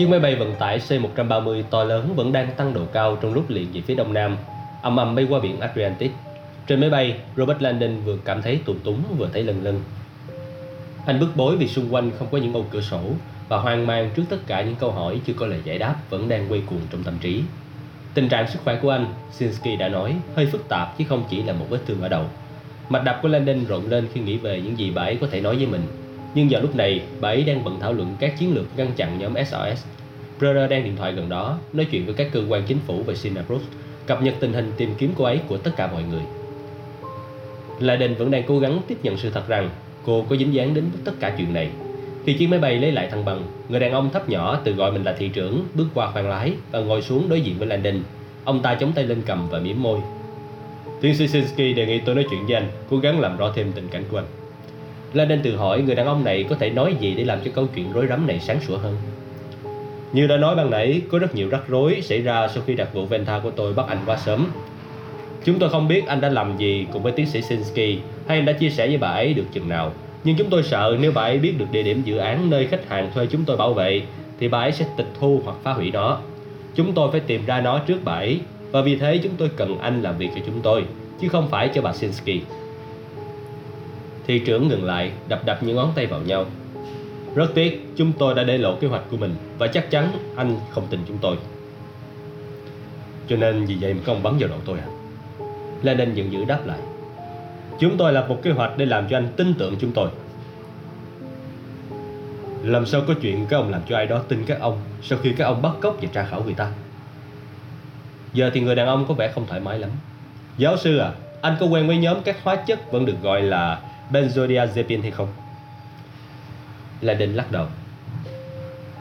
Chiếc máy bay vận tải C-130 to lớn vẫn đang tăng độ cao trong lúc liền về phía đông nam, âm ầm bay qua biển Atlantic. Trên máy bay, Robert Landon vừa cảm thấy tù túng vừa thấy lần lân. Anh bức bối vì xung quanh không có những ô cửa sổ và hoang mang trước tất cả những câu hỏi chưa có lời giải đáp vẫn đang quay cuồng trong tâm trí. Tình trạng sức khỏe của anh, Sinsky đã nói, hơi phức tạp chứ không chỉ là một vết thương ở đầu. Mạch đập của Landon rộn lên khi nghĩ về những gì bà ấy có thể nói với mình. Nhưng vào lúc này, bà ấy đang bận thảo luận các chiến lược ngăn chặn nhóm SOS. Brother đang điện thoại gần đó, nói chuyện với các cơ quan chính phủ về Singapore, cập nhật tình hình tìm kiếm cô ấy của tất cả mọi người. Laden vẫn đang cố gắng tiếp nhận sự thật rằng cô có dính dáng đến tất cả chuyện này. Khi chiếc máy bay lấy lại thăng bằng, người đàn ông thấp nhỏ tự gọi mình là thị trưởng bước qua khoang lái và ngồi xuống đối diện với Landon. Ông ta chống tay lên cầm và mỉm môi. Tiến sĩ Sinsky đề nghị tôi nói chuyện với anh, cố gắng làm rõ thêm tình cảnh của anh. Landon tự hỏi người đàn ông này có thể nói gì để làm cho câu chuyện rối rắm này sáng sủa hơn. Như đã nói ban nãy, có rất nhiều rắc rối xảy ra sau khi đặc vụ Venta của tôi bắt anh quá sớm. Chúng tôi không biết anh đã làm gì cùng với tiến sĩ Sinsky hay anh đã chia sẻ với bà ấy được chừng nào. Nhưng chúng tôi sợ nếu bà ấy biết được địa điểm dự án nơi khách hàng thuê chúng tôi bảo vệ thì bà ấy sẽ tịch thu hoặc phá hủy nó. Chúng tôi phải tìm ra nó trước bà ấy và vì thế chúng tôi cần anh làm việc cho chúng tôi chứ không phải cho bà Sinsky. Thị trưởng ngừng lại, đập đập những ngón tay vào nhau. Rất tiếc, chúng tôi đã để lộ kế hoạch của mình và chắc chắn anh không tin chúng tôi. Cho nên vì vậy mà các ông bắn vào đầu tôi à? Lenin giận dữ đáp lại. Chúng tôi lập một kế hoạch để làm cho anh tin tưởng chúng tôi. Làm sao có chuyện các ông làm cho ai đó tin các ông sau khi các ông bắt cóc và tra khảo người ta? Giờ thì người đàn ông có vẻ không thoải mái lắm. Giáo sư à, anh có quen với nhóm các hóa chất vẫn được gọi là benzodiazepine hay không? Là định lắc đầu.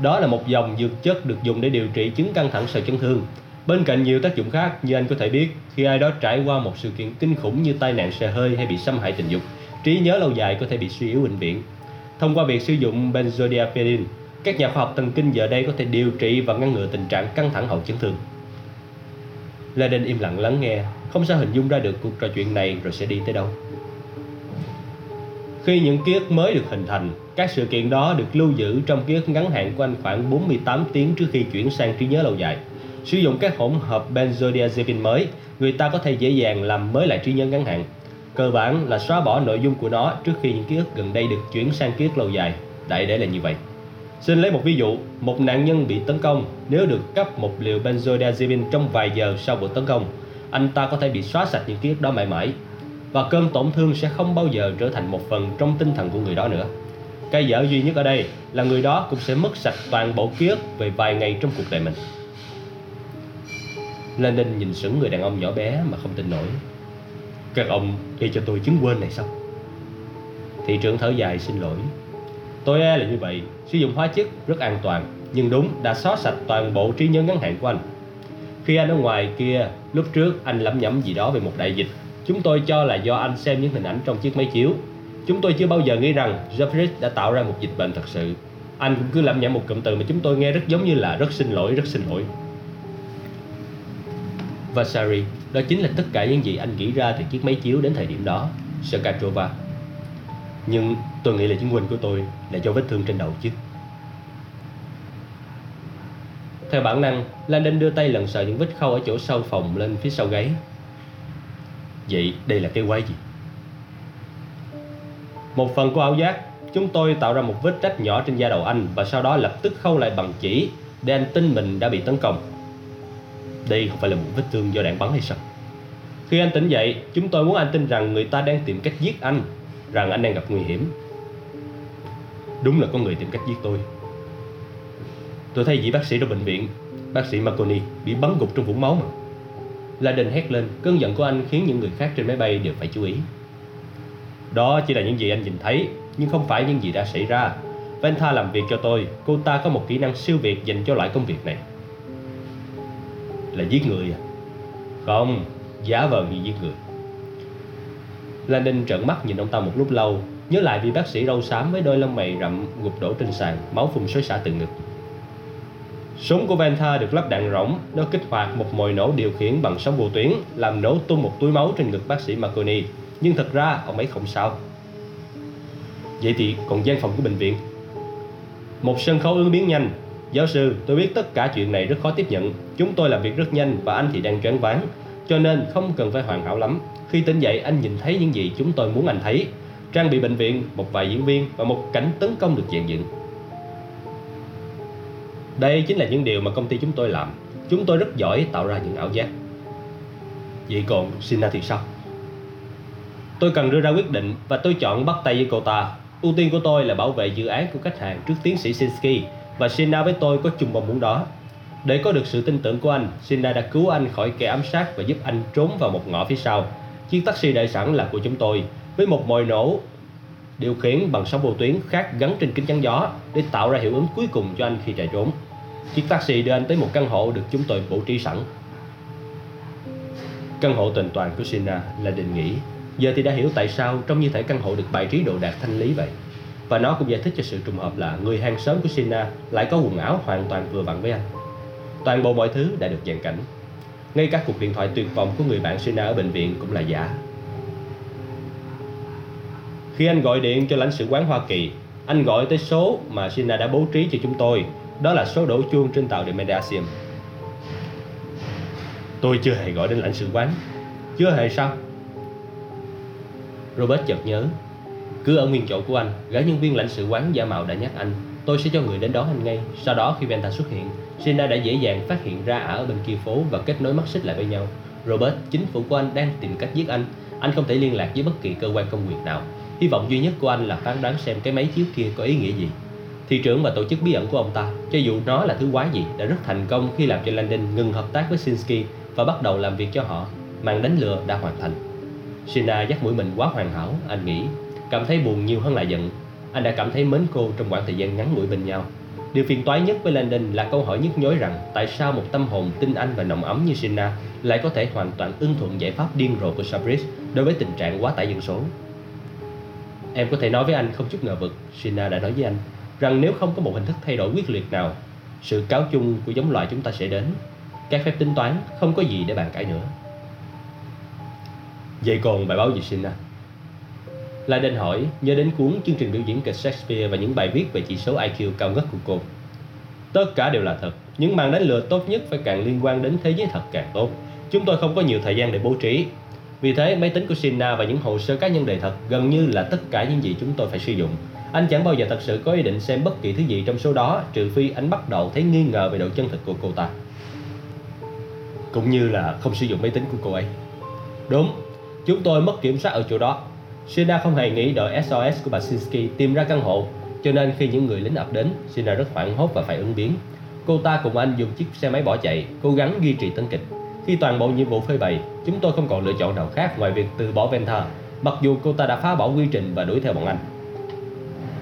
Đó là một dòng dược chất được dùng để điều trị chứng căng thẳng sợ chấn thương. Bên cạnh nhiều tác dụng khác như anh có thể biết, khi ai đó trải qua một sự kiện kinh khủng như tai nạn xe hơi hay bị xâm hại tình dục, trí nhớ lâu dài có thể bị suy yếu bệnh viện. Thông qua việc sử dụng benzodiazepine, các nhà khoa học thần kinh giờ đây có thể điều trị và ngăn ngừa tình trạng căng thẳng hậu chấn thương. Laden im lặng lắng nghe, không sao hình dung ra được cuộc trò chuyện này rồi sẽ đi tới đâu. Khi những ký ức mới được hình thành, các sự kiện đó được lưu giữ trong ký ức ngắn hạn của anh khoảng 48 tiếng trước khi chuyển sang trí nhớ lâu dài. Sử dụng các hỗn hợp benzodiazepine mới, người ta có thể dễ dàng làm mới lại trí nhớ ngắn hạn. Cơ bản là xóa bỏ nội dung của nó trước khi những ký ức gần đây được chuyển sang ký ức lâu dài. Đại để là như vậy. Xin lấy một ví dụ, một nạn nhân bị tấn công nếu được cấp một liều benzodiazepine trong vài giờ sau vụ tấn công, anh ta có thể bị xóa sạch những ký ức đó mãi mãi và cơn tổn thương sẽ không bao giờ trở thành một phần trong tinh thần của người đó nữa. Cái dở duy nhất ở đây là người đó cũng sẽ mất sạch toàn bộ ký ức về vài ngày trong cuộc đời mình. Lenin nhìn sững người đàn ông nhỏ bé mà không tin nổi. Các ông gây cho tôi chứng quên này sao? Thị trưởng thở dài xin lỗi. Tôi e là như vậy, sử dụng hóa chất rất an toàn, nhưng đúng đã xóa sạch toàn bộ trí nhớ ngắn hạn của anh. Khi anh ở ngoài kia, lúc trước anh lẩm nhẩm gì đó về một đại dịch Chúng tôi cho là do anh xem những hình ảnh trong chiếc máy chiếu. Chúng tôi chưa bao giờ nghĩ rằng Jeffries đã tạo ra một dịch bệnh thật sự. Anh cũng cứ lẩm nhẩm một cụm từ mà chúng tôi nghe rất giống như là rất xin lỗi, rất xin lỗi. Vasari, đó chính là tất cả những gì anh nghĩ ra từ chiếc máy chiếu đến thời điểm đó, Sakatrova. Nhưng tôi nghĩ là chứng minh của tôi là do vết thương trên đầu chứ. Theo bản năng, Landon đưa tay lần sờ những vết khâu ở chỗ sau phòng lên phía sau gáy Vậy đây là cái quái gì? Một phần của ảo giác, chúng tôi tạo ra một vết rách nhỏ trên da đầu anh và sau đó lập tức khâu lại bằng chỉ để anh tin mình đã bị tấn công. Đây không phải là một vết thương do đạn bắn hay sao? Khi anh tỉnh dậy, chúng tôi muốn anh tin rằng người ta đang tìm cách giết anh, rằng anh đang gặp nguy hiểm. Đúng là có người tìm cách giết tôi. Tôi thấy vị bác sĩ trong bệnh viện, bác sĩ Marconi bị bắn gục trong vũng máu mà. La Đình hét lên, cơn giận của anh khiến những người khác trên máy bay đều phải chú ý. Đó chỉ là những gì anh nhìn thấy, nhưng không phải những gì đã xảy ra. Venta làm việc cho tôi, cô ta có một kỹ năng siêu việt dành cho loại công việc này. Là giết người à? Không, giả vờ như giết người. Landon trợn mắt nhìn ông ta một lúc lâu, nhớ lại vị bác sĩ râu xám với đôi lông mày rậm gục đổ trên sàn, máu phun xối xả từ ngực. Súng của Venta được lắp đạn rỗng, nó kích hoạt một mồi nổ điều khiển bằng sóng vô tuyến, làm nổ tung một túi máu trên ngực bác sĩ Marconi. Nhưng thật ra ông ấy không sao. Vậy thì còn gian phòng của bệnh viện? Một sân khấu ứng biến nhanh, Giáo sư, tôi biết tất cả chuyện này rất khó tiếp nhận. Chúng tôi làm việc rất nhanh và anh thì đang choáng váng. Cho nên không cần phải hoàn hảo lắm. Khi tỉnh dậy anh nhìn thấy những gì chúng tôi muốn anh thấy. Trang bị bệnh viện, một vài diễn viên và một cảnh tấn công được dàn dựng. Đây chính là những điều mà công ty chúng tôi làm. Chúng tôi rất giỏi tạo ra những ảo giác. Vậy còn Sina thì sao? Tôi cần đưa ra quyết định và tôi chọn bắt tay với cô ta. Ưu tiên của tôi là bảo vệ dự án của khách hàng trước tiến sĩ Sinsky và Sina với tôi có chung mong muốn đó. Để có được sự tin tưởng của anh, Sina đã cứu anh khỏi kẻ ám sát và giúp anh trốn vào một ngõ phía sau. Chiếc taxi đợi sẵn là của chúng tôi, với một mồi nổ điều khiển bằng sóng vô tuyến khác gắn trên kính chắn gió để tạo ra hiệu ứng cuối cùng cho anh khi chạy trốn. Chiếc taxi đưa anh tới một căn hộ được chúng tôi bố trí sẵn. Căn hộ tình toàn của Sina là định nghỉ. Giờ thì đã hiểu tại sao trong như thể căn hộ được bài trí đồ đạc thanh lý vậy. Và nó cũng giải thích cho sự trùng hợp là người hàng xóm của Sina lại có quần áo hoàn toàn vừa vặn với anh. Toàn bộ mọi thứ đã được dàn cảnh. Ngay cả cuộc điện thoại tuyệt vọng của người bạn Sina ở bệnh viện cũng là giả. Khi anh gọi điện cho lãnh sự quán Hoa Kỳ, anh gọi tới số mà Sina đã bố trí cho chúng tôi. Đó là số đổ chuông trên tàu Demedasium. Tôi chưa hề gọi đến lãnh sự quán. Chưa hề sao? Robert chợt nhớ. Cứ ở nguyên chỗ của anh, gã nhân viên lãnh sự quán giả mạo đã nhắc anh. Tôi sẽ cho người đến đón anh ngay. Sau đó khi Venta xuất hiện Sina đã dễ dàng phát hiện ra ở bên kia phố và kết nối mắt xích lại với nhau. Robert, chính phủ của anh đang tìm cách giết anh. Anh không thể liên lạc với bất kỳ cơ quan công quyền nào. Hy vọng duy nhất của anh là phán đoán xem cái máy chiếu kia có ý nghĩa gì thị trưởng và tổ chức bí ẩn của ông ta, cho dù nó là thứ quái gì, đã rất thành công khi làm cho Landon ngừng hợp tác với Sinsky và bắt đầu làm việc cho họ. Màn đánh lừa đã hoàn thành. Sina dắt mũi mình quá hoàn hảo, anh nghĩ. Cảm thấy buồn nhiều hơn là giận. Anh đã cảm thấy mến cô trong khoảng thời gian ngắn ngủi bên nhau. Điều phiền toái nhất với Landon là câu hỏi nhức nhối rằng tại sao một tâm hồn tinh anh và nồng ấm như Sina lại có thể hoàn toàn ưng thuận giải pháp điên rồ của Sabris đối với tình trạng quá tải dân số? Em có thể nói với anh không chút ngờ vực Sina đã nói với anh rằng nếu không có một hình thức thay đổi quyết liệt nào sự cáo chung của giống loài chúng ta sẽ đến các phép tính toán không có gì để bàn cãi nữa vậy còn bài báo gì Sina La Đen hỏi nhớ đến cuốn chương trình biểu diễn kịch Shakespeare và những bài viết về chỉ số IQ cao ngất của cô. Tất cả đều là thật, những màn đánh lừa tốt nhất phải càng liên quan đến thế giới thật càng tốt. Chúng tôi không có nhiều thời gian để bố trí. Vì thế, máy tính của Sina và những hồ sơ cá nhân đầy thật gần như là tất cả những gì chúng tôi phải sử dụng. Anh chẳng bao giờ thật sự có ý định xem bất kỳ thứ gì trong số đó trừ phi anh bắt đầu thấy nghi ngờ về độ chân thực của cô ta. Cũng như là không sử dụng máy tính của cô ấy. Đúng, chúng tôi mất kiểm soát ở chỗ đó Sina không hề nghĩ đội SOS của bà Sinsky tìm ra căn hộ, cho nên khi những người lính ập đến, Sina rất hoảng hốt và phải ứng biến. Cô ta cùng anh dùng chiếc xe máy bỏ chạy, cố gắng duy trì tấn kịch. Khi toàn bộ nhiệm vụ phơi bày, chúng tôi không còn lựa chọn nào khác ngoài việc từ bỏ Venta, mặc dù cô ta đã phá bỏ quy trình và đuổi theo bọn anh.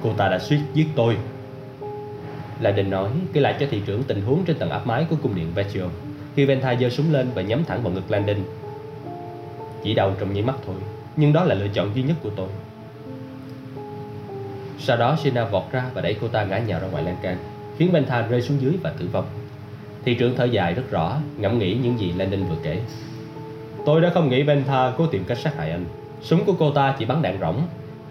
Cô ta đã suýt giết tôi. Lại định nói, kể lại cho thị trưởng tình huống trên tầng áp mái của cung điện Vecchio. Khi Venta giơ súng lên và nhắm thẳng vào ngực Landon. Chỉ đầu trong nháy mắt thôi, nhưng đó là lựa chọn duy nhất của tôi sau đó Sina vọt ra và đẩy cô ta ngã nhào ra ngoài lan can khiến Venta rơi xuống dưới và tử vong thị trưởng thở dài rất rõ ngẫm nghĩ những gì Landon vừa kể tôi đã không nghĩ Venta cố tìm cách sát hại anh súng của cô ta chỉ bắn đạn rỗng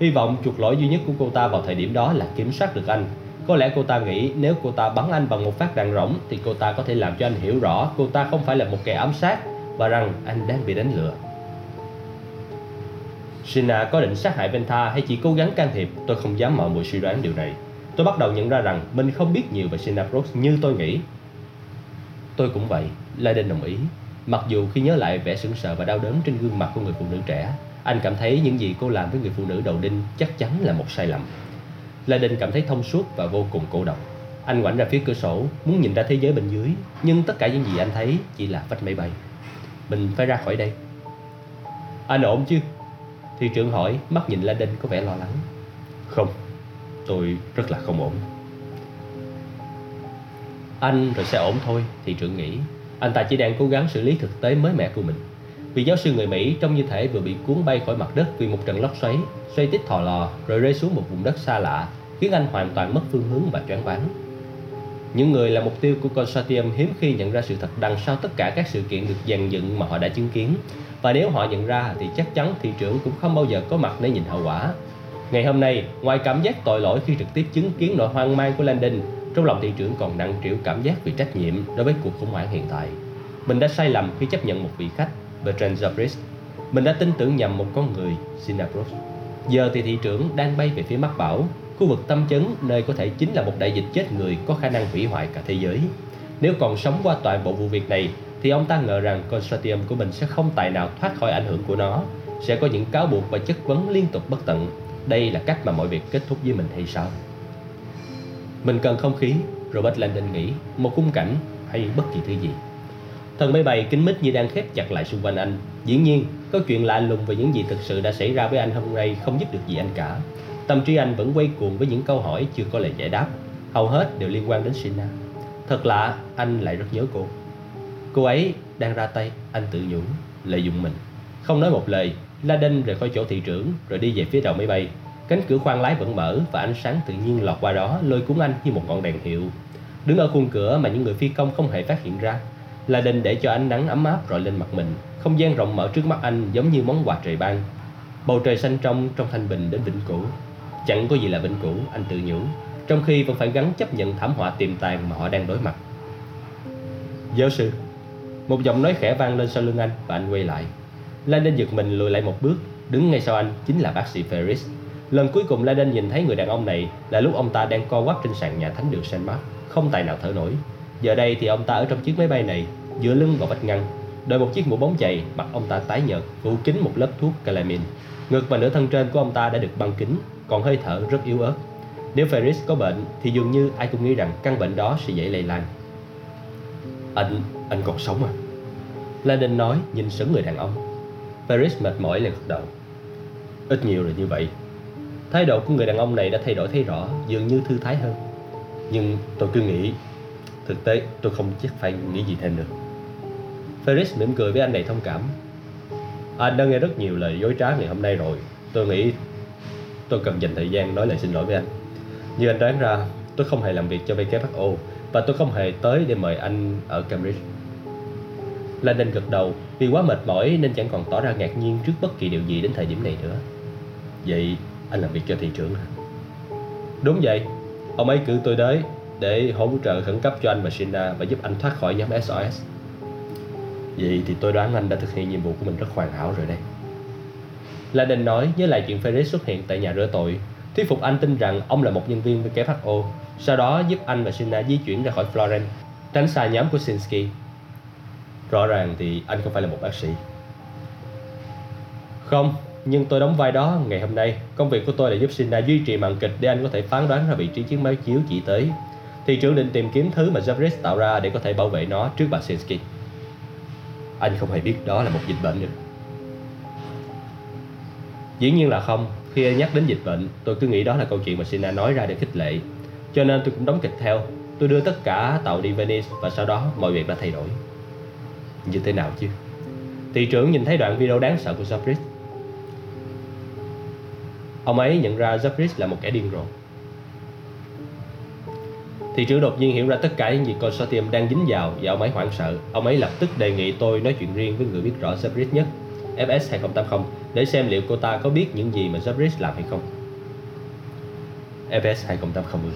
hy vọng chuột lỗi duy nhất của cô ta vào thời điểm đó là kiểm soát được anh có lẽ cô ta nghĩ nếu cô ta bắn anh bằng một phát đạn rỗng thì cô ta có thể làm cho anh hiểu rõ cô ta không phải là một kẻ ám sát và rằng anh đang bị đánh lừa Sina có định sát hại Venta hay chỉ cố gắng can thiệp, tôi không dám mạo muội suy đoán điều này. Tôi bắt đầu nhận ra rằng mình không biết nhiều về Sina Brooks như tôi nghĩ. Tôi cũng vậy, Laden đồng ý. Mặc dù khi nhớ lại vẻ sững sờ và đau đớn trên gương mặt của người phụ nữ trẻ, anh cảm thấy những gì cô làm với người phụ nữ đầu đinh chắc chắn là một sai lầm. La đinh cảm thấy thông suốt và vô cùng cô độc. Anh ngoảnh ra phía cửa sổ, muốn nhìn ra thế giới bên dưới, nhưng tất cả những gì anh thấy chỉ là vách máy bay. Mình phải ra khỏi đây. Anh ổn chứ? Thị trưởng hỏi Mắt nhìn La Đinh có vẻ lo lắng Không Tôi rất là không ổn Anh rồi sẽ ổn thôi Thị trưởng nghĩ Anh ta chỉ đang cố gắng xử lý thực tế mới mẻ của mình vì giáo sư người Mỹ trông như thể vừa bị cuốn bay khỏi mặt đất Vì một trận lốc xoáy Xoay tít thò lò rồi rơi xuống một vùng đất xa lạ Khiến anh hoàn toàn mất phương hướng và choáng váng những người là mục tiêu của consortium hiếm khi nhận ra sự thật đằng sau tất cả các sự kiện được dàn dựng mà họ đã chứng kiến và nếu họ nhận ra thì chắc chắn thị trưởng cũng không bao giờ có mặt để nhìn hậu quả. Ngày hôm nay, ngoài cảm giác tội lỗi khi trực tiếp chứng kiến nỗi hoang mang của Landon, Trong lòng thị trưởng còn nặng trĩu cảm giác vì trách nhiệm đối với cuộc khủng hoảng hiện tại. Mình đã sai lầm khi chấp nhận một vị khách, Bertrand Zabris. Mình đã tin tưởng nhầm một con người, Sinapros. Giờ thì thị trưởng đang bay về phía mắt Bảo, khu vực tâm chấn nơi có thể chính là một đại dịch chết người có khả năng hủy hoại cả thế giới. Nếu còn sống qua toàn bộ vụ việc này, thì ông ta ngờ rằng consortium của mình sẽ không tài nào thoát khỏi ảnh hưởng của nó, sẽ có những cáo buộc và chất vấn liên tục bất tận. Đây là cách mà mọi việc kết thúc với mình hay sao? Mình cần không khí, Robert Landon nghĩ, một khung cảnh hay bất kỳ thứ gì. Thần máy bay kính mít như đang khép chặt lại xung quanh anh. Dĩ nhiên, có chuyện lạ lùng về những gì thực sự đã xảy ra với anh hôm nay không giúp được gì anh cả. Tâm trí anh vẫn quay cuồng với những câu hỏi chưa có lời giải đáp. Hầu hết đều liên quan đến Sina. Thật lạ, anh lại rất nhớ cô. Cô ấy đang ra tay, anh tự nhủ, lợi dụng mình. Không nói một lời, La Đen rời khỏi chỗ thị trưởng rồi đi về phía đầu máy bay. Cánh cửa khoang lái vẫn mở và ánh sáng tự nhiên lọt qua đó lôi cuốn anh như một ngọn đèn hiệu. Đứng ở khuôn cửa mà những người phi công không hề phát hiện ra, là định để cho ánh nắng ấm áp rọi lên mặt mình. Không gian rộng mở trước mắt anh giống như món quà trời ban. Bầu trời xanh trong trong thanh bình đến vĩnh cửu. Chẳng có gì là vĩnh cửu, anh tự nhủ, trong khi vẫn phải gắn chấp nhận thảm họa tiềm tàng mà họ đang đối mặt. Giáo sư, một giọng nói khẽ vang lên sau lưng anh và anh quay lại. Landon giật mình lùi lại một bước, đứng ngay sau anh chính là bác sĩ Ferris. Lần cuối cùng Landon nhìn thấy người đàn ông này là lúc ông ta đang co quắp trên sàn nhà thánh đường Saint Mark, không tài nào thở nổi. Giờ đây thì ông ta ở trong chiếc máy bay này, dựa lưng vào vách ngăn, đội một chiếc mũ bóng chày, mặt ông ta tái nhợt, phủ kín một lớp thuốc calamine. Ngực và nửa thân trên của ông ta đã được băng kín, còn hơi thở rất yếu ớt. Nếu Ferris có bệnh thì dường như ai cũng nghĩ rằng căn bệnh đó sẽ dễ lây lan. Anh, anh còn sống à? Landon nói nhìn sững người đàn ông. Ferris mệt mỏi lên gật đầu. Ít nhiều là như vậy. Thái độ của người đàn ông này đã thay đổi thấy rõ, dường như thư thái hơn. Nhưng tôi cứ nghĩ, thực tế tôi không chắc phải nghĩ gì thêm nữa. Ferris mỉm cười với anh đầy thông cảm. Anh đã nghe rất nhiều lời dối trá ngày hôm nay rồi. Tôi nghĩ tôi cần dành thời gian nói lời xin lỗi với anh. Như anh đoán ra, tôi không hề làm việc cho WHO và tôi không hề tới để mời anh ở Cambridge. Landon gật đầu vì quá mệt mỏi nên chẳng còn tỏ ra ngạc nhiên trước bất kỳ điều gì đến thời điểm này nữa. Vậy anh làm việc cho thị trưởng hả? Đúng vậy, ông ấy cử tôi tới để hỗ trợ khẩn cấp cho anh và Shinda và giúp anh thoát khỏi nhóm SOS. Vậy thì tôi đoán anh đã thực hiện nhiệm vụ của mình rất hoàn hảo rồi đây. Landon nói nhớ lại chuyện Ferris xuất hiện tại nhà rửa tội, thuyết phục anh tin rằng ông là một nhân viên WHO, sau đó giúp anh và Shinda di chuyển ra khỏi Florence, tránh xa nhóm của Sinsky Rõ ràng thì anh không phải là một bác sĩ. Không, nhưng tôi đóng vai đó ngày hôm nay. Công việc của tôi là giúp Sina duy trì màn kịch Để anh có thể phán đoán ra vị trí chiếc máy chiếu chỉ tới. Thị trưởng định tìm kiếm thứ mà Zabris tạo ra Để có thể bảo vệ nó trước bà Sinsky Anh không hề biết đó là một dịch bệnh nữa. Dĩ nhiên là không. Khi nhắc đến dịch bệnh, Tôi cứ nghĩ đó là câu chuyện mà Sina nói ra để khích lệ. Cho nên tôi cũng đóng kịch theo. Tôi đưa tất cả tàu đi Venice Và sau đó mọi việc đã thay đổi. Như thế nào chứ? Thị trưởng nhìn thấy đoạn video đáng sợ của Zabris Ông ấy nhận ra Zabris là một kẻ điên rồ. Thị trưởng đột nhiên hiểu ra tất cả những gì consortium đang dính vào và ông ấy hoảng sợ. Ông ấy lập tức đề nghị tôi nói chuyện riêng với người biết rõ Zabris nhất, FS 2080, để xem liệu cô ta có biết những gì mà Zabris làm hay không. FS 2080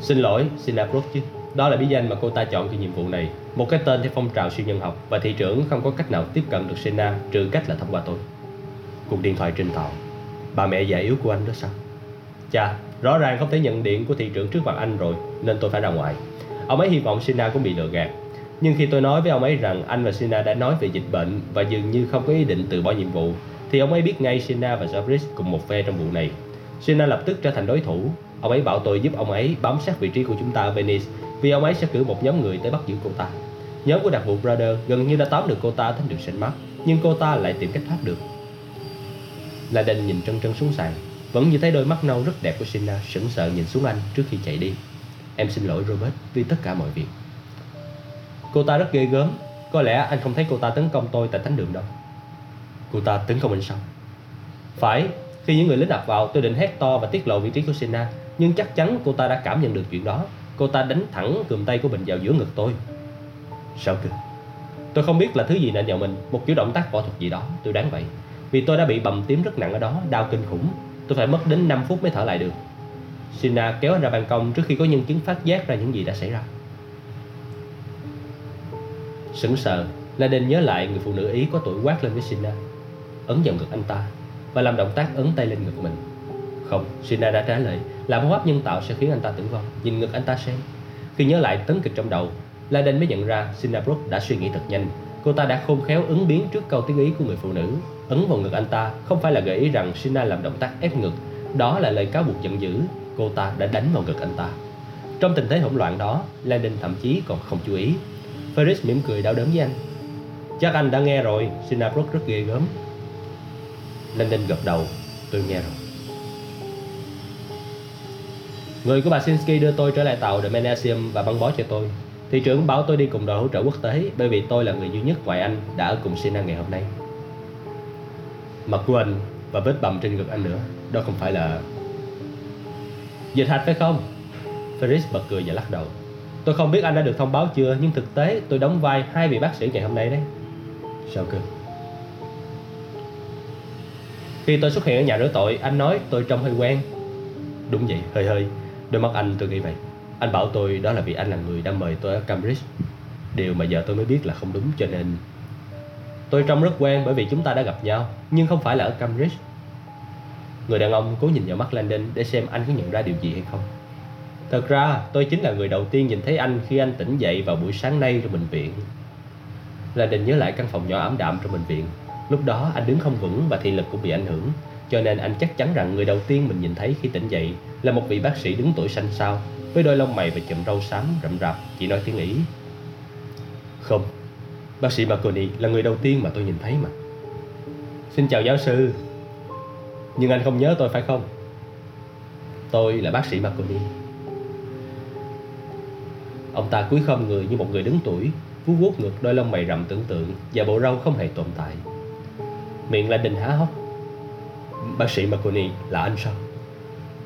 Xin lỗi, xin approve chứ. Đó là bí danh mà cô ta chọn cho nhiệm vụ này Một cái tên theo phong trào siêu nhân học Và thị trưởng không có cách nào tiếp cận được Sena Trừ cách là thông qua tôi Cuộc điện thoại trên tàu Bà mẹ già yếu của anh đó sao cha rõ ràng không thể nhận điện của thị trưởng trước mặt anh rồi Nên tôi phải ra ngoài. Ông ấy hy vọng Sina cũng bị lừa gạt. Nhưng khi tôi nói với ông ấy rằng anh và Sina đã nói về dịch bệnh Và dường như không có ý định từ bỏ nhiệm vụ Thì ông ấy biết ngay Sina và Jabris cùng một phe trong vụ này. Sina lập tức trở thành đối thủ. Ông ấy bảo tôi giúp ông ấy bám sát vị trí của chúng ta ở Venice vì ông ấy sẽ cử một nhóm người tới bắt giữ cô ta. Nhóm của đặc vụ Brother gần như đã tóm được cô ta đến đường Saint Mark, nhưng cô ta lại tìm cách thoát được. La Đinh nhìn trân trân xuống sàn, vẫn như thấy đôi mắt nâu rất đẹp của Sina sững sờ nhìn xuống anh trước khi chạy đi. Em xin lỗi Robert vì tất cả mọi việc. Cô ta rất ghê gớm, có lẽ anh không thấy cô ta tấn công tôi tại thánh đường đâu. Cô ta tấn công anh sao? Phải, khi những người lính ập vào tôi định hét to và tiết lộ vị trí của Sina Nhưng chắc chắn cô ta đã cảm nhận được chuyện đó Cô ta đánh thẳng cườm tay của mình vào giữa ngực tôi Sao cơ Tôi không biết là thứ gì nện vào mình Một kiểu động tác võ thuật gì đó Tôi đoán vậy Vì tôi đã bị bầm tím rất nặng ở đó Đau kinh khủng Tôi phải mất đến 5 phút mới thở lại được Sina kéo anh ra ban công trước khi có nhân chứng phát giác ra những gì đã xảy ra. Sững sờ, Laden nhớ lại người phụ nữ Ý có tuổi quát lên với Sina, ấn vào ngực anh ta và làm động tác ấn tay lên ngực mình. Không, Sina đã trả lời, làm hô hấp nhân tạo sẽ khiến anh ta tử vong. Nhìn ngực anh ta xem. Khi nhớ lại tấn kịch trong đầu, Laden mới nhận ra Sina Brooke đã suy nghĩ thật nhanh. Cô ta đã khôn khéo ứng biến trước câu tiếng Ý của người phụ nữ. Ấn vào ngực anh ta không phải là gợi ý rằng Sina làm động tác ép ngực, đó là lời cáo buộc giận dữ. Cô ta đã đánh vào ngực anh ta. Trong tình thế hỗn loạn đó, Landon thậm chí còn không chú ý. Ferris mỉm cười đau đớn với anh. Chắc anh đã nghe rồi, Sina rất ghê gớm. Landon gật đầu, tôi nghe rồi. Người của bà Sinsky đưa tôi trở lại tàu The Magnesium và băng bó cho tôi. Thị trưởng bảo tôi đi cùng đội hỗ trợ quốc tế bởi vì tôi là người duy nhất ngoài anh đã ở cùng Sina ngày hôm nay. Mặt của anh và vết bầm trên ngực anh nữa, đó không phải là... Dịch hạch phải không? Ferris bật cười và lắc đầu. Tôi không biết anh đã được thông báo chưa, nhưng thực tế tôi đóng vai hai vị bác sĩ ngày hôm nay đấy. Sao cơ? Khi tôi xuất hiện ở nhà rửa tội, anh nói tôi trông hơi quen. Đúng vậy, hơi hơi. Đôi mắt anh tôi nghĩ vậy. Anh bảo tôi đó là vì anh là người đã mời tôi ở Cambridge. Điều mà giờ tôi mới biết là không đúng cho nên Tôi trông rất quen bởi vì chúng ta đã gặp nhau, Nhưng không phải là ở Cambridge. Người đàn ông cố nhìn vào mắt Landon để xem anh có nhận ra điều gì hay không. Thật ra, tôi chính là người đầu tiên nhìn thấy anh khi anh tỉnh dậy vào buổi sáng nay trong bệnh viện. Landon nhớ lại căn phòng nhỏ ảm đạm trong bệnh viện. Lúc đó, anh đứng không vững và thị lực cũng bị ảnh hưởng, Cho nên anh chắc chắn rằng người đầu tiên mình nhìn thấy khi tỉnh dậy Là một vị bác sĩ đứng tuổi xanh xao, Với đôi lông mày và chùm râu xám rậm rạp, Chỉ nói tiếng Ý. Không Bác sĩ Marconi là người đầu tiên mà tôi nhìn thấy mà. Xin chào giáo sư. Nhưng anh không nhớ tôi phải không? Tôi là bác sĩ Marconi. Ông ta cúi khom người như một người đứng tuổi, Vú vuốt ngực, đôi lông mày rậm tưởng tượng Và bộ râu không hề tồn tại. Miệng là đình há hốc. Bác sĩ Marconi là anh sao?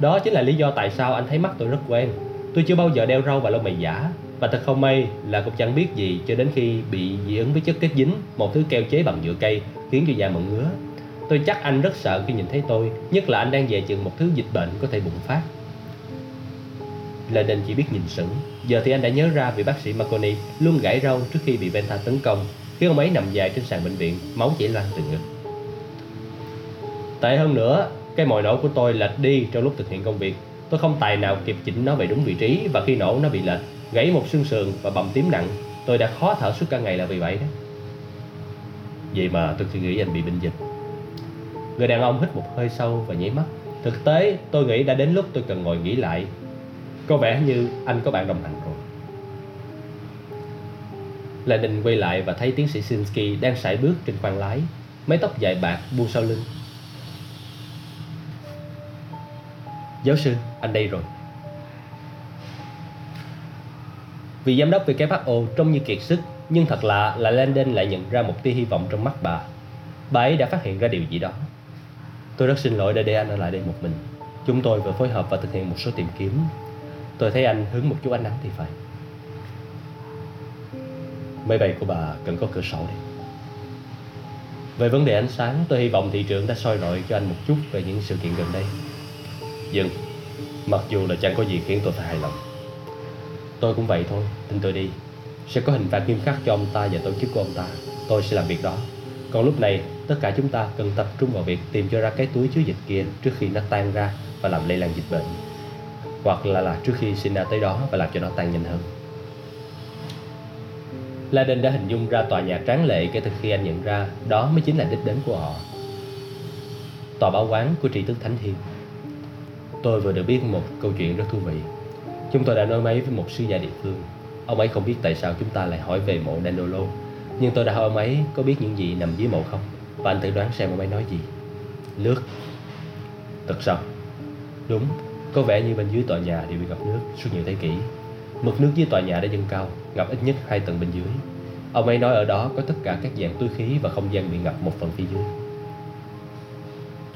Đó chính là lý do tại sao anh thấy mắt tôi rất quen. Tôi chưa bao giờ đeo râu và lông mày giả và thật không may là cũng chẳng biết gì cho đến khi bị dị ứng với chất kết dính, một thứ keo chế bằng nhựa cây, khiến cho da mẩn ngứa. Tôi chắc anh rất sợ khi nhìn thấy tôi, nhất là anh đang về chừng một thứ dịch bệnh có thể bùng phát. Lennon chỉ biết nhìn sững. Giờ thì anh đã nhớ ra vị bác sĩ Marconi luôn gãy râu trước khi bị Venta tấn công, khi ông ấy nằm dài trên sàn bệnh viện, máu chảy loang từ ngực. Tệ hơn nữa, cái mồi nổ của tôi lệch đi trong lúc thực hiện công việc. Tôi không tài nào kịp chỉnh nó về đúng vị trí và khi nổ nó bị lệch gãy một xương sườn và bầm tím nặng. Tôi đã khó thở suốt cả ngày là vì vậy đó. Vậy mà tôi chỉ nghĩ anh bị bệnh dịch. Người đàn ông hít một hơi sâu và nháy mắt. Thực tế, tôi nghĩ đã đến lúc tôi cần ngồi nghĩ lại. Có vẻ như anh có bạn đồng hành rồi. Lenin quay lại và thấy tiến sĩ Sinsky đang sải bước trên khoang lái, mái tóc dài bạc buông sau lưng. Giáo sư, anh đây rồi. Vị giám đốc WHO trông như kiệt sức, Nhưng thật lạ là Landon lại nhận ra một tia hy vọng trong mắt bà. Bà ấy đã phát hiện ra điều gì đó. Tôi rất xin lỗi đã để anh ở lại đây một mình. Chúng tôi vừa phối hợp và thực hiện một số tìm kiếm. Tôi thấy anh hướng một chút ánh nắng thì phải. Máy bay của bà cần có cửa sổ đi Về vấn đề ánh sáng, Tôi hy vọng thị trường đã soi rọi cho anh một chút Về những sự kiện gần đây. Dừng. Mặc dù là chẳng có gì khiến tôi phải hài lòng. Tôi cũng vậy thôi, tin tôi đi. Sẽ có hình phạt nghiêm khắc cho ông ta và tổ chức của ông ta. Tôi sẽ làm việc đó. Còn lúc này, tất cả chúng ta cần tập trung vào việc tìm cho ra cái túi chứa dịch kia trước khi nó tan ra và làm lây lan dịch bệnh. Hoặc là là trước khi Sina tới đó và làm cho nó tan nhanh hơn. Laden đã hình dung ra tòa nhà tráng lệ kể từ khi anh nhận ra đó mới chính là đích đến của họ. Tòa báo quán của tri thức Thánh Thiên Tôi vừa được biết một câu chuyện rất thú vị. Chúng tôi đã nói máy với một sư gia địa phương. Ông ấy không biết tại sao chúng ta lại hỏi về mộ Dandolo Nhưng tôi đã hỏi ông ấy, có biết những gì nằm dưới mộ không? Và anh tự đoán xem ông ấy nói gì. Nước. Thật sao? Đúng, Có vẻ như bên dưới tòa nhà đều bị ngập nước suốt nhiều thế kỷ. Mực nước dưới tòa nhà đã dâng cao, Ngập ít nhất hai tầng bên dưới. Ông ấy nói ở đó có tất cả các dạng túi khí Và không gian bị ngập một phần phía dưới.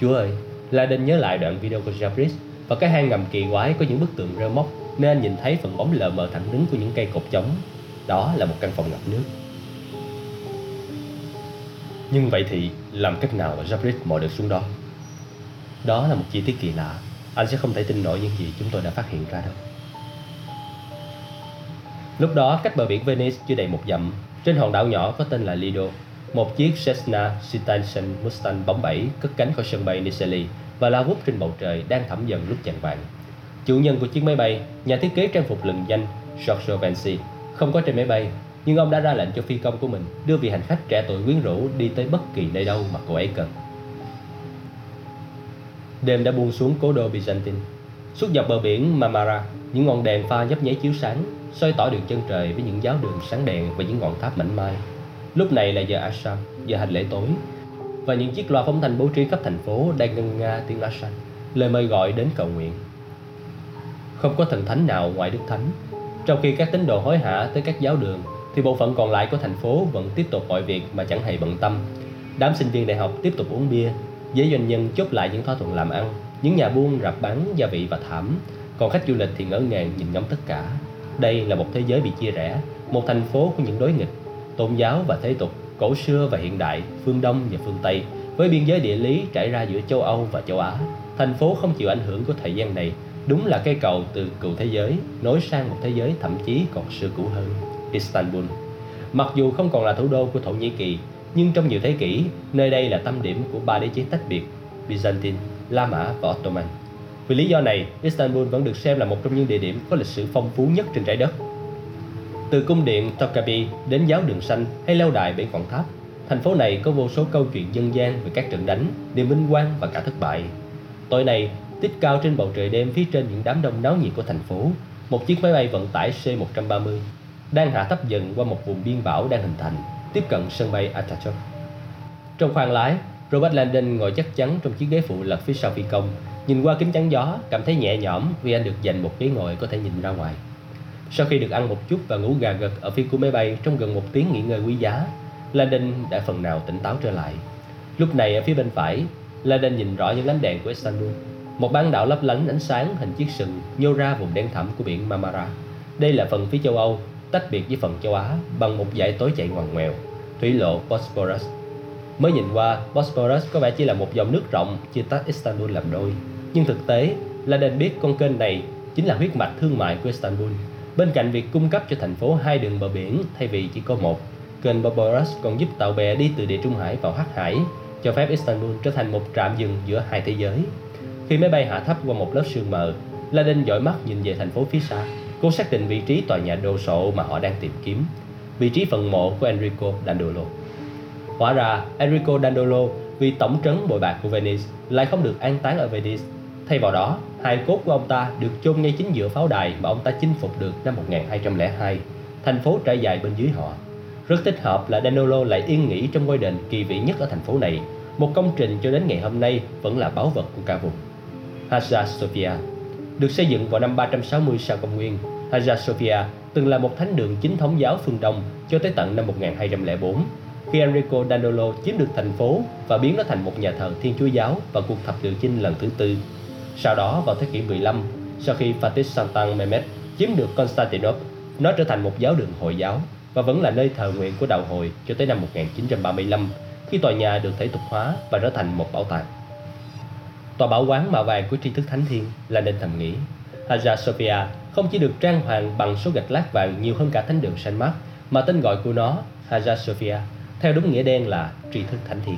Chúa ơi, Laden nhớ lại đoạn video của Jabris Và cái hang ngầm kỳ quái có những bức tượng rơ móc nên anh nhìn thấy phần bóng lờ mờ thẳng đứng của những cây cột chống. Đó là một căn phòng ngập nước. Nhưng vậy thì làm cách nào mà Jabrit mò được xuống đó? Đó là một chi tiết kỳ lạ. Anh sẽ không thể tin nổi những gì chúng tôi đã phát hiện ra đâu. Lúc đó, cách bờ biển Venice chưa đầy một dặm, trên hòn đảo nhỏ có tên là Lido, một chiếc Cessna Citation Mustang bóng bẩy cất cánh khỏi sân bay Nicelli và lao vút trên bầu trời đang thẳm dần lúc chạng vàng. Chủ nhân của chiếc máy bay, nhà thiết kế trang phục lừng danh George Vancy không có trên máy bay, nhưng ông đã ra lệnh cho phi công của mình đưa vị hành khách trẻ tuổi quyến rũ đi tới bất kỳ nơi đâu mà cô ấy cần. Đêm đã buông xuống cố đô Byzantine. Suốt dọc bờ biển Marmara, những ngọn đèn pha nhấp nháy chiếu sáng, soi tỏ đường chân trời với những giáo đường sáng đèn và những ngọn tháp mảnh mai. Lúc này là giờ Asham, giờ hành lễ tối, và những chiếc loa phóng thanh bố trí khắp thành phố đang ngân nga tiếng Asham, lời mời gọi đến cầu nguyện. Không có thần thánh nào ngoài Đức Thánh. Trong khi các tín đồ hối hả tới các giáo đường, thì bộ phận còn lại của thành phố vẫn tiếp tục mọi việc mà chẳng hề bận tâm. Đám sinh viên đại học tiếp tục uống bia, giới doanh nhân chốt lại những thỏa thuận làm ăn, những nhà buôn rạp bán gia vị và thảm, còn khách du lịch thì ngỡ ngàng nhìn ngắm tất cả. Đây là một thế giới bị chia rẽ, một thành phố của những đối nghịch, tôn giáo và thế tục, cổ xưa và hiện đại, phương Đông và phương Tây, với biên giới địa lý trải ra giữa châu Âu và châu Á. Thành phố không chịu ảnh hưởng của thời gian này, đúng là cây cầu từ cựu thế giới nối sang một thế giới thậm chí còn xưa cũ hơn, Istanbul. Mặc dù không còn là thủ đô của Thổ Nhĩ Kỳ, nhưng trong nhiều thế kỷ, nơi đây là tâm điểm của ba đế chế tách biệt, Byzantine, La Mã và Ottoman. Vì lý do này, Istanbul vẫn được xem là một trong những địa điểm có lịch sử phong phú nhất trên trái đất. Từ cung điện Topkapi đến giáo đường xanh hay lâu đài bên quảng tháp, thành phố này có vô số câu chuyện dân gian về các trận đánh, niềm vinh quang và cả thất bại. Tối nay, tích cao trên bầu trời đêm phía trên những đám đông náo nhiệt của thành phố, một chiếc máy bay vận tải C-130 đang hạ thấp dần qua một vùng biên bão đang hình thành, tiếp cận sân bay Atatürk. Trong khoang lái, Robert Landon ngồi chắc chắn trong chiếc ghế phụ lật phía sau phi công, nhìn qua kính chắn gió, cảm thấy nhẹ nhõm vì anh được dành một ghế ngồi có thể nhìn ra ngoài. Sau khi được ăn một chút và ngủ gà gật ở phía của máy bay trong gần một tiếng nghỉ ngơi quý giá, Landon đã phần nào tỉnh táo trở lại. Lúc này ở phía bên phải, Landon nhìn rõ những ánh đèn của Istanbul. Một bán đảo lấp lánh ánh sáng hình chiếc sừng nhô ra vùng đen thẳm của biển Marmara. Đây là phần phía châu Âu, tách biệt với phần châu Á bằng một dải tối chạy ngoằn ngoèo, thủy lộ Bosporus. Mới nhìn qua, Bosporus có vẻ chỉ là một dòng nước rộng chia tách Istanbul làm đôi. Nhưng thực tế, là nên biết con kênh này chính là huyết mạch thương mại của Istanbul Bên cạnh việc cung cấp cho thành phố hai đường bờ biển thay vì chỉ có một, kênh Bosporus còn giúp tàu bè đi từ địa Trung Hải vào Hắc Hải, cho phép Istanbul trở thành một trạm dừng giữa hai thế giới. Khi máy bay hạ thấp qua một lớp sương mờ, Laden dõi mắt nhìn về thành phố phía xa, cố xác định vị trí tòa nhà đồ sộ mà họ đang tìm kiếm, vị trí phần mộ của Enrico Dandolo. Hóa ra, Enrico Dandolo vì tổng trấn bội bạc của Venice lại không được an táng ở Venice. Thay vào đó, hài cốt của ông ta được chôn ngay chính giữa pháo đài mà ông ta chinh phục được năm 1202, thành phố trải dài bên dưới họ. Rất thích hợp là Danilo lại yên nghỉ trong ngôi đền kỳ vĩ nhất ở thành phố này, một công trình cho đến ngày hôm nay vẫn là báu vật của cả vùng. Hagia Sophia được xây dựng vào năm 360 sau công nguyên, Hagia Sophia từng là một thánh đường chính thống giáo phương Đông cho tới tận năm 1204 khi Enrico Dandolo chiếm được thành phố và biến nó thành một nhà thờ Thiên Chúa giáo vào cuộc thập tự chinh lần thứ tư sau đó vào thế kỷ 15, sau khi Fatih Sultan Mehmed chiếm được Constantinople, nó trở thành một giáo đường Hồi giáo và vẫn là nơi thờ nguyện của đạo hồi cho tới năm 1935 khi tòa nhà được thể tục hóa và trở thành một bảo tàng. Tòa bảo quán màu vàng của tri thức thánh thiên là nên thầm nghĩ Hagia Sophia không chỉ được trang hoàng bằng số gạch lát vàng nhiều hơn cả thánh đường Saint Mark mà tên gọi của nó Hagia Sophia theo đúng nghĩa đen là tri thức thánh thiên.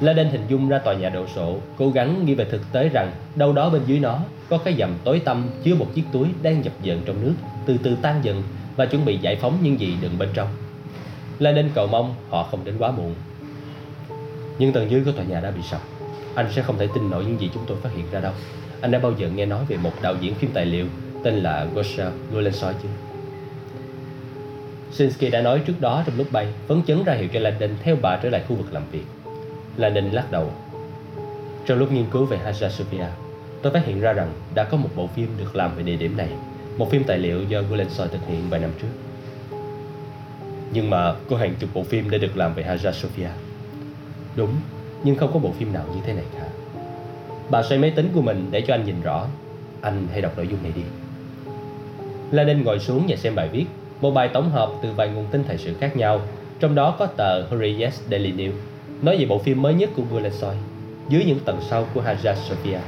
La Đen hình dung ra tòa nhà đồ sộ, cố gắng nghĩ về thực tế rằng đâu đó bên dưới nó có cái dầm tối tăm chứa một chiếc túi đang dập dờn trong nước, từ từ tan dần và chuẩn bị giải phóng những gì đựng bên trong. La Đen cầu mong họ không đến quá muộn. Nhưng tầng dưới của tòa nhà đã bị sập. Anh sẽ không thể tin nổi những gì chúng tôi phát hiện ra đâu. Anh đã bao giờ nghe nói về một đạo diễn phim tài liệu tên là Gosha Golensoy chứ? Sinsky đã nói trước đó trong lúc bay, phấn chấn ra hiệu cho Landon theo bà trở lại khu vực làm việc. Landon lắc đầu. Trong lúc nghiên cứu về Hagia Sophia, tôi phát hiện ra rằng đã có một bộ phim được làm về địa điểm này, một phim tài liệu do Gulensoy thực hiện vài năm trước. Nhưng mà có hàng chục bộ phim đã được làm về Hagia Sophia. Đúng, nhưng không có bộ phim nào như thế này cả. Bà xoay máy tính của mình để cho anh nhìn rõ. Anh hãy đọc nội dung này đi. La Đinh ngồi xuống và xem bài viết. Một bài tổng hợp từ vài nguồn tin thời sự khác nhau. Trong đó có tờ Hurry Yes Daily News Nói về bộ phim mới nhất của Bulesoy Dưới những tầng sau của Hagia Sophia.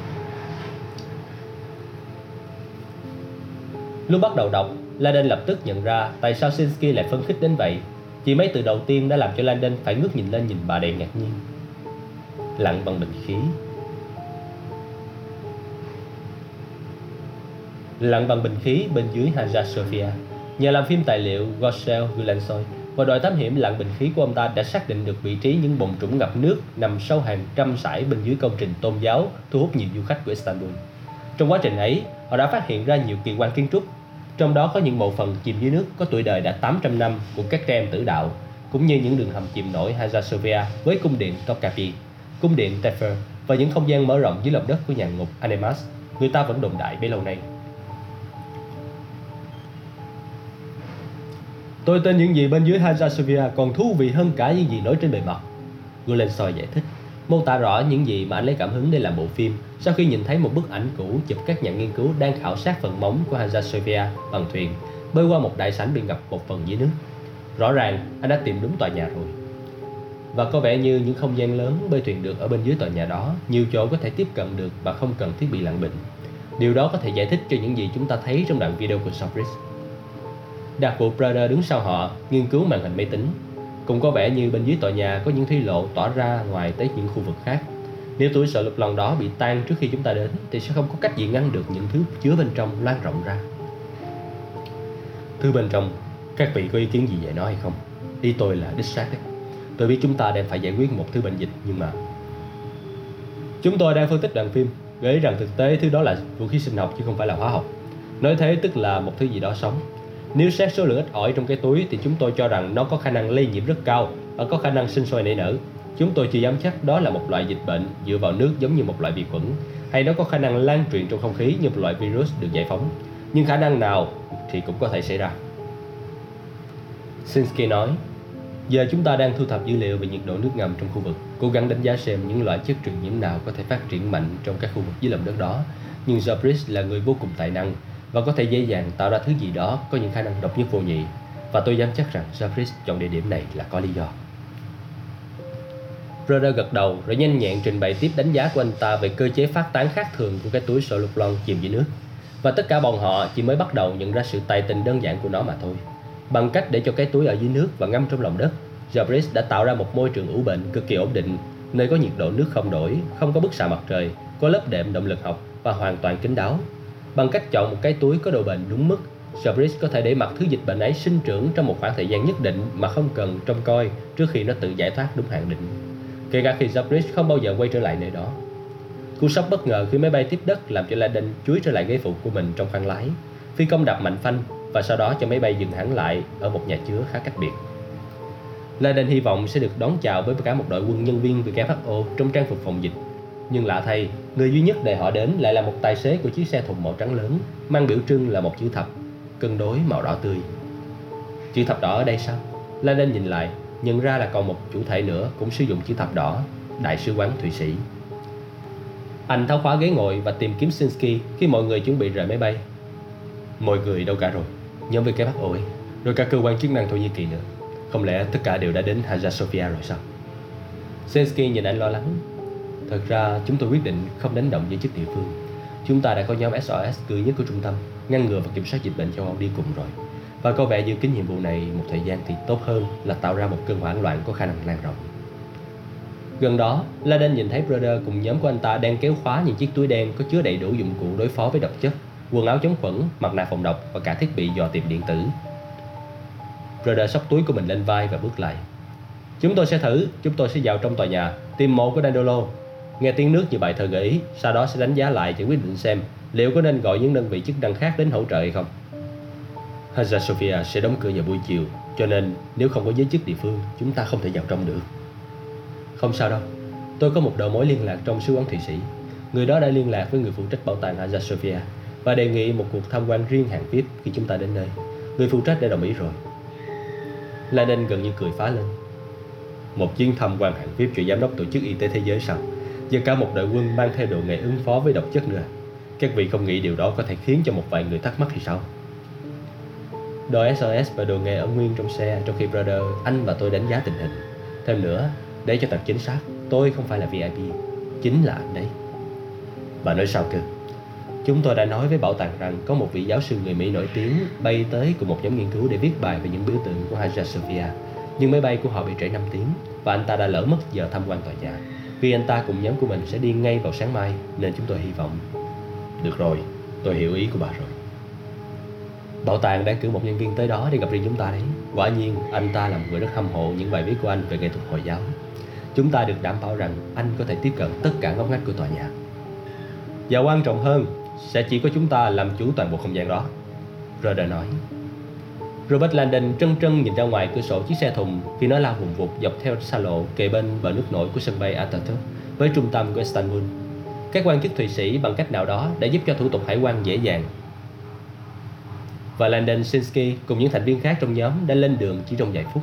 Lúc bắt đầu đọc, Landon lập tức nhận ra tại sao Sinsky lại phân khích đến vậy. Chỉ mấy từ đầu tiên đã làm cho Landon phải ngước nhìn lên nhìn bà đầy ngạc nhiên. Lặng bằng bình khí. Lặng bằng bình khí bên dưới Hagia Sophia. nhà làm phim tài liệu Gossel Gulensoy và đội thám hiểm lặn bình khí của ông ta đã xác định được vị trí những bồn trũng ngập nước nằm sâu hàng trăm sải bên dưới công trình tôn giáo thu hút nhiều du khách của Istanbul. Trong quá trình ấy, họ đã phát hiện ra nhiều kỳ quan kiến trúc, trong đó có những mộ phần chìm dưới nước có tuổi đời đã 800 năm của các trẻ em tử đạo, cũng như những đường hầm chìm nổi Hagia Sophia với cung điện Topkapi, cung điện Tefer và những không gian mở rộng dưới lòng đất của nhà ngục Anemas, người ta vẫn đồn đại bấy lâu nay. Tôi tin những gì bên dưới Hagia Sophia còn thú vị hơn cả những gì nổi trên bề mặt. Gulensoy giải thích, mô tả rõ những gì mà anh lấy cảm hứng để làm bộ phim sau khi nhìn thấy một bức ảnh cũ chụp các nhà nghiên cứu đang khảo sát phần móng của Hagia Sophia bằng thuyền bơi qua một đại sảnh bị ngập một phần dưới nước. Rõ ràng anh đã tìm đúng tòa nhà rồi. Và có vẻ như những không gian lớn bơi thuyền được ở bên dưới tòa nhà đó nhiều chỗ có thể tiếp cận được và không cần thiết bị lặn bình. Điều đó có thể giải thích cho những gì chúng ta thấy trong đoạn video của Sofris. Đặc vụ Prada đứng sau họ, nghiên cứu màn hình máy tính. Cũng có vẻ như bên dưới tòa nhà có những thủy lộ tỏa ra ngoài tới những khu vực khác. Nếu túi sợ lục lòng đó bị tan trước khi chúng ta đến thì sẽ không có cách gì ngăn được những thứ chứa bên trong lan rộng ra. Thứ bên trong, các vị có ý kiến gì về nó hay không? Ý tôi là đích xác đấy. Tôi biết chúng ta đang phải giải quyết một thứ bệnh dịch nhưng mà Chúng tôi đang phân tích đoạn phim gợi ý rằng thực tế thứ đó là vũ khí sinh học chứ không phải là hóa học. Nói thế tức là một thứ gì đó sống nếu xét số lượng ít ỏi trong cái túi thì chúng tôi cho rằng nó có khả năng lây nhiễm rất cao và có khả năng sinh sôi nảy nở. Chúng tôi chưa dám chắc đó là một loại dịch bệnh dựa vào nước giống như một loại vi khuẩn hay nó có khả năng lan truyền trong không khí như một loại virus được giải phóng. Nhưng khả năng nào thì cũng có thể xảy ra. Sinsky nói, giờ chúng ta đang thu thập dữ liệu về nhiệt độ nước ngầm trong khu vực, cố gắng đánh giá xem những loại chất truyền nhiễm nào có thể phát triển mạnh trong các khu vực dưới lòng đất đó. Nhưng Zabris là người vô cùng tài năng và có thể dễ dàng tạo ra thứ gì đó có những khả năng độc nhất vô nhị và tôi dám chắc rằng Zabris chọn địa điểm này là có lý do. Brother gật đầu rồi nhanh nhẹn trình bày tiếp đánh giá của anh ta về cơ chế phát tán khác thường của cái túi sợi lục lon chìm dưới nước. Và tất cả bọn họ chỉ mới bắt đầu nhận ra sự tài tình đơn giản của nó mà thôi. Bằng cách để cho cái túi ở dưới nước và ngâm trong lòng đất, Jabris đã tạo ra một môi trường ủ bệnh cực kỳ ổn định, nơi có nhiệt độ nước không đổi, không có bức xạ mặt trời, có lớp đệm động lực học và hoàn toàn kín đáo, Bằng cách chọn một cái túi có độ bền đúng mức, Jabris có thể để mặc thứ dịch bệnh ấy sinh trưởng trong một khoảng thời gian nhất định mà không cần trông coi trước khi nó tự giải thoát đúng hạn định. Kể cả khi Jabris không bao giờ quay trở lại nơi đó. Cú sốc bất ngờ khi máy bay tiếp đất làm cho Laden chuối trở lại ghế phụ của mình trong khoang lái. Phi công đạp mạnh phanh và sau đó cho máy bay dừng hẳn lại ở một nhà chứa khá cách biệt. Laden hy vọng sẽ được đón chào với cả một đội quân nhân viên WHO trong trang phục phòng dịch nhưng lạ thay, người duy nhất để họ đến lại là một tài xế của chiếc xe thùng màu trắng lớn, mang biểu trưng là một chữ thập, cân đối màu đỏ tươi. Chữ thập đỏ ở đây sao? Laden nhìn lại, nhận ra là còn một chủ thể nữa cũng sử dụng chữ thập đỏ, Đại sứ quán Thụy Sĩ. Anh tháo khóa ghế ngồi và tìm kiếm Sinsky khi mọi người chuẩn bị rời máy bay. Mọi người đâu cả rồi? Nhóm WHO ấy, rồi cả cơ quan chức năng Thổ Nhĩ Kỳ nữa. Không lẽ tất cả đều đã đến Hagia Sophia rồi sao? sensky nhìn anh lo lắng Thật ra chúng tôi quyết định không đánh động giới chức địa phương. Chúng ta đã có nhóm SOS cử nhất của trung tâm ngăn ngừa và kiểm soát dịch bệnh châu Âu đi cùng rồi. Và có vẻ như kính nhiệm vụ này một thời gian thì tốt hơn là tạo ra một cơn hoảng loạn có khả năng lan rộng. Gần đó, Laden nhìn thấy Brother cùng nhóm của anh ta đang kéo khóa những chiếc túi đen có chứa đầy đủ dụng cụ đối phó với độc chất, quần áo chống khuẩn, mặt nạ phòng độc và cả thiết bị dò tìm điện tử. Brother sóc túi của mình lên vai và bước lại. Chúng tôi sẽ thử, chúng tôi sẽ vào trong tòa nhà, tìm mộ của Dandolo Nghe tiếng nước như bài thơ gợi ý, sau đó sẽ đánh giá lại để quyết định xem liệu có nên gọi những đơn vị chức năng khác đến hỗ trợ hay không. Hagia Sophia sẽ đóng cửa vào buổi chiều, cho nên nếu không có giới chức địa phương, chúng ta không thể vào trong được. Không sao đâu, tôi có một đầu mối liên lạc trong sứ quán Thụy Sĩ. Người đó đã liên lạc với người phụ trách bảo tàng Hagia Sophia và đề nghị một cuộc tham quan riêng hàng VIP khi chúng ta đến nơi. Người phụ trách đã đồng ý rồi. Laden gần như cười phá lên. Một chuyến tham quan hàng VIP cho giám đốc tổ chức y tế thế giới sao? và cả một đội quân mang theo đồ nghề ứng phó với độc chất nữa. Các vị không nghĩ điều đó có thể khiến cho một vài người thắc mắc thì sao? Đội SOS và đồ nghề ở nguyên trong xe trong khi Brother, anh và tôi đánh giá tình hình. Thêm nữa, để cho thật chính xác, tôi không phải là VIP, chính là anh đấy. Bà nói sao cơ? Chúng tôi đã nói với bảo tàng rằng có một vị giáo sư người Mỹ nổi tiếng bay tới cùng một nhóm nghiên cứu để viết bài về những biểu tượng của Hagia Sophia. Nhưng máy bay của họ bị trễ 5 tiếng và anh ta đã lỡ mất giờ tham quan tòa nhà. Vì anh ta cùng nhóm của mình sẽ đi ngay vào sáng mai nên chúng tôi hy vọng. Được rồi, tôi hiểu ý của bà rồi. Bảo tàng đang cử một nhân viên tới đó để gặp riêng chúng ta đấy. Quả nhiên, anh ta là một người rất hâm mộ những bài viết của anh về nghệ thuật Hồi giáo. Chúng ta được đảm bảo rằng anh có thể tiếp cận tất cả ngóc ngách của tòa nhà. Và quan trọng hơn, sẽ chỉ có chúng ta làm chủ toàn bộ không gian đó. Roder nói. Robert Landon trân trân nhìn ra ngoài cửa sổ chiếc xe thùng khi nó lao vùng vụt dọc theo xa lộ kề bên bờ nước nổi của sân bay Atatürk với trung tâm của Istanbul. Các quan chức Thụy Sĩ bằng cách nào đó đã giúp cho thủ tục hải quan dễ dàng. Và Landon Sinsky cùng những thành viên khác trong nhóm đã lên đường chỉ trong vài phút.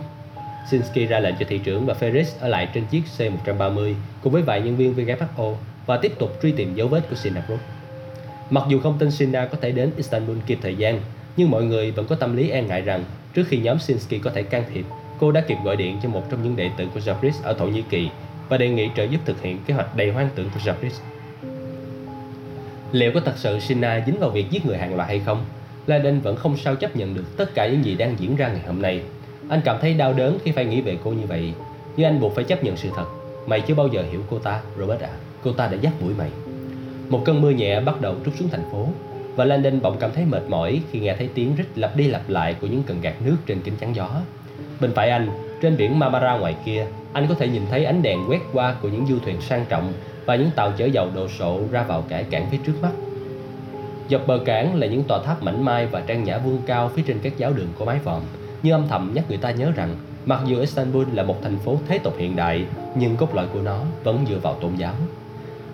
Sinsky ra lệnh cho thị trưởng và Ferris ở lại trên chiếc C-130 cùng với vài nhân viên WHO và tiếp tục truy tìm dấu vết của Sinapros. Mặc dù không tin Sina có thể đến Istanbul kịp thời gian, nhưng mọi người vẫn có tâm lý e ngại rằng trước khi nhóm Sinsky có thể can thiệp, cô đã kịp gọi điện cho một trong những đệ tử của Jabris ở Thổ Nhĩ Kỳ và đề nghị trợ giúp thực hiện kế hoạch đầy hoang tưởng của Jabris. Liệu có thật sự Sina dính vào việc giết người hàng loạt hay không? Laden vẫn không sao chấp nhận được tất cả những gì đang diễn ra ngày hôm nay. Anh cảm thấy đau đớn khi phải nghĩ về cô như vậy, nhưng anh buộc phải chấp nhận sự thật. Mày chưa bao giờ hiểu cô ta, Robert ạ. À. Cô ta đã dắt mũi mày. Một cơn mưa nhẹ bắt đầu trút xuống thành phố và Landon bỗng cảm thấy mệt mỏi khi nghe thấy tiếng rít lặp đi lặp lại của những cần gạt nước trên kính chắn gió. Bên phải anh, trên biển Marmara ngoài kia, anh có thể nhìn thấy ánh đèn quét qua của những du thuyền sang trọng và những tàu chở dầu đồ sộ ra vào cải cảng phía trước mắt. Dọc bờ cảng là những tòa tháp mảnh mai và trang nhã vuông cao phía trên các giáo đường có mái vòm, như âm thầm nhắc người ta nhớ rằng mặc dù Istanbul là một thành phố thế tục hiện đại, nhưng cốt lõi của nó vẫn dựa vào tôn giáo.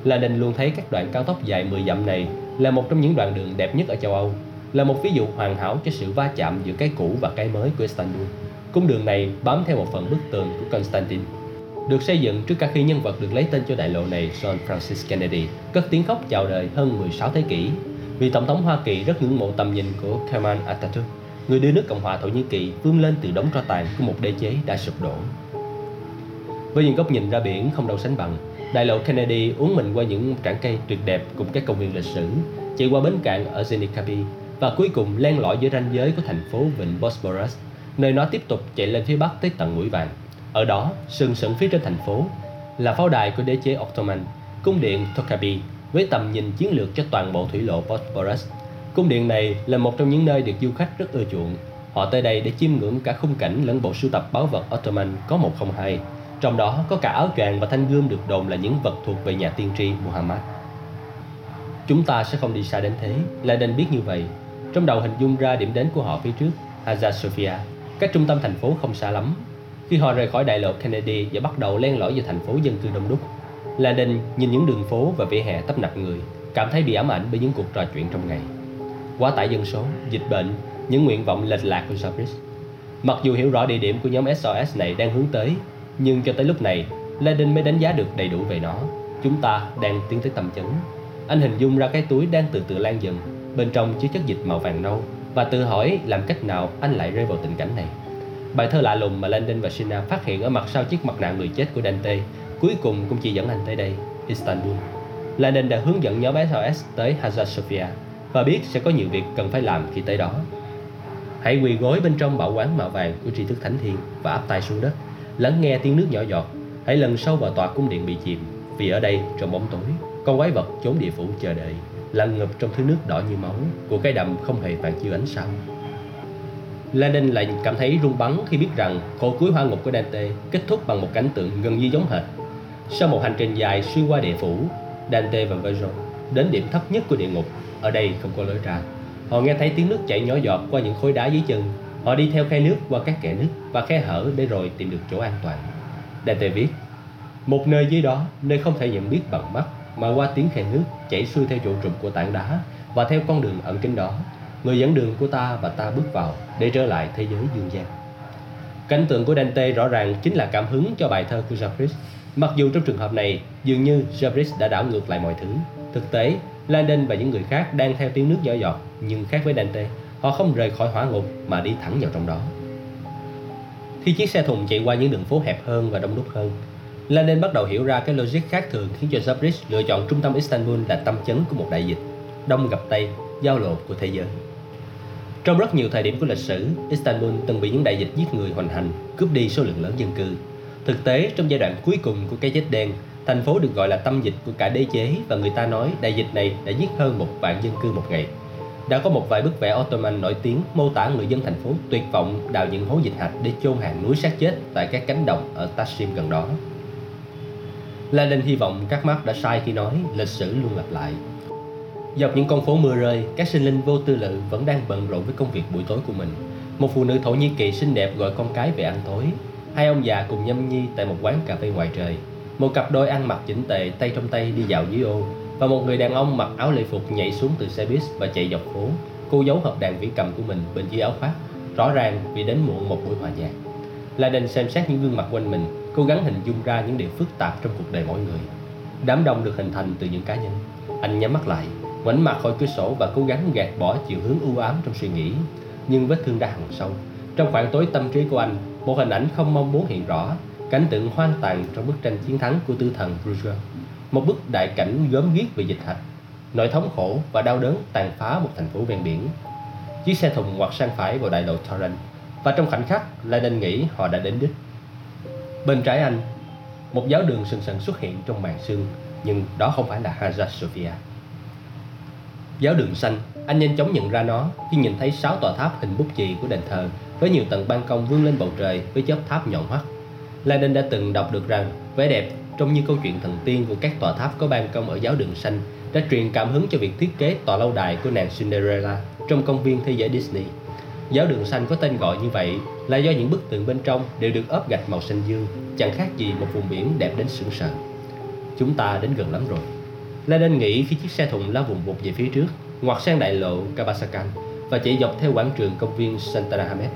La Đình luôn thấy các đoạn cao tốc dài 10 dặm này là một trong những đoạn đường đẹp nhất ở châu Âu, là một ví dụ hoàn hảo cho sự va chạm giữa cái cũ và cái mới của Istanbul. Cung đường này bám theo một phần bức tường của Constantine, được xây dựng trước cả khi nhân vật được lấy tên cho đại lộ này John Francis Kennedy cất tiếng khóc chào đời hơn 16 thế kỷ. Vì Tổng thống Hoa Kỳ rất ngưỡng mộ tầm nhìn của Kemal Atatürk, người đưa nước Cộng hòa Thổ Nhĩ Kỳ vươn lên từ đống tro tàn của một đế chế đã sụp đổ. Với những góc nhìn ra biển không đâu sánh bằng, Đại lộ Kennedy uống mình qua những cảng cây tuyệt đẹp cùng các công viên lịch sử, chạy qua bến cạn ở Zenikabi và cuối cùng len lỏi giữa ranh giới của thành phố vịnh Bosporus, nơi nó tiếp tục chạy lên phía bắc tới tận mũi vàng. Ở đó, sừng sững phía trên thành phố là pháo đài của đế chế Ottoman, cung điện Tokabi với tầm nhìn chiến lược cho toàn bộ thủy lộ Bosporus. Cung điện này là một trong những nơi được du khách rất ưa chuộng. Họ tới đây để chiêm ngưỡng cả khung cảnh lẫn bộ sưu tập báu vật Ottoman có 102 trong đó có cả áo choàng và thanh gươm được đồn là những vật thuộc về nhà tiên tri Muhammad. Chúng ta sẽ không đi xa đến thế, là nên biết như vậy. Trong đầu hình dung ra điểm đến của họ phía trước, Hagia Sophia, cách trung tâm thành phố không xa lắm. Khi họ rời khỏi đại lộ Kennedy và bắt đầu len lỏi vào thành phố dân cư đông đúc, Landon nhìn những đường phố và vỉa hè tấp nập người, cảm thấy bị ám ảnh bởi những cuộc trò chuyện trong ngày. Quá tải dân số, dịch bệnh, những nguyện vọng lệch lạc của Jarvis. Mặc dù hiểu rõ địa điểm của nhóm SOS này đang hướng tới, nhưng cho tới lúc này, Laden mới đánh giá được đầy đủ về nó. Chúng ta đang tiến tới tầm chấn. Anh hình dung ra cái túi đang từ từ lan dần, bên trong chứa chất dịch màu vàng nâu và tự hỏi làm cách nào anh lại rơi vào tình cảnh này. Bài thơ lạ lùng mà Landon và Sina phát hiện ở mặt sau chiếc mặt nạ người chết của Dante cuối cùng cũng chỉ dẫn anh tới đây, Istanbul. Landon đã hướng dẫn nhóm SOS tới Hagia Sophia và biết sẽ có nhiều việc cần phải làm khi tới đó. Hãy quỳ gối bên trong bảo quán màu vàng của tri thức thánh thiên và áp tay xuống đất lắng nghe tiếng nước nhỏ giọt hãy lần sâu vào tòa cung điện bị chìm vì ở đây trong bóng tối con quái vật trốn địa phủ chờ đợi lăn ngập trong thứ nước đỏ như máu của cái đầm không hề phản chiếu ánh sao Lenin lại cảm thấy run bắn khi biết rằng khổ cuối hoa ngục của Dante kết thúc bằng một cảnh tượng gần như giống hệt. Sau một hành trình dài xuyên qua địa phủ, Dante và Virgil đến điểm thấp nhất của địa ngục, ở đây không có lối ra. Họ nghe thấy tiếng nước chảy nhỏ giọt qua những khối đá dưới chân Họ đi theo khe nước qua các kẽ nước và khe hở để rồi tìm được chỗ an toàn. Dante viết, một nơi dưới đó, nơi không thể nhận biết bằng mắt, mà qua tiếng khe nước chảy xuôi theo chỗ trụm của tảng đá và theo con đường ẩn kín đó, người dẫn đường của ta và ta bước vào để trở lại thế giới dương gian. Cảnh tượng của Dante rõ ràng chính là cảm hứng cho bài thơ của Jabris. Mặc dù trong trường hợp này, dường như Jabris đã đảo ngược lại mọi thứ. Thực tế, Landon và những người khác đang theo tiếng nước nhỏ giọt, nhưng khác với Dante, Họ không rời khỏi hỏa ngục mà đi thẳng vào trong đó. Khi chiếc xe thùng chạy qua những đường phố hẹp hơn và đông đúc hơn, Lenin bắt đầu hiểu ra cái logic khác thường khiến cho Zabris lựa chọn trung tâm Istanbul là tâm chấn của một đại dịch. Đông gặp Tây, giao lộ của thế giới. Trong rất nhiều thời điểm của lịch sử, Istanbul từng bị những đại dịch giết người hoành hành, cướp đi số lượng lớn dân cư. Thực tế, trong giai đoạn cuối cùng của cái chết đen, thành phố được gọi là tâm dịch của cả đế chế và người ta nói đại dịch này đã giết hơn một vạn dân cư một ngày. Đã có một vài bức vẽ Ottoman nổi tiếng mô tả người dân thành phố tuyệt vọng đào những hố dịch hạch để chôn hàng núi xác chết tại các cánh đồng ở Tashim gần đó. Lenin hy vọng các mắt đã sai khi nói lịch sử luôn lặp lại. Dọc những con phố mưa rơi, các sinh linh vô tư lự vẫn đang bận rộn với công việc buổi tối của mình. Một phụ nữ Thổ Nhĩ Kỳ xinh đẹp gọi con cái về ăn tối. Hai ông già cùng nhâm nhi tại một quán cà phê ngoài trời. Một cặp đôi ăn mặc chỉnh tề, tay trong tay đi dạo dưới ô. Và một người đàn ông mặc áo lễ phục nhảy xuống từ xe buýt và chạy dọc phố. Cô giấu hộp đàn vĩ cầm của mình bên dưới áo khoác. Rõ ràng vì đến muộn một buổi hòa nhạc. La Đình xem xét những gương mặt quanh mình, cố gắng hình dung ra những điều phức tạp trong cuộc đời mỗi người. Đám đông được hình thành từ những cá nhân. Anh nhắm mắt lại, ngoảnh mặt khỏi cửa sổ và cố gắng gạt bỏ chiều hướng u ám trong suy nghĩ. Nhưng vết thương đã hằn sâu. Trong khoảng tối tâm trí của anh, một hình ảnh không mong muốn hiện rõ, cảnh tượng hoang tàn trong bức tranh chiến thắng của tư thần Bruges. Một bức đại cảnh gớm ghiếc về dịch hạch, nỗi thống khổ và đau đớn tàn phá một thành phố ven biển. Chiếc xe thùng ngoặt sang phải vào đại lộ Torrent và trong khoảnh khắc Lenin nghĩ họ đã đến đích. Bên trái anh, một giáo đường sừng sần xuất hiện trong màn sương, nhưng đó không phải là Hagia Sophia. Giáo đường xanh, anh nhanh chóng nhận ra nó khi nhìn thấy sáu tòa tháp hình bút chì của đền thờ với nhiều tầng ban công vươn lên bầu trời với chóp tháp nhọn hoắt. Lenin đã từng đọc được rằng vẻ đẹp trông như câu chuyện thần tiên của các tòa tháp có ban công ở giáo đường xanh đã truyền cảm hứng cho việc thiết kế tòa lâu đài của nàng Cinderella trong công viên thế giới Disney. Giáo đường xanh có tên gọi như vậy là do những bức tường bên trong đều được ốp gạch màu xanh dương, chẳng khác gì một vùng biển đẹp đến sững sờ. Chúng ta đến gần lắm rồi. Lenin nghĩ khi chiếc xe thùng lao vùng vụt về phía trước, ngoặt sang đại lộ Kabasakan và chạy dọc theo quảng trường công viên Sultanahmet.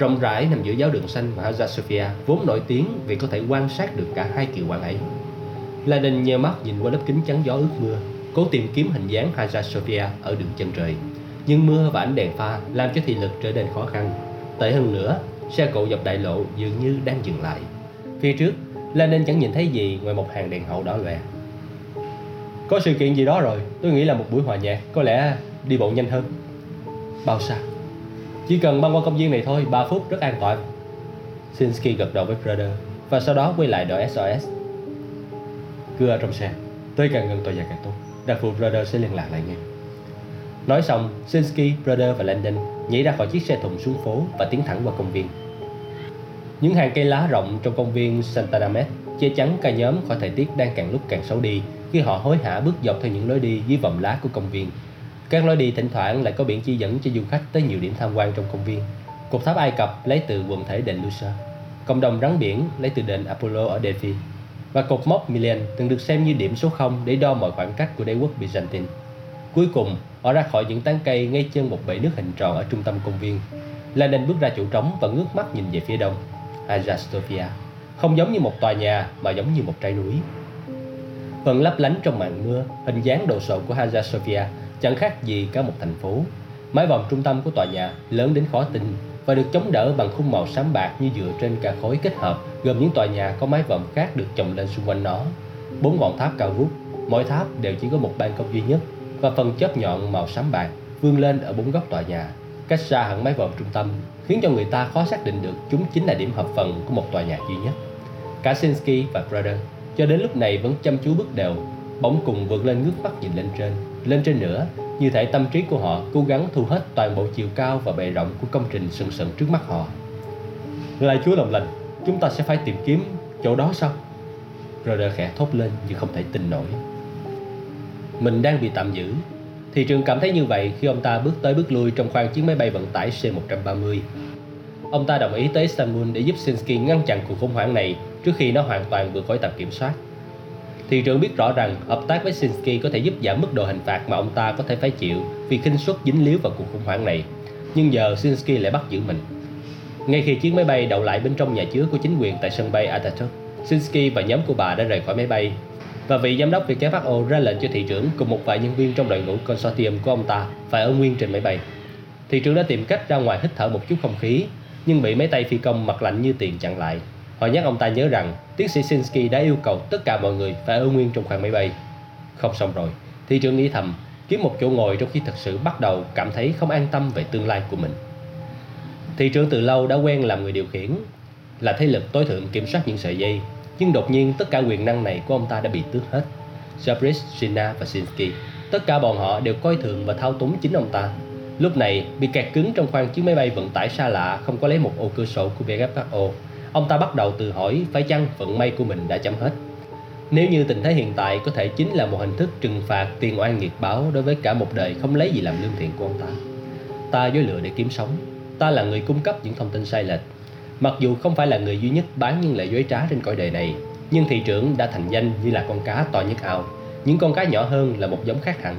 Rộng rãi nằm giữa giáo đường xanh và Hagia Sophia vốn nổi tiếng vì có thể quan sát được cả hai kỳ quan ấy. Lenin nheo mắt nhìn qua lớp kính chắn gió ướt mưa, cố tìm kiếm hình dáng Hagia Sophia ở đường chân trời nhưng mưa và ánh đèn pha làm cho thị lực trở nên khó khăn. Tệ hơn nữa, xe cộ dọc đại lộ dường như đang dừng lại. Phía trước, Lenin chẳng nhìn thấy gì ngoài một hàng đèn hậu đỏ lòe. Có sự kiện gì đó rồi, tôi nghĩ là một buổi hòa nhạc, có lẽ đi bộ nhanh hơn. Bao xa? Chỉ cần băng qua công viên này thôi, 3 phút rất an toàn. Sinsky gật đầu với Brother và sau đó quay lại đội SOS. Cứ ở trong xe, tới càng gần tòa nhà càng tốt. Đặc vụ Brother sẽ liên lạc lại ngay. Nói xong, Sinsky, Brother và Landon nhảy ra khỏi chiếc xe thùng xuống phố và tiến thẳng qua công viên. Những hàng cây lá rộng trong công viên Santanamet che chắn cả nhóm khỏi thời tiết đang càng lúc càng xấu đi khi họ hối hả bước dọc theo những lối đi dưới vòng lá của công viên. Các lối đi thỉnh thoảng lại có biển chỉ dẫn cho du khách tới nhiều điểm tham quan trong công viên. Cột tháp Ai Cập lấy từ quần thể đền Lusa, cộng đồng rắn biển lấy từ đền Apollo ở Delphi và cột mốc Milan từng được xem như điểm số 0 để đo mọi khoảng cách của đế quốc Byzantine. Cuối cùng, họ ra khỏi những tán cây ngay chân một bể nước hình tròn ở trung tâm công viên. Lenin bước ra chỗ trống và ngước mắt nhìn về phía đông. Hagia Sophia không giống như một tòa nhà mà giống như một trái núi. Phần lấp lánh trong màn mưa, hình dáng đồ sộ của Hagia Sophia chẳng khác gì cả một thành phố. Mái vòm trung tâm của tòa nhà lớn đến khó tin và được chống đỡ bằng khung màu xám bạc như dựa trên cả khối kết hợp gồm những tòa nhà có mái vòm khác được chồng lên xung quanh nó. Bốn ngọn tháp cao vút, mỗi tháp đều chỉ có một ban công duy nhất và phần chớp nhọn màu xám bạc vươn lên ở bốn góc tòa nhà, cách xa hẳn mái vòm trung tâm, khiến cho người ta khó xác định được chúng chính là điểm hợp phần của một tòa nhà duy nhất. Kaczynski và Brother cho đến lúc này vẫn chăm chú bước đều, bỗng cùng vượt lên ngước mắt nhìn lên trên, lên trên nữa, như thể tâm trí của họ cố gắng thu hết toàn bộ chiều cao và bề rộng của công trình sừng sừng trước mắt họ. Lại Chúa lòng lành, chúng ta sẽ phải tìm kiếm chỗ đó sao? Roder khẽ thốt lên như không thể tin nổi mình đang bị tạm giữ. Thị trường cảm thấy như vậy khi ông ta bước tới bước lui trong khoang chiếc máy bay vận tải C-130. Ông ta đồng ý tới Istanbul để giúp Sinsky ngăn chặn cuộc khủng hoảng này trước khi nó hoàn toàn vượt khỏi tầm kiểm soát. Thị trường biết rõ rằng hợp tác với Sinsky có thể giúp giảm mức độ hình phạt mà ông ta có thể phải chịu vì khinh suất dính líu vào cuộc khủng hoảng này. Nhưng giờ Sinsky lại bắt giữ mình. Ngay khi chiếc máy bay đậu lại bên trong nhà chứa của chính quyền tại sân bay Atatürk, Sinsky và nhóm của bà đã rời khỏi máy bay và vị giám đốc WHO ra lệnh cho thị trưởng cùng một vài nhân viên trong đội ngũ consortium của ông ta phải ở nguyên trên máy bay. Thị trưởng đã tìm cách ra ngoài hít thở một chút không khí, nhưng bị mấy tay phi công mặt lạnh như tiền chặn lại. Họ nhắc ông ta nhớ rằng tiến sĩ Sinsky đã yêu cầu tất cả mọi người phải ở nguyên trong khoang máy bay. Không xong rồi, thị trưởng nghĩ thầm, kiếm một chỗ ngồi trong khi thật sự bắt đầu cảm thấy không an tâm về tương lai của mình. Thị trưởng từ lâu đã quen làm người điều khiển, là thế lực tối thượng kiểm soát những sợi dây, nhưng đột nhiên tất cả quyền năng này của ông ta đã bị tước hết. Sabris, Shina và sinsky tất cả bọn họ đều coi thường và thao túng chính ông ta. Lúc này, bị kẹt cứng trong khoang chiếc máy bay vận tải xa lạ không có lấy một ô cửa sổ của WFO, ông ta bắt đầu tự hỏi phải chăng vận may của mình đã chấm hết. Nếu như tình thế hiện tại có thể chính là một hình thức trừng phạt tiền oan nghiệt báo đối với cả một đời không lấy gì làm lương thiện của ông ta. Ta dối lừa để kiếm sống. Ta là người cung cấp những thông tin sai lệch. Mặc dù không phải là người duy nhất bán những lời dối trá trên cõi đời này, nhưng thị trưởng đã thành danh như là con cá to nhất ao. Những con cá nhỏ hơn là một giống khác hẳn,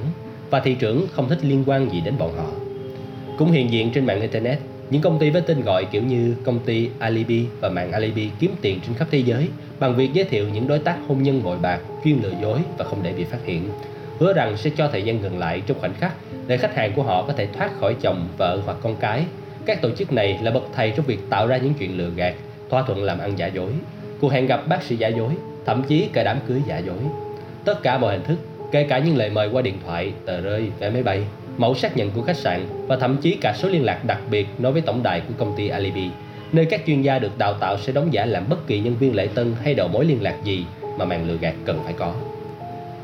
và thị trưởng không thích liên quan gì đến bọn họ. Cũng hiện diện trên mạng Internet, những công ty với tên gọi kiểu như công ty Alibi và mạng Alibi kiếm tiền trên khắp thế giới bằng việc giới thiệu những đối tác hôn nhân bội bạc, chuyên lừa dối và không để bị phát hiện. Hứa rằng sẽ cho thời gian ngừng lại trong khoảnh khắc để khách hàng của họ có thể thoát khỏi chồng, vợ hoặc con cái. Các tổ chức này là bậc thầy trong việc tạo ra những chuyện lừa gạt, thỏa thuận làm ăn giả dối, cuộc hẹn gặp bác sĩ giả dối, thậm chí cả đám cưới giả dối. Tất cả mọi hình thức, kể cả những lời mời qua điện thoại, tờ rơi, vé máy bay, mẫu xác nhận của khách sạn và thậm chí cả số liên lạc đặc biệt nói với tổng đài của công ty Alibi, nơi các chuyên gia được đào tạo sẽ đóng giả làm bất kỳ nhân viên lễ tân hay đầu mối liên lạc gì mà màn lừa gạt cần phải có.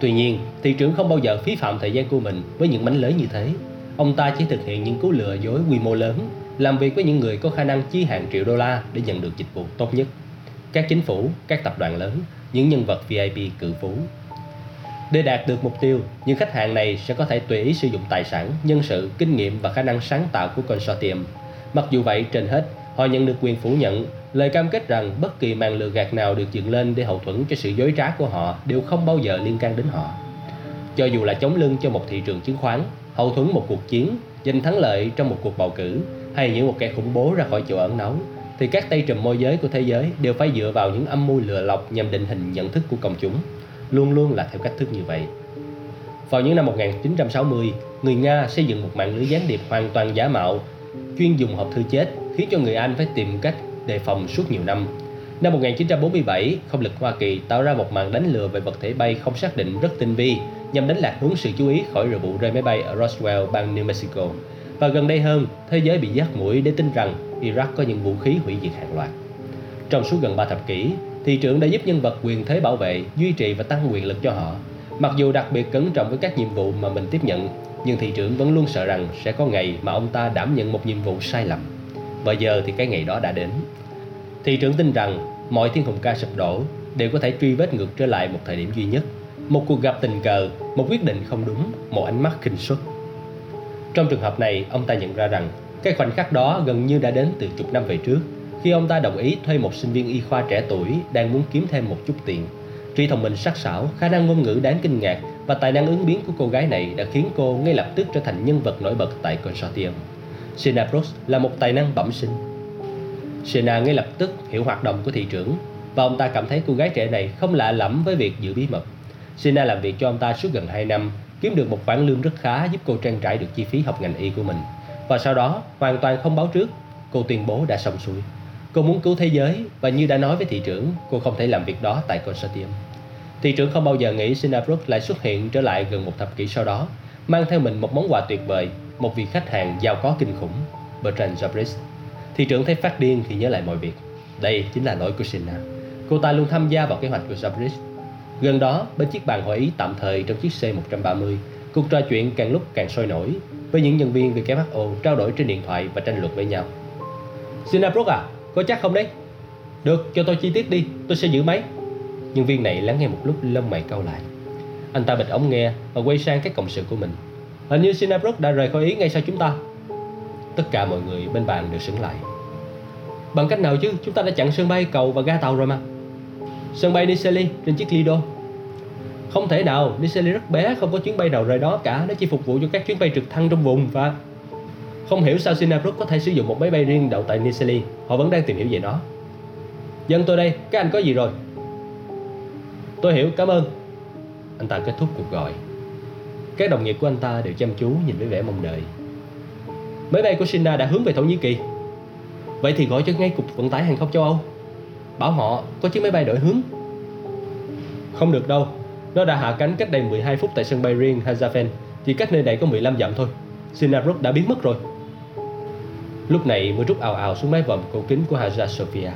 Tuy nhiên, thị trưởng không bao giờ phí phạm thời gian của mình với những mánh lới như thế. Ông ta chỉ thực hiện những cú lừa dối quy mô lớn, làm việc với những người có khả năng chi hàng triệu đô la để nhận được dịch vụ tốt nhất. Các chính phủ, các tập đoàn lớn, những nhân vật VIP cự phú để đạt được mục tiêu, những khách hàng này sẽ có thể tùy ý sử dụng tài sản, nhân sự, kinh nghiệm và khả năng sáng tạo của consortium. Mặc dù vậy, trên hết, họ nhận được quyền phủ nhận lời cam kết rằng bất kỳ màn lừa gạt nào được dựng lên để hậu thuẫn cho sự dối trá của họ đều không bao giờ liên can đến họ. Cho dù là chống lưng cho một thị trường chứng khoán, hậu thuẫn một cuộc chiến, giành thắng lợi trong một cuộc bầu cử hay những một kẻ khủng bố ra khỏi chỗ ẩn náu, thì các tay trùm môi giới của thế giới đều phải dựa vào những âm mưu lừa lọc nhằm định hình nhận thức của công chúng luôn luôn là theo cách thức như vậy. Vào những năm 1960, người Nga xây dựng một mạng lưới gián điệp hoàn toàn giả mạo, chuyên dùng hộp thư chết, khiến cho người Anh phải tìm cách đề phòng suốt nhiều năm. Năm 1947, không lực Hoa Kỳ tạo ra một màn đánh lừa về vật thể bay không xác định rất tinh vi nhằm đánh lạc hướng sự chú ý khỏi vụ rơi máy bay ở Roswell, bang New Mexico. Và gần đây hơn, thế giới bị giác mũi để tin rằng Iraq có những vũ khí hủy diệt hàng loạt. Trong suốt gần 3 thập kỷ, thị trưởng đã giúp nhân vật quyền thế bảo vệ, duy trì và tăng quyền lực cho họ. Mặc dù đặc biệt cẩn trọng với các nhiệm vụ mà mình tiếp nhận, nhưng thị trưởng vẫn luôn sợ rằng sẽ có ngày mà ông ta đảm nhận một nhiệm vụ sai lầm. Và giờ thì cái ngày đó đã đến. Thị trưởng tin rằng mọi thiên hùng ca sụp đổ đều có thể truy vết ngược trở lại một thời điểm duy nhất. Một cuộc gặp tình cờ, một quyết định không đúng, một ánh mắt khinh suất. Trong trường hợp này, ông ta nhận ra rằng cái khoảnh khắc đó gần như đã đến từ chục năm về trước khi ông ta đồng ý thuê một sinh viên y khoa trẻ tuổi đang muốn kiếm thêm một chút tiền. Trí thông minh sắc sảo, khả năng ngôn ngữ đáng kinh ngạc và tài năng ứng biến của cô gái này đã khiến cô ngay lập tức trở thành nhân vật nổi bật tại consortium. Sena Brooks là một tài năng bẩm sinh. Sena ngay lập tức hiểu hoạt động của thị trưởng và ông ta cảm thấy cô gái trẻ này không lạ lẫm với việc giữ bí mật. Sena làm việc cho ông ta suốt gần 2 năm, kiếm được một khoản lương rất khá giúp cô trang trải được chi phí học ngành y của mình. Và sau đó, hoàn toàn không báo trước, cô tuyên bố đã xong xuôi. Cô muốn cứu thế giới và như đã nói với thị trưởng, cô không thể làm việc đó tại consortium. Thị trưởng không bao giờ nghĩ Sinabrook lại xuất hiện trở lại gần một thập kỷ sau đó, mang theo mình một món quà tuyệt vời, một vị khách hàng giàu có kinh khủng, Bertrand Jabris. Thị trưởng thấy phát điên khi nhớ lại mọi việc. Đây chính là lỗi của Sina. Cô ta luôn tham gia vào kế hoạch của Jabris. Gần đó, bên chiếc bàn hội ý tạm thời trong chiếc C-130, cuộc trò chuyện càng lúc càng sôi nổi, với những nhân viên WHO trao đổi trên điện thoại và tranh luận với nhau. Sinabrook à, có chắc không đấy? Được, cho tôi chi tiết đi, tôi sẽ giữ máy. Nhân viên này lắng nghe một lúc lông mày cau lại. Anh ta bịt ống nghe và quay sang các cộng sự của mình. Hình như Sinabrook đã rời khỏi Ý ngay sau chúng ta. Tất cả mọi người bên bàn đều sững lại. Bằng cách nào chứ, chúng ta đã chặn sân bay, cầu và ga tàu rồi mà. Sân bay Niseli trên chiếc Lido. Không thể nào, Niseli rất bé, không có chuyến bay nào rời đó cả. Nó chỉ phục vụ cho các chuyến bay trực thăng trong vùng và không hiểu sao Sinabrook có thể sử dụng một máy bay riêng đậu tại Niseli Họ vẫn đang tìm hiểu về nó. Dân tôi đây, các anh có gì rồi? Tôi hiểu, cảm ơn. Anh ta kết thúc cuộc gọi. Các đồng nghiệp của anh ta đều chăm chú nhìn với vẻ mong đợi. Máy bay của Sina đã hướng về Thổ Nhĩ Kỳ. Vậy thì gọi cho ngay cục vận tải hàng không châu Âu. Bảo họ có chiếc máy bay đổi hướng. Không được đâu. Nó đã hạ cánh cách đây 12 phút tại sân bay riêng Hazafen Chỉ cách nơi này có 15 dặm thôi. Sinabrook đã biến mất rồi. Lúc này mới rút ào ào xuống mái vòm cổ kính của Hagia Sophia.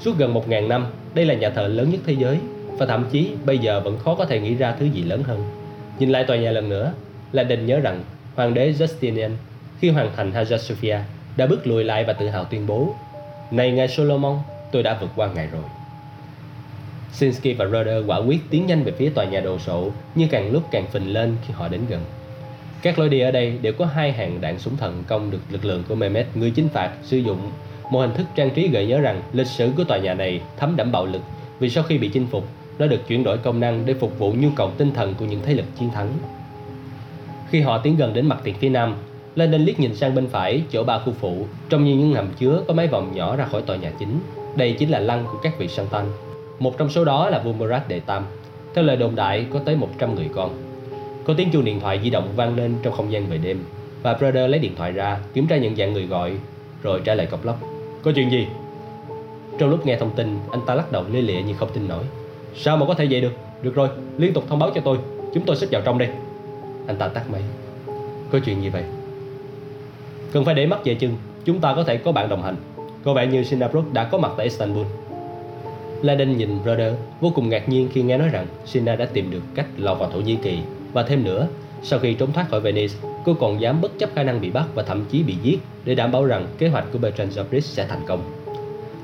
Suốt gần 1.000 năm, đây là nhà thờ lớn nhất thế giới Và thậm chí bây giờ vẫn khó có thể nghĩ ra thứ gì lớn hơn. Nhìn lại tòa nhà lần nữa là đình nhớ rằng Hoàng đế Justinian khi hoàn thành Hagia Sophia đã bước lùi lại và tự hào tuyên bố Này ngài Solomon, tôi đã vượt qua ngài rồi. Sinsky và Roder quả quyết tiến nhanh về phía tòa nhà đồ sộ nhưng càng lúc càng phình lên khi họ đến gần. Các lối đi ở đây đều có hai hàng đạn súng thần công được lực lượng của Mehmet, người chính phạt, sử dụng một hình thức trang trí gợi nhớ rằng lịch sử của tòa nhà này thấm đẫm bạo lực vì sau khi bị chinh phục, nó được chuyển đổi công năng để phục vụ nhu cầu tinh thần của những thế lực chiến thắng. Khi họ tiến gần đến mặt tiền phía nam, Lenin liếc nhìn sang bên phải chỗ ba khu phụ, trông như những hầm chứa có mấy vòng nhỏ ra khỏi tòa nhà chính. Đây chính là lăng của các vị Santan. Một trong số đó là vua Murat đệ tam. Theo lời đồn đại có tới 100 người con. Có tiếng chuông điện thoại di động vang lên trong không gian về đêm và Brother lấy điện thoại ra kiểm tra nhận dạng người gọi rồi trả lời cọc lóc. Có chuyện gì? Trong lúc nghe thông tin, anh ta lắc đầu lia lịa như không tin nổi. Sao mà có thể vậy được? Được rồi, liên tục thông báo cho tôi. Chúng tôi xích vào trong đây. Anh ta tắt máy. Có chuyện gì vậy? Cần phải để mắt về chừng, chúng ta có thể có bạn đồng hành. Có vẻ như Sinabrook đã có mặt tại Istanbul. Laden nhìn Brother vô cùng ngạc nhiên khi nghe nói rằng Sina đã tìm được cách lọt vào Thổ Nhĩ Kỳ và thêm nữa, sau khi trốn thoát khỏi Venice, cô còn dám bất chấp khả năng bị bắt và thậm chí bị giết để đảm bảo rằng kế hoạch của Bertrand Jobris sẽ thành công.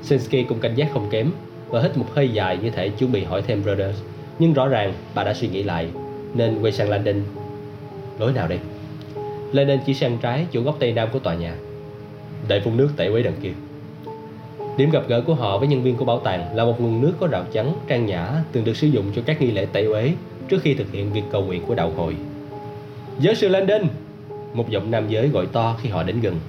Sinsky cũng cảnh giác không kém và hít một hơi dài như thể chuẩn bị hỏi thêm Brothers. Nhưng rõ ràng bà đã suy nghĩ lại nên quay sang Landon. Lối nào đây? Landon chỉ sang trái chỗ góc tây nam của tòa nhà. Đại phun nước tại quấy đằng kia. Điểm gặp gỡ của họ với nhân viên của bảo tàng là một nguồn nước có rào chắn, trang nhã từng được sử dụng cho các nghi lễ tẩy uế trước khi thực hiện việc cầu nguyện của đạo hội. Giáo sư Landon! Một giọng nam giới gọi to khi họ đến gần.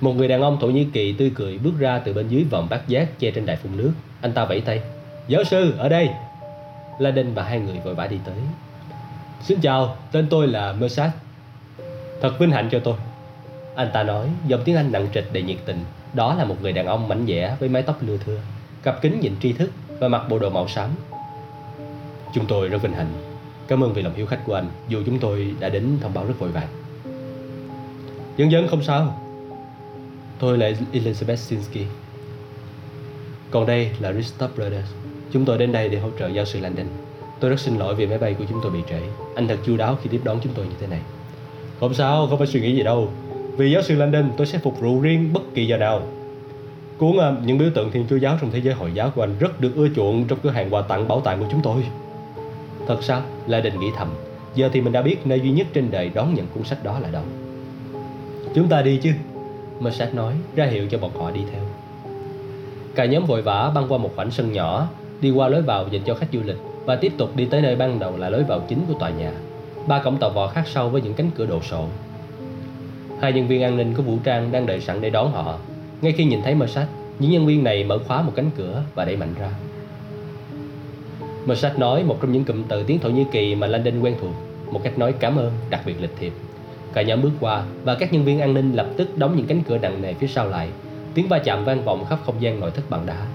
Một người đàn ông Thổ Nhĩ Kỳ tươi cười bước ra từ bên dưới vòng bát giác che trên đài phun nước. Anh ta vẫy tay. Giáo sư, ở đây! Landon và hai người vội vã đi tới. Xin chào, tên tôi là Mersat. Thật vinh hạnh cho tôi. Anh ta nói, giọng tiếng Anh nặng trịch đầy nhiệt tình đó là một người đàn ông mảnh dẻ với mái tóc lưa thưa, cặp kính nhìn tri thức và mặc bộ đồ màu xám. Chúng tôi rất vinh hạnh. Cảm ơn vì lòng hiếu khách của anh, dù chúng tôi đã đến thông báo rất vội vàng. Dân dân không sao. Tôi là Elizabeth Sinsky. Còn đây là Ristop Brothers. Chúng tôi đến đây để hỗ trợ giáo sư Landon. Tôi rất xin lỗi vì máy bay của chúng tôi bị trễ. Anh thật chu đáo khi tiếp đón chúng tôi như thế này. Không sao, không phải suy nghĩ gì đâu. Vì giáo sư Landon, tôi sẽ phục vụ riêng bất kỳ giờ nào. Cuốn uh, những biểu tượng Thiên Chúa giáo trong thế giới Hồi giáo của anh rất được ưa chuộng trong cửa hàng quà tặng bảo tàng của chúng tôi. Thật sao? Landon nghĩ thầm. Giờ thì mình đã biết nơi duy nhất trên đời đón nhận cuốn sách đó là đâu. Chúng ta đi chứ? Mercedes nói, ra hiệu cho bọn họ đi theo. Cả nhóm vội vã băng qua một khoảng sân nhỏ, đi qua lối vào dành cho khách du lịch và tiếp tục đi tới nơi ban đầu là lối vào chính của tòa nhà. Ba cổng tàu vò khác sau với những cánh cửa đồ sộ Hai nhân viên an ninh có vũ trang đang đợi sẵn để đón họ. Ngay khi nhìn thấy mercedes những nhân viên này mở khóa một cánh cửa và đẩy mạnh ra. Mersat nói một trong những cụm từ tiếng Thổ Nhĩ Kỳ mà London quen thuộc, một cách nói cảm ơn đặc biệt lịch thiệp. Cả nhóm bước qua và các nhân viên an ninh lập tức đóng những cánh cửa nặng nề phía sau lại. Tiếng va chạm vang vọng khắp không gian nội thất bằng đá.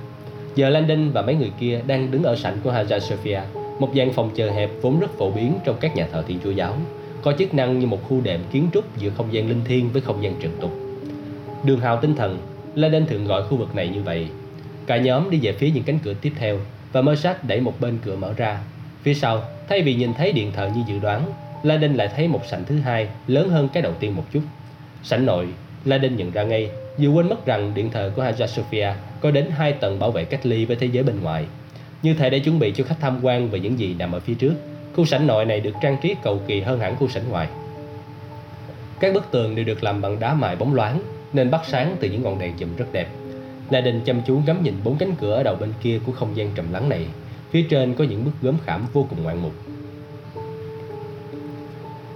Giờ Landon và mấy người kia đang đứng ở sảnh của Hagia Sophia, một gian phòng chờ hẹp vốn rất phổ biến trong các nhà thờ Thiên Chúa giáo có chức năng như một khu đệm kiến trúc giữa không gian linh thiêng với không gian trần tục. Đường hào tinh thần, Laden thường gọi khu vực này như vậy. Cả nhóm đi về phía những cánh cửa tiếp theo và Mersat đẩy một bên cửa mở ra. Phía sau, thay vì nhìn thấy điện thờ như dự đoán, La Đinh lại thấy một sảnh thứ hai lớn hơn cái đầu tiên một chút. Sảnh nội, La Đinh nhận ra ngay, dù quên mất rằng điện thờ của Hagia Sophia có đến hai tầng bảo vệ cách ly với thế giới bên ngoài. Như thể để chuẩn bị cho khách tham quan về những gì nằm ở phía trước Khu sảnh nội này được trang trí cầu kỳ hơn hẳn khu sảnh ngoài. Các bức tường đều được làm bằng đá mài bóng loáng nên bắt sáng từ những ngọn đèn chùm rất đẹp. La chăm chú ngắm nhìn bốn cánh cửa ở đầu bên kia của không gian trầm lắng này. Phía trên có những bức gốm khảm vô cùng ngoạn mục.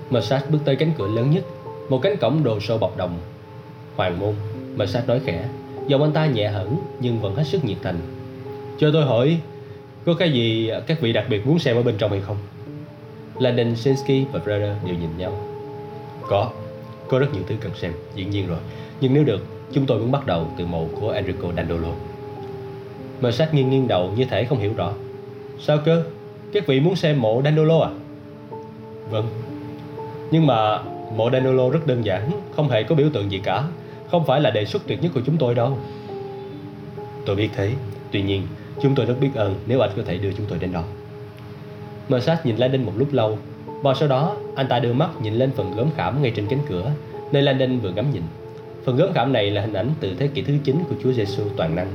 Massage bước tới cánh cửa lớn nhất, một cánh cổng đồ sộ bọc đồng. Hoàng môn, Massage nói khẽ, giọng anh ta nhẹ hẳn nhưng vẫn hết sức nhiệt thành. Cho tôi hỏi, có cái gì các vị đặc biệt muốn xem ở bên trong hay không? Landon, Shinsky và Brother đều nhìn nhau. Có, có rất nhiều thứ cần xem, dĩ nhiên rồi. Nhưng nếu được, chúng tôi muốn bắt đầu từ mộ của Enrico Dandolo. Mờ sát nghiêng nghiêng đầu như thể không hiểu rõ. Sao cơ? Các vị muốn xem mộ Dandolo à? Vâng. Nhưng mà mộ Dandolo rất đơn giản, không hề có biểu tượng gì cả. Không phải là đề xuất tuyệt nhất của chúng tôi đâu. Tôi biết thế, tuy nhiên chúng tôi rất biết ơn nếu anh có thể đưa chúng tôi đến đó. Mersat nhìn Landon một lúc lâu, và sau đó anh ta đưa mắt nhìn lên phần gớm khảm ngay trên cánh cửa, nơi Landon vừa ngắm nhìn. Phần gớm khảm này là hình ảnh từ thế kỷ thứ 9 của Chúa Giêsu toàn năng.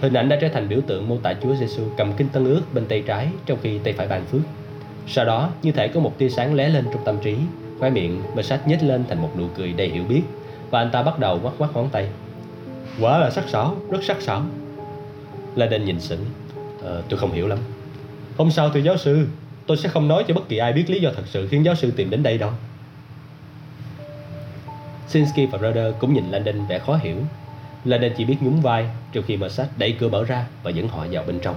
Hình ảnh đã trở thành biểu tượng mô tả Chúa Giêsu cầm kinh tân ước bên tay trái trong khi tay phải ban phước. Sau đó, như thể có một tia sáng lóe lên trong tâm trí, khóe miệng Mersat nhếch lên thành một nụ cười đầy hiểu biết và anh ta bắt đầu ngoắc ngoắc ngón tay. Quả là sắc sảo, rất sắc sảo. Landon nhìn sững. Ờ, tôi không hiểu lắm. Không sao thưa giáo sư, tôi sẽ không nói cho bất kỳ ai biết lý do thật sự khiến giáo sư tìm đến đây đâu. Sinsky và Rudder cũng nhìn Landon vẻ khó hiểu. Landon chỉ biết nhún vai trong khi Mersat đẩy cửa mở ra và dẫn họ vào bên trong.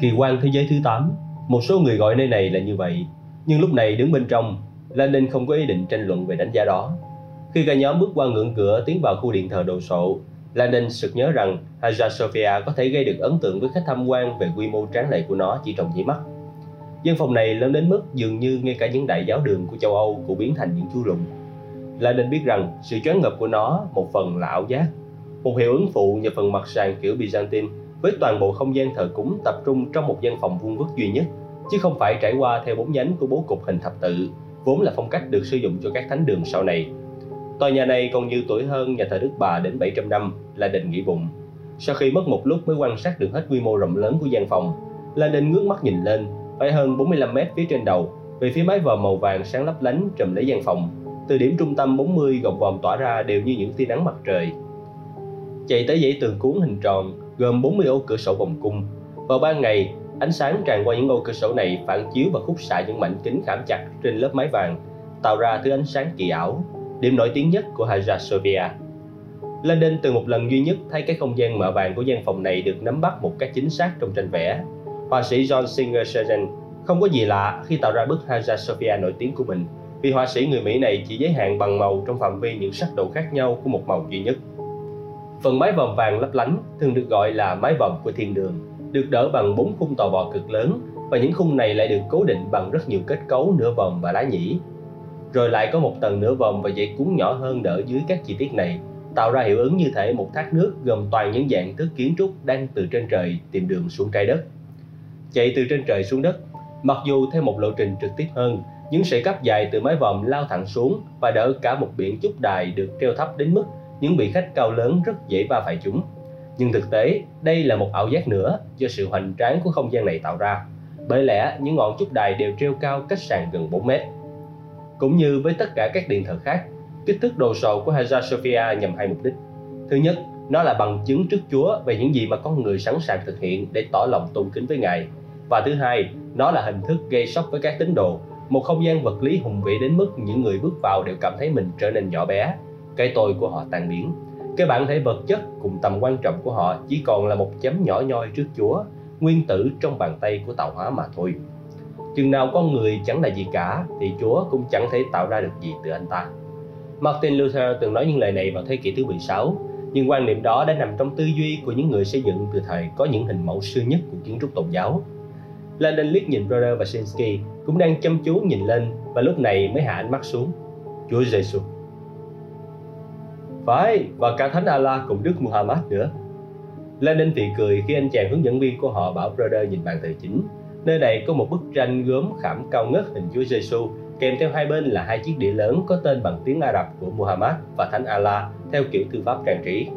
Kỳ quan thế giới thứ 8 Một số người gọi nơi này là như vậy Nhưng lúc này đứng bên trong Landon không có ý định tranh luận về đánh giá đó Khi cả nhóm bước qua ngưỡng cửa tiến vào khu điện thờ đồ sộ Landon sực nhớ rằng Hagia Sophia có thể gây được ấn tượng với khách tham quan về quy mô tráng lệ của nó chỉ trong nháy mắt. Dân phòng này lớn đến mức dường như ngay cả những đại giáo đường của châu Âu cũng biến thành những chú lùn. nên biết rằng sự choáng ngợp của nó một phần là ảo giác, một hiệu ứng phụ nhờ phần mặt sàn kiểu Byzantine với toàn bộ không gian thờ cúng tập trung trong một gian phòng vuông vức duy nhất, chứ không phải trải qua theo bốn nhánh của bố cục hình thập tự, vốn là phong cách được sử dụng cho các thánh đường sau này Tòa nhà này còn nhiều tuổi hơn nhà thờ Đức Bà đến 700 năm là đình nghỉ bụng. Sau khi mất một lúc mới quan sát được hết quy mô rộng lớn của gian phòng, La Đình ngước mắt nhìn lên, phải hơn 45 mét phía trên đầu, về phía mái vòm màu vàng sáng lấp lánh trùm lấy gian phòng. Từ điểm trung tâm 40 gọng vòm tỏa ra đều như những tia nắng mặt trời. Chạy tới dãy tường cuốn hình tròn, gồm 40 ô cửa sổ vòng cung. Vào ban ngày, ánh sáng tràn qua những ô cửa sổ này phản chiếu và khúc xạ những mảnh kính khảm chặt trên lớp mái vàng, tạo ra thứ ánh sáng kỳ ảo, điểm nổi tiếng nhất của Hagia Sophia. London từ một lần duy nhất thấy cái không gian mở vàng của gian phòng này được nắm bắt một cách chính xác trong tranh vẽ. Họa sĩ John Singer Sargent không có gì lạ khi tạo ra bức Hagia Sophia nổi tiếng của mình, vì họa sĩ người Mỹ này chỉ giới hạn bằng màu trong phạm vi những sắc độ khác nhau của một màu duy nhất. Phần mái vòm vàng lấp lánh thường được gọi là mái vòm của thiên đường, được đỡ bằng bốn khung tò vò cực lớn và những khung này lại được cố định bằng rất nhiều kết cấu nửa vòm và lá nhĩ rồi lại có một tầng nửa vòm và dãy cuốn nhỏ hơn đỡ dưới các chi tiết này, tạo ra hiệu ứng như thể một thác nước gồm toàn những dạng thức kiến trúc đang từ trên trời tìm đường xuống trái đất. Chạy từ trên trời xuống đất, mặc dù theo một lộ trình trực tiếp hơn, những sợi cáp dài từ mái vòm lao thẳng xuống và đỡ cả một biển chúc đài được treo thấp đến mức những vị khách cao lớn rất dễ va phải chúng. Nhưng thực tế, đây là một ảo giác nữa do sự hoành tráng của không gian này tạo ra. Bởi lẽ, những ngọn chúc đài đều treo cao cách sàn gần 4 mét. Cũng như với tất cả các điện thờ khác, kích thước đồ sộ của Hagia Sophia nhằm hai mục đích. Thứ nhất, nó là bằng chứng trước Chúa về những gì mà con người sẵn sàng thực hiện để tỏ lòng tôn kính với Ngài. Và thứ hai, nó là hình thức gây sốc với các tín đồ, một không gian vật lý hùng vĩ đến mức những người bước vào đều cảm thấy mình trở nên nhỏ bé. Cái tôi của họ tan biến. Cái bản thể vật chất cùng tầm quan trọng của họ chỉ còn là một chấm nhỏ nhoi trước Chúa, nguyên tử trong bàn tay của tạo hóa mà thôi chừng nào con người chẳng là gì cả thì Chúa cũng chẳng thể tạo ra được gì từ anh ta. Martin Luther từng nói những lời này vào thế kỷ thứ 16, nhưng quan niệm đó đã nằm trong tư duy của những người xây dựng từ thời có những hình mẫu xưa nhất của kiến trúc tôn giáo. Landon liếc nhìn Brother và Shinsky cũng đang chăm chú nhìn lên và lúc này mới hạ ánh mắt xuống. Chúa Giêsu. Phải, và cả Thánh Allah cùng Đức Muhammad nữa. Landon thì cười khi anh chàng hướng dẫn viên của họ bảo Brother nhìn bàn thờ chính Nơi này có một bức tranh gốm khảm cao ngất hình Chúa Giêsu, kèm theo hai bên là hai chiếc đĩa lớn có tên bằng tiếng Ả Rập của Muhammad và Thánh Allah theo kiểu thư pháp trang trí.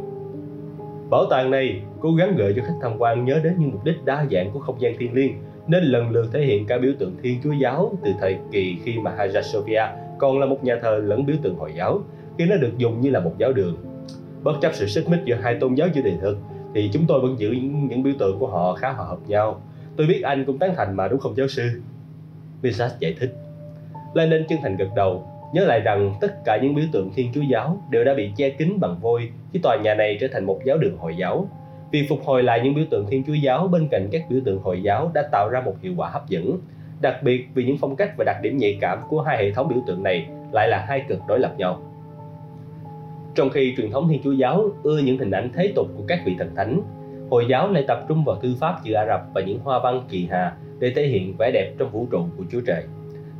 Bảo tàng này cố gắng gợi cho khách tham quan nhớ đến những mục đích đa dạng của không gian thiên liêng, nên lần lượt thể hiện cả biểu tượng Thiên Chúa giáo từ thời kỳ khi mà Hagia Sophia còn là một nhà thờ lẫn biểu tượng Hồi giáo, khi nó được dùng như là một giáo đường. Bất chấp sự xích mích giữa hai tôn giáo chưa đề thực, thì chúng tôi vẫn giữ những biểu tượng của họ khá hòa hợp nhau Tôi biết anh cũng tán thành mà đúng không giáo sư? Visas giải thích. Lenin chân thành gật đầu, nhớ lại rằng tất cả những biểu tượng Thiên Chúa giáo đều đã bị che kín bằng vôi khi tòa nhà này trở thành một giáo đường Hồi giáo. Việc phục hồi lại những biểu tượng Thiên Chúa giáo bên cạnh các biểu tượng Hồi giáo đã tạo ra một hiệu quả hấp dẫn, đặc biệt vì những phong cách và đặc điểm nhạy cảm của hai hệ thống biểu tượng này lại là hai cực đối lập nhau. Trong khi truyền thống Thiên Chúa giáo ưa những hình ảnh thế tục của các vị thần thánh, Hồi giáo lại tập trung vào thư pháp chữ Ả Rập và những hoa văn kỳ hà để thể hiện vẻ đẹp trong vũ trụ của Chúa Trời.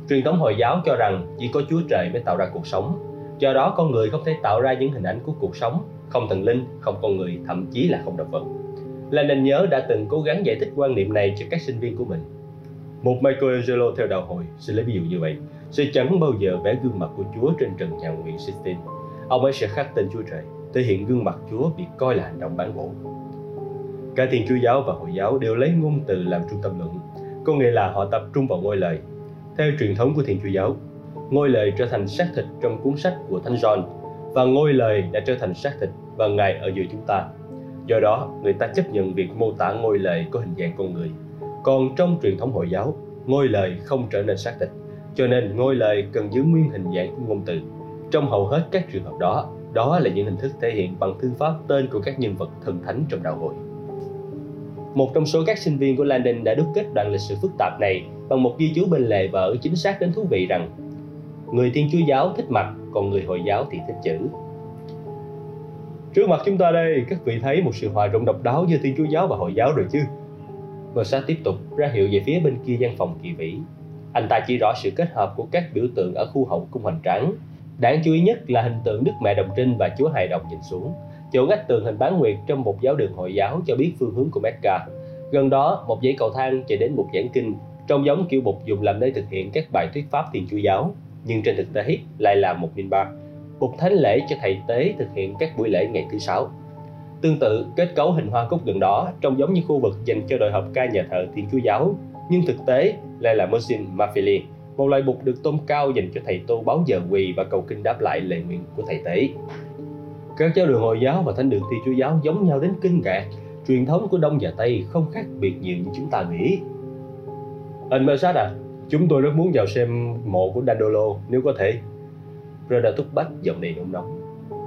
Truyền thống Hồi giáo cho rằng chỉ có Chúa Trời mới tạo ra cuộc sống, do đó con người không thể tạo ra những hình ảnh của cuộc sống, không thần linh, không con người, thậm chí là không động vật. Lenin nhớ đã từng cố gắng giải thích quan niệm này cho các sinh viên của mình. Một Michelangelo theo đạo hồi sẽ lấy ví dụ như vậy, sẽ chẳng bao giờ vẽ gương mặt của Chúa trên trần nhà nguyện Sistine. Ông ấy sẽ khắc tên Chúa Trời, thể hiện gương mặt Chúa bị coi là hành động bản bộ. Cả Thiên Chúa giáo và Hồi giáo đều lấy ngôn từ làm trung tâm luận, có nghĩa là họ tập trung vào ngôi lời. Theo truyền thống của Thiên Chúa giáo, ngôi lời trở thành xác thịt trong cuốn sách của Thánh John và ngôi lời đã trở thành xác thịt và Ngài ở giữa chúng ta. Do đó, người ta chấp nhận việc mô tả ngôi lời có hình dạng con người. Còn trong truyền thống Hồi giáo, ngôi lời không trở nên xác thịt, cho nên ngôi lời cần giữ nguyên hình dạng của ngôn từ. Trong hầu hết các trường hợp đó, đó là những hình thức thể hiện bằng thư pháp tên của các nhân vật thần thánh trong đạo hội. Một trong số các sinh viên của Landon đã đúc kết đoạn lịch sử phức tạp này bằng một ghi chú bên lề và ở chính xác đến thú vị rằng người Thiên Chúa giáo thích mặt, còn người Hồi giáo thì thích chữ. Trước mặt chúng ta đây, các vị thấy một sự hòa rộng độc đáo giữa Thiên Chúa giáo và Hồi giáo rồi chứ? Versailles tiếp tục ra hiệu về phía bên kia gian phòng kỳ vĩ. Anh ta chỉ rõ sự kết hợp của các biểu tượng ở khu hậu cung hoành tráng. Đáng chú ý nhất là hình tượng Đức Mẹ Đồng Trinh và Chúa Hài Đồng nhìn xuống. Chỗ ngách tường hình bán nguyệt trong một giáo đường Hồi giáo cho biết phương hướng của Mecca. Gần đó, một dãy cầu thang chạy đến một giảng kinh, trông giống kiểu bục dùng làm nơi thực hiện các bài thuyết pháp Thiên Chúa giáo, nhưng trên thực tế lại là một minbar, bục thánh lễ cho thầy tế thực hiện các buổi lễ ngày thứ sáu. Tương tự, kết cấu hình hoa cúc gần đó trông giống như khu vực dành cho đội hợp ca nhà thờ Thiên Chúa giáo, nhưng thực tế lại là Mosin Mafili, một loại bục được tôn cao dành cho thầy tu báo giờ quỳ và cầu kinh đáp lại lời nguyện của thầy tế. Các giáo đường Hồi giáo và thánh đường Thiên Chúa giáo giống nhau đến kinh ngạc. Truyền thống của Đông và Tây không khác biệt nhiều như chúng ta nghĩ. Anh Mersad à, chúng tôi rất muốn vào xem mộ của Dandolo nếu có thể. Brother thúc bách giọng đầy nôn nóng.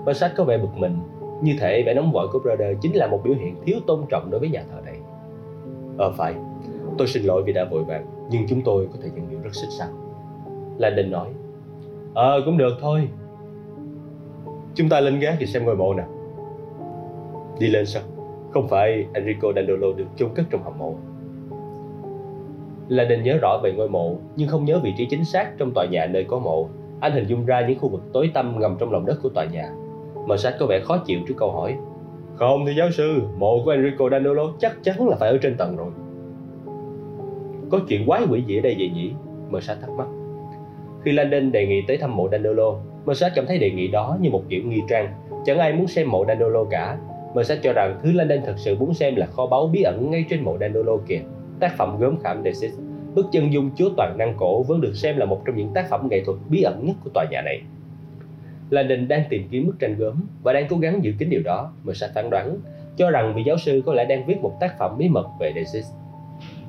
Mersat có vẻ bực mình, như thể vẻ nóng vội của Brother chính là một biểu hiện thiếu tôn trọng đối với nhà thờ này. Ờ phải, tôi xin lỗi vì đã vội vàng, nhưng chúng tôi có thể nhận điều rất xích sao. Landon nói, Ờ cũng được thôi, Chúng ta lên gác thì xem ngôi mộ nào Đi lên sao Không phải Enrico Dandolo được chôn cất trong hầm mộ Landon nhớ rõ về ngôi mộ Nhưng không nhớ vị trí chính xác trong tòa nhà nơi có mộ Anh hình dung ra những khu vực tối tăm ngầm trong lòng đất của tòa nhà Mờ sách có vẻ khó chịu trước câu hỏi Không thì giáo sư Mộ của Enrico Danilo chắc chắn là phải ở trên tầng rồi Có chuyện quái quỷ gì ở đây vậy nhỉ Mờ sách thắc mắc Khi Landon đề nghị tới thăm mộ Danilo, Mercer cảm thấy đề nghị đó như một kiểu nghi trang. Chẳng ai muốn xem mộ Dandolo cả. Mercer cho rằng thứ Landon thật sự muốn xem là kho báu bí ẩn ngay trên mộ Dandolo kìa. Tác phẩm gốm khảm Desis, bức chân dung chứa toàn năng cổ vẫn được xem là một trong những tác phẩm nghệ thuật bí ẩn nhất của tòa nhà này. Landon đang tìm kiếm bức tranh gốm và đang cố gắng giữ kín điều đó. Mercer phán đoán cho rằng vị giáo sư có lẽ đang viết một tác phẩm bí mật về Desis.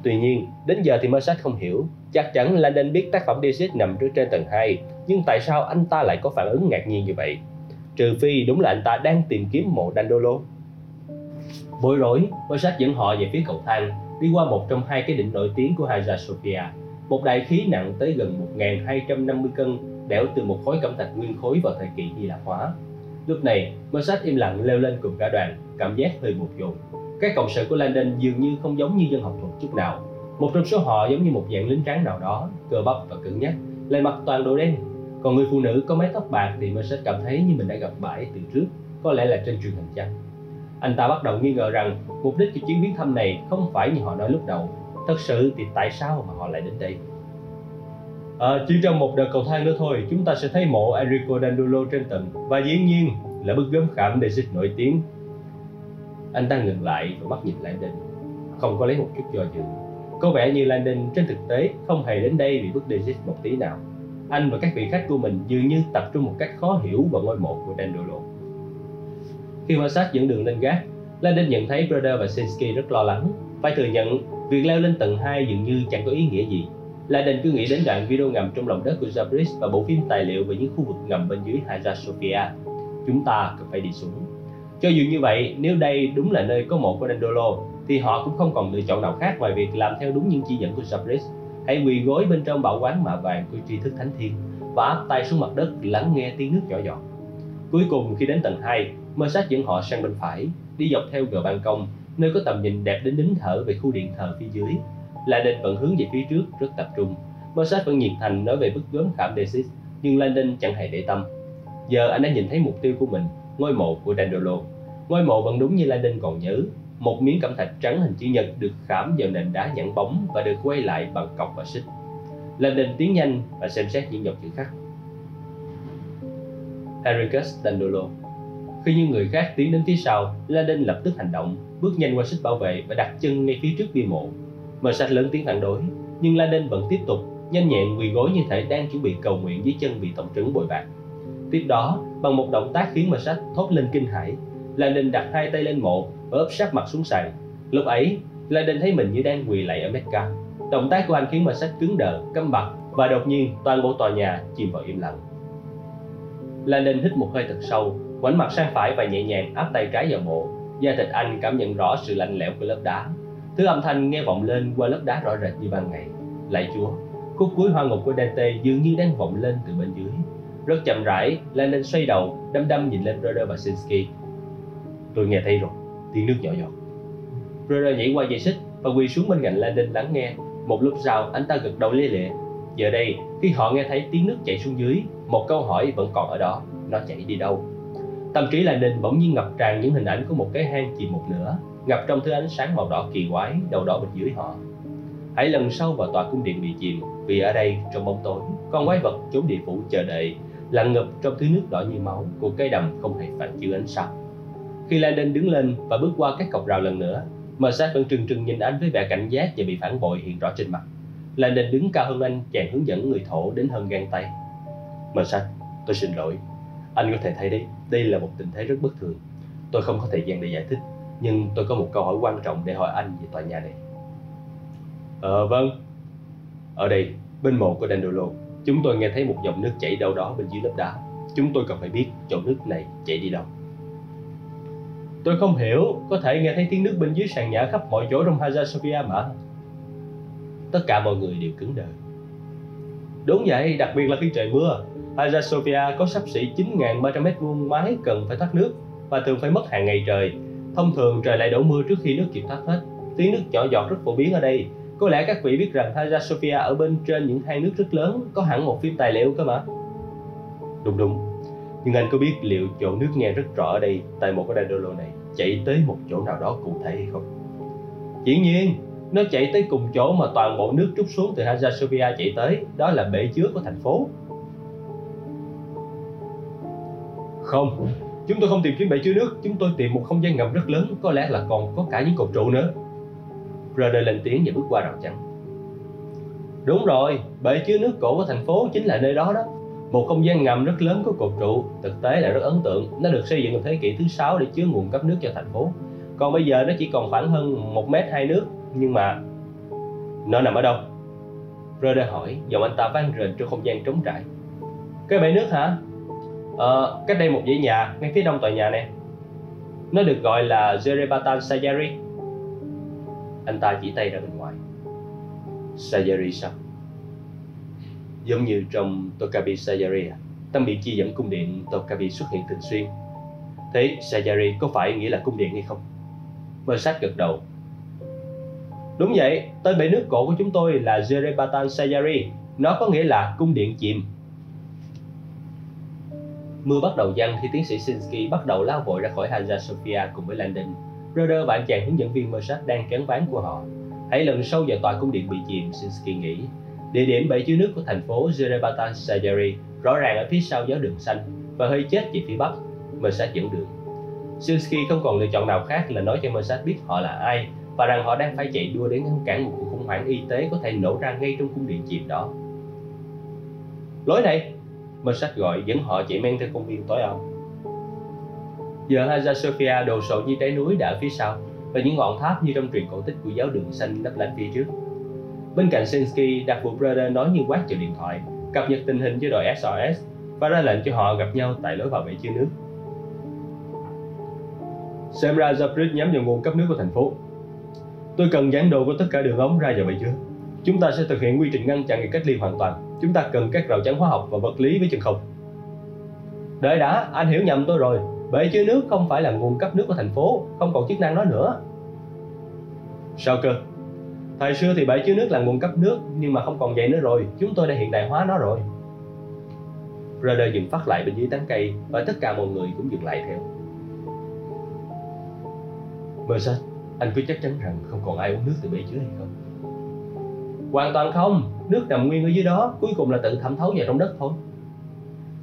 Tuy nhiên, đến giờ thì Mercer không hiểu. Chắc chắn Landon biết tác phẩm Desis nằm trước trên tầng 2 nhưng tại sao anh ta lại có phản ứng ngạc nhiên như vậy? Trừ phi đúng là anh ta đang tìm kiếm mộ Dandolo. Bối rối, Mossad dẫn họ về phía cầu thang, đi qua một trong hai cái đỉnh nổi tiếng của Hagia Sophia, một đại khí nặng tới gần 1.250 cân, đẽo từ một khối cẩm thạch nguyên khối vào thời kỳ Hy Lạp hóa. Lúc này, Mossad im lặng leo lên cùng cả đoàn, cảm giác hơi buồn rộn. Các cộng sự của Landon dường như không giống như dân học thuật chút nào. Một trong số họ giống như một dạng lính tráng nào đó, cơ bắp và cứng nhắc, lại mặc toàn đồ đen, còn người phụ nữ có mái tóc bạc thì Mossad cảm thấy như mình đã gặp bãi từ trước có lẽ là trên truyền hình chăng anh ta bắt đầu nghi ngờ rằng mục đích của chuyến viếng thăm này không phải như họ nói lúc đầu. Thật sự thì tại sao mà họ lại đến đây? À, chỉ trong một đợt cầu thang nữa thôi chúng ta sẽ thấy mộ Enrico Dandolo trên tầng và dĩ nhiên là bức gốm khảm để dịch nổi tiếng. Anh ta ngừng lại và mắt nhìn Landon. Không có lấy một chút do dự. Có vẻ như Landon trên thực tế không hề đến đây vì bức Daisy một tí nào. Anh và các vị khách của mình dường như tập trung một cách khó hiểu vào ngôi mộ của Dandolo. Khi quan sát dẫn đường lên gác, Landon nhận thấy Brother và Sinsky rất lo lắng. Phải thừa nhận, việc leo lên tầng 2 dường như chẳng có ý nghĩa gì. Landon cứ nghĩ đến đoạn video ngầm trong lòng đất của Zabris và bộ phim tài liệu về những khu vực ngầm bên dưới Hagia Sophia. Chúng ta cần phải đi xuống. Cho dù như vậy, nếu đây đúng là nơi có mộ của Dandolo, thì họ cũng không còn lựa chọn nào khác ngoài việc làm theo đúng những chỉ dẫn của Zabris hãy quỳ gối bên trong bảo quán mạ vàng của tri thức thánh thiên và áp tay xuống mặt đất lắng nghe tiếng nước nhỏ giọt. Cuối cùng khi đến tầng 2, mơ sát dẫn họ sang bên phải, đi dọc theo gờ ban công, nơi có tầm nhìn đẹp đến nín thở về khu điện thờ phía dưới. Landon vẫn hướng về phía trước rất tập trung. Mossad vẫn nhiệt thành nói về bức gớm khảm Desis, nhưng Landon chẳng hề để tâm. Giờ anh đã nhìn thấy mục tiêu của mình, ngôi mộ của Dandolo. Ngôi mộ vẫn đúng như Landon còn nhớ, một miếng cẩm thạch trắng hình chữ nhật được khảm vào nền đá nhẵn bóng và được quay lại bằng cọc và xích. Landon tiến nhanh và xem xét những dòng chữ khác. Henricus Dandolo khi những người khác tiến đến phía sau, Landon lập tức hành động, bước nhanh qua xích bảo vệ và đặt chân ngay phía trước bia mộ. Mờ sạch lớn tiếng phản đối, nhưng Landon vẫn tiếp tục, nhanh nhẹn quỳ gối như thể đang chuẩn bị cầu nguyện dưới chân vị tổng trứng bội bạc. Tiếp đó, bằng một động tác khiến Mờ Sách thốt lên kinh hãi, Landon đặt hai tay lên mộ và ấp sát mặt xuống sàn. Lúc ấy, Landon thấy mình như đang quỳ lạy ở Mecca. Động tác của anh khiến Mờ Sách cứng đờ, câm bặt và đột nhiên toàn bộ tòa nhà chìm vào im lặng. Landon hít một hơi thật sâu, ngoảnh mặt sang phải và nhẹ nhàng áp tay trái vào mộ. Da thịt anh cảm nhận rõ sự lạnh lẽo của lớp đá. Thứ âm thanh nghe vọng lên qua lớp đá rõ rệt như ban ngày. Lạy Chúa, khúc cuối hoa ngục của Dante dường như đang vọng lên từ bên dưới. Rất chậm rãi, Landon xoay đầu, đăm đăm nhìn lên Brother Basinski. Tôi nghe thấy rồi, tiếng nước nhỏ giọt. Brother nhảy qua dây xích và quỳ xuống bên cạnh Landon lắng nghe. Một lúc sau, anh ta gật đầu lia lịa. Giờ đây, khi họ nghe thấy tiếng nước chảy xuống dưới, một câu hỏi vẫn còn ở đó, nó chảy đi đâu? Tâm trí Landon bỗng nhiên ngập tràn những hình ảnh của một cái hang chìm một nửa, ngập trong thứ ánh sáng màu đỏ kỳ quái đầu đỏ bên dưới họ. Hãy lần sâu vào tòa cung điện bị chìm, vì ở đây trong bóng tối, con quái vật trốn địa phủ chờ đợi, lặn ngập trong thứ nước đỏ như máu của cây đầm không hề phản chiếu ánh sáng. Khi Landon đứng lên và bước qua các cọc rào lần nữa, Mercer vẫn trừng trừng nhìn anh với vẻ cảnh giác và bị phản bội hiện rõ trên mặt. Landon đứng cao hơn anh, chàng hướng dẫn người thổ đến hơn gang tay. Mercer, tôi xin lỗi. Anh có thể thấy đấy, đây là một tình thế rất bất thường. Tôi không có thời gian để giải thích, nhưng tôi có một câu hỏi quan trọng để hỏi anh về tòa nhà này. Ờ vâng. Ở đây, bên mộ của Dandolo, chúng tôi nghe thấy một dòng nước chảy đâu đó bên dưới lớp đá. Chúng tôi cần phải biết chỗ nước này chảy đi đâu. Tôi không hiểu, có thể nghe thấy tiếng nước bên dưới sàn nhà khắp mọi chỗ trong Hagia Sophia mà. Tất cả mọi người đều cứng đờ. Đúng vậy, đặc biệt là khi trời mưa. Hagia Sophia có sắp xỉ 9.300 mét vuông mái cần phải thoát nước và thường phải mất hàng ngày trời. Thông thường trời lại đổ mưa trước khi nước kịp thoát hết. Tiếng nước nhỏ giọt rất phổ biến ở đây. Có lẽ các vị biết rằng Hagia Sophia ở bên trên những hang nước rất lớn có hẳn một phim tài liệu cơ mà. Đúng đúng, nhưng anh có biết liệu chỗ nước nghe rất rõ ở đây tại một cái đài này chạy tới một chỗ nào đó cụ thể hay không? Dĩ nhiên, nó chạy tới cùng chỗ mà toàn bộ nước trút xuống từ Hagia Sophia chạy tới, đó là bể chứa của thành phố. Không, chúng tôi không tìm kiếm bể chứa nước, chúng tôi tìm một không gian ngầm rất lớn, có lẽ là còn có cả những cột trụ nữa. Rudder lên tiếng và bước qua rào chắn. Đúng rồi, bể chứa nước cổ của thành phố chính là nơi đó đó. Một không gian ngầm rất lớn có cột trụ, thực tế là rất ấn tượng. Nó được xây dựng vào thế kỷ thứ sáu để chứa nguồn cấp nước cho thành phố. Còn bây giờ nó chỉ còn khoảng hơn một mét hai nước, nhưng mà nó nằm ở đâu? Rudder hỏi, giọng anh ta vang rền trong không gian trống trải. Cái bể nước hả? Ờ, cách đây một dãy nhà, ngay phía đông tòa nhà này. Nó được gọi là Jerebatan Sayari. Anh ta chỉ tay ra bên ngoài. Sayari sao? Giống như trong Tokabi Sayari à? Tâm điện chi dẫn cung điện Tokabi xuất hiện thường xuyên. Thế Sayari có phải nghĩa là cung điện hay không? Mơ sát gật đầu. Đúng vậy, tên bể nước cổ của chúng tôi là Jerebatan Sayari. Nó có nghĩa là cung điện chìm Mưa bắt đầu giăng thì tiến sĩ Sinsky bắt đầu lao vội ra khỏi Hagia Sophia cùng với Landon. Roder và anh chàng hướng dẫn viên Mersat đang kéo ván của họ. Hãy lần sâu vào tòa cung điện bị chìm, Sinsky nghĩ. Địa điểm bể chứa nước của thành phố Jerebatan Sajari rõ ràng ở phía sau giáo đường xanh và hơi chết về phía bắc. Mersat dẫn đường. Sinsky không còn lựa chọn nào khác là nói cho Mersat biết họ là ai và rằng họ đang phải chạy đua đến ngăn cản một cuộc khủng hoảng y tế có thể nổ ra ngay trong cung điện chìm đó. Lối này, Mersak gọi dẫn họ chạy men theo công viên tối om. Giờ Hagia Sophia đồ sộ như trái núi đã ở phía sau và những ngọn tháp như trong truyền cổ tích của giáo đường xanh lấp lánh phía trước. Bên cạnh Sinsky, đặc vụ Brother nói như quát vào điện thoại, cập nhật tình hình cho đội SOS và ra lệnh cho họ gặp nhau tại lối vào bể chứa nước. Xem ra Zabrit nhắm vào nguồn cấp nước của thành phố. Tôi cần dán đồ của tất cả đường ống ra vào bể chứa. Chúng ta sẽ thực hiện quy trình ngăn chặn việc cách ly hoàn toàn chúng ta cần các rào chắn hóa học và vật lý với chân không đợi đã anh hiểu nhầm tôi rồi bể chứa nước không phải là nguồn cấp nước của thành phố không còn chức năng đó nữa Sao cơ? Thời xưa thì bể chứa nước là nguồn cấp nước nhưng mà không còn vậy nữa rồi, chúng tôi đã hiện đại hóa nó rồi. Radar dừng phát lại bên dưới tán cây và tất cả mọi người cũng dừng lại theo. Mercer, anh cứ chắc chắn rằng không còn ai uống nước từ bể chứa hay không? Hoàn toàn không, nước nằm nguyên ở dưới đó, cuối cùng là tự thẩm thấu vào trong đất thôi.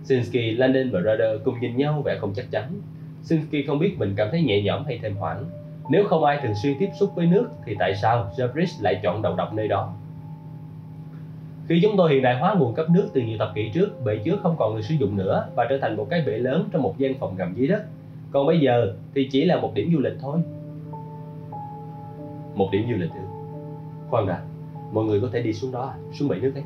Sinsky, Landon và Rudder cùng nhìn nhau vẻ không chắc chắn. Sinsky không biết mình cảm thấy nhẹ nhõm hay thêm hoảng. Nếu không ai thường xuyên tiếp xúc với nước thì tại sao Jabris lại chọn đầu độc nơi đó? Khi chúng tôi hiện đại hóa nguồn cấp nước từ nhiều thập kỷ trước, bể chứa không còn được sử dụng nữa và trở thành một cái bể lớn trong một gian phòng ngầm dưới đất. Còn bây giờ thì chỉ là một điểm du lịch thôi. Một điểm du lịch ư? Khoan đã, mọi người có thể đi xuống đó, xuống bể nước ấy.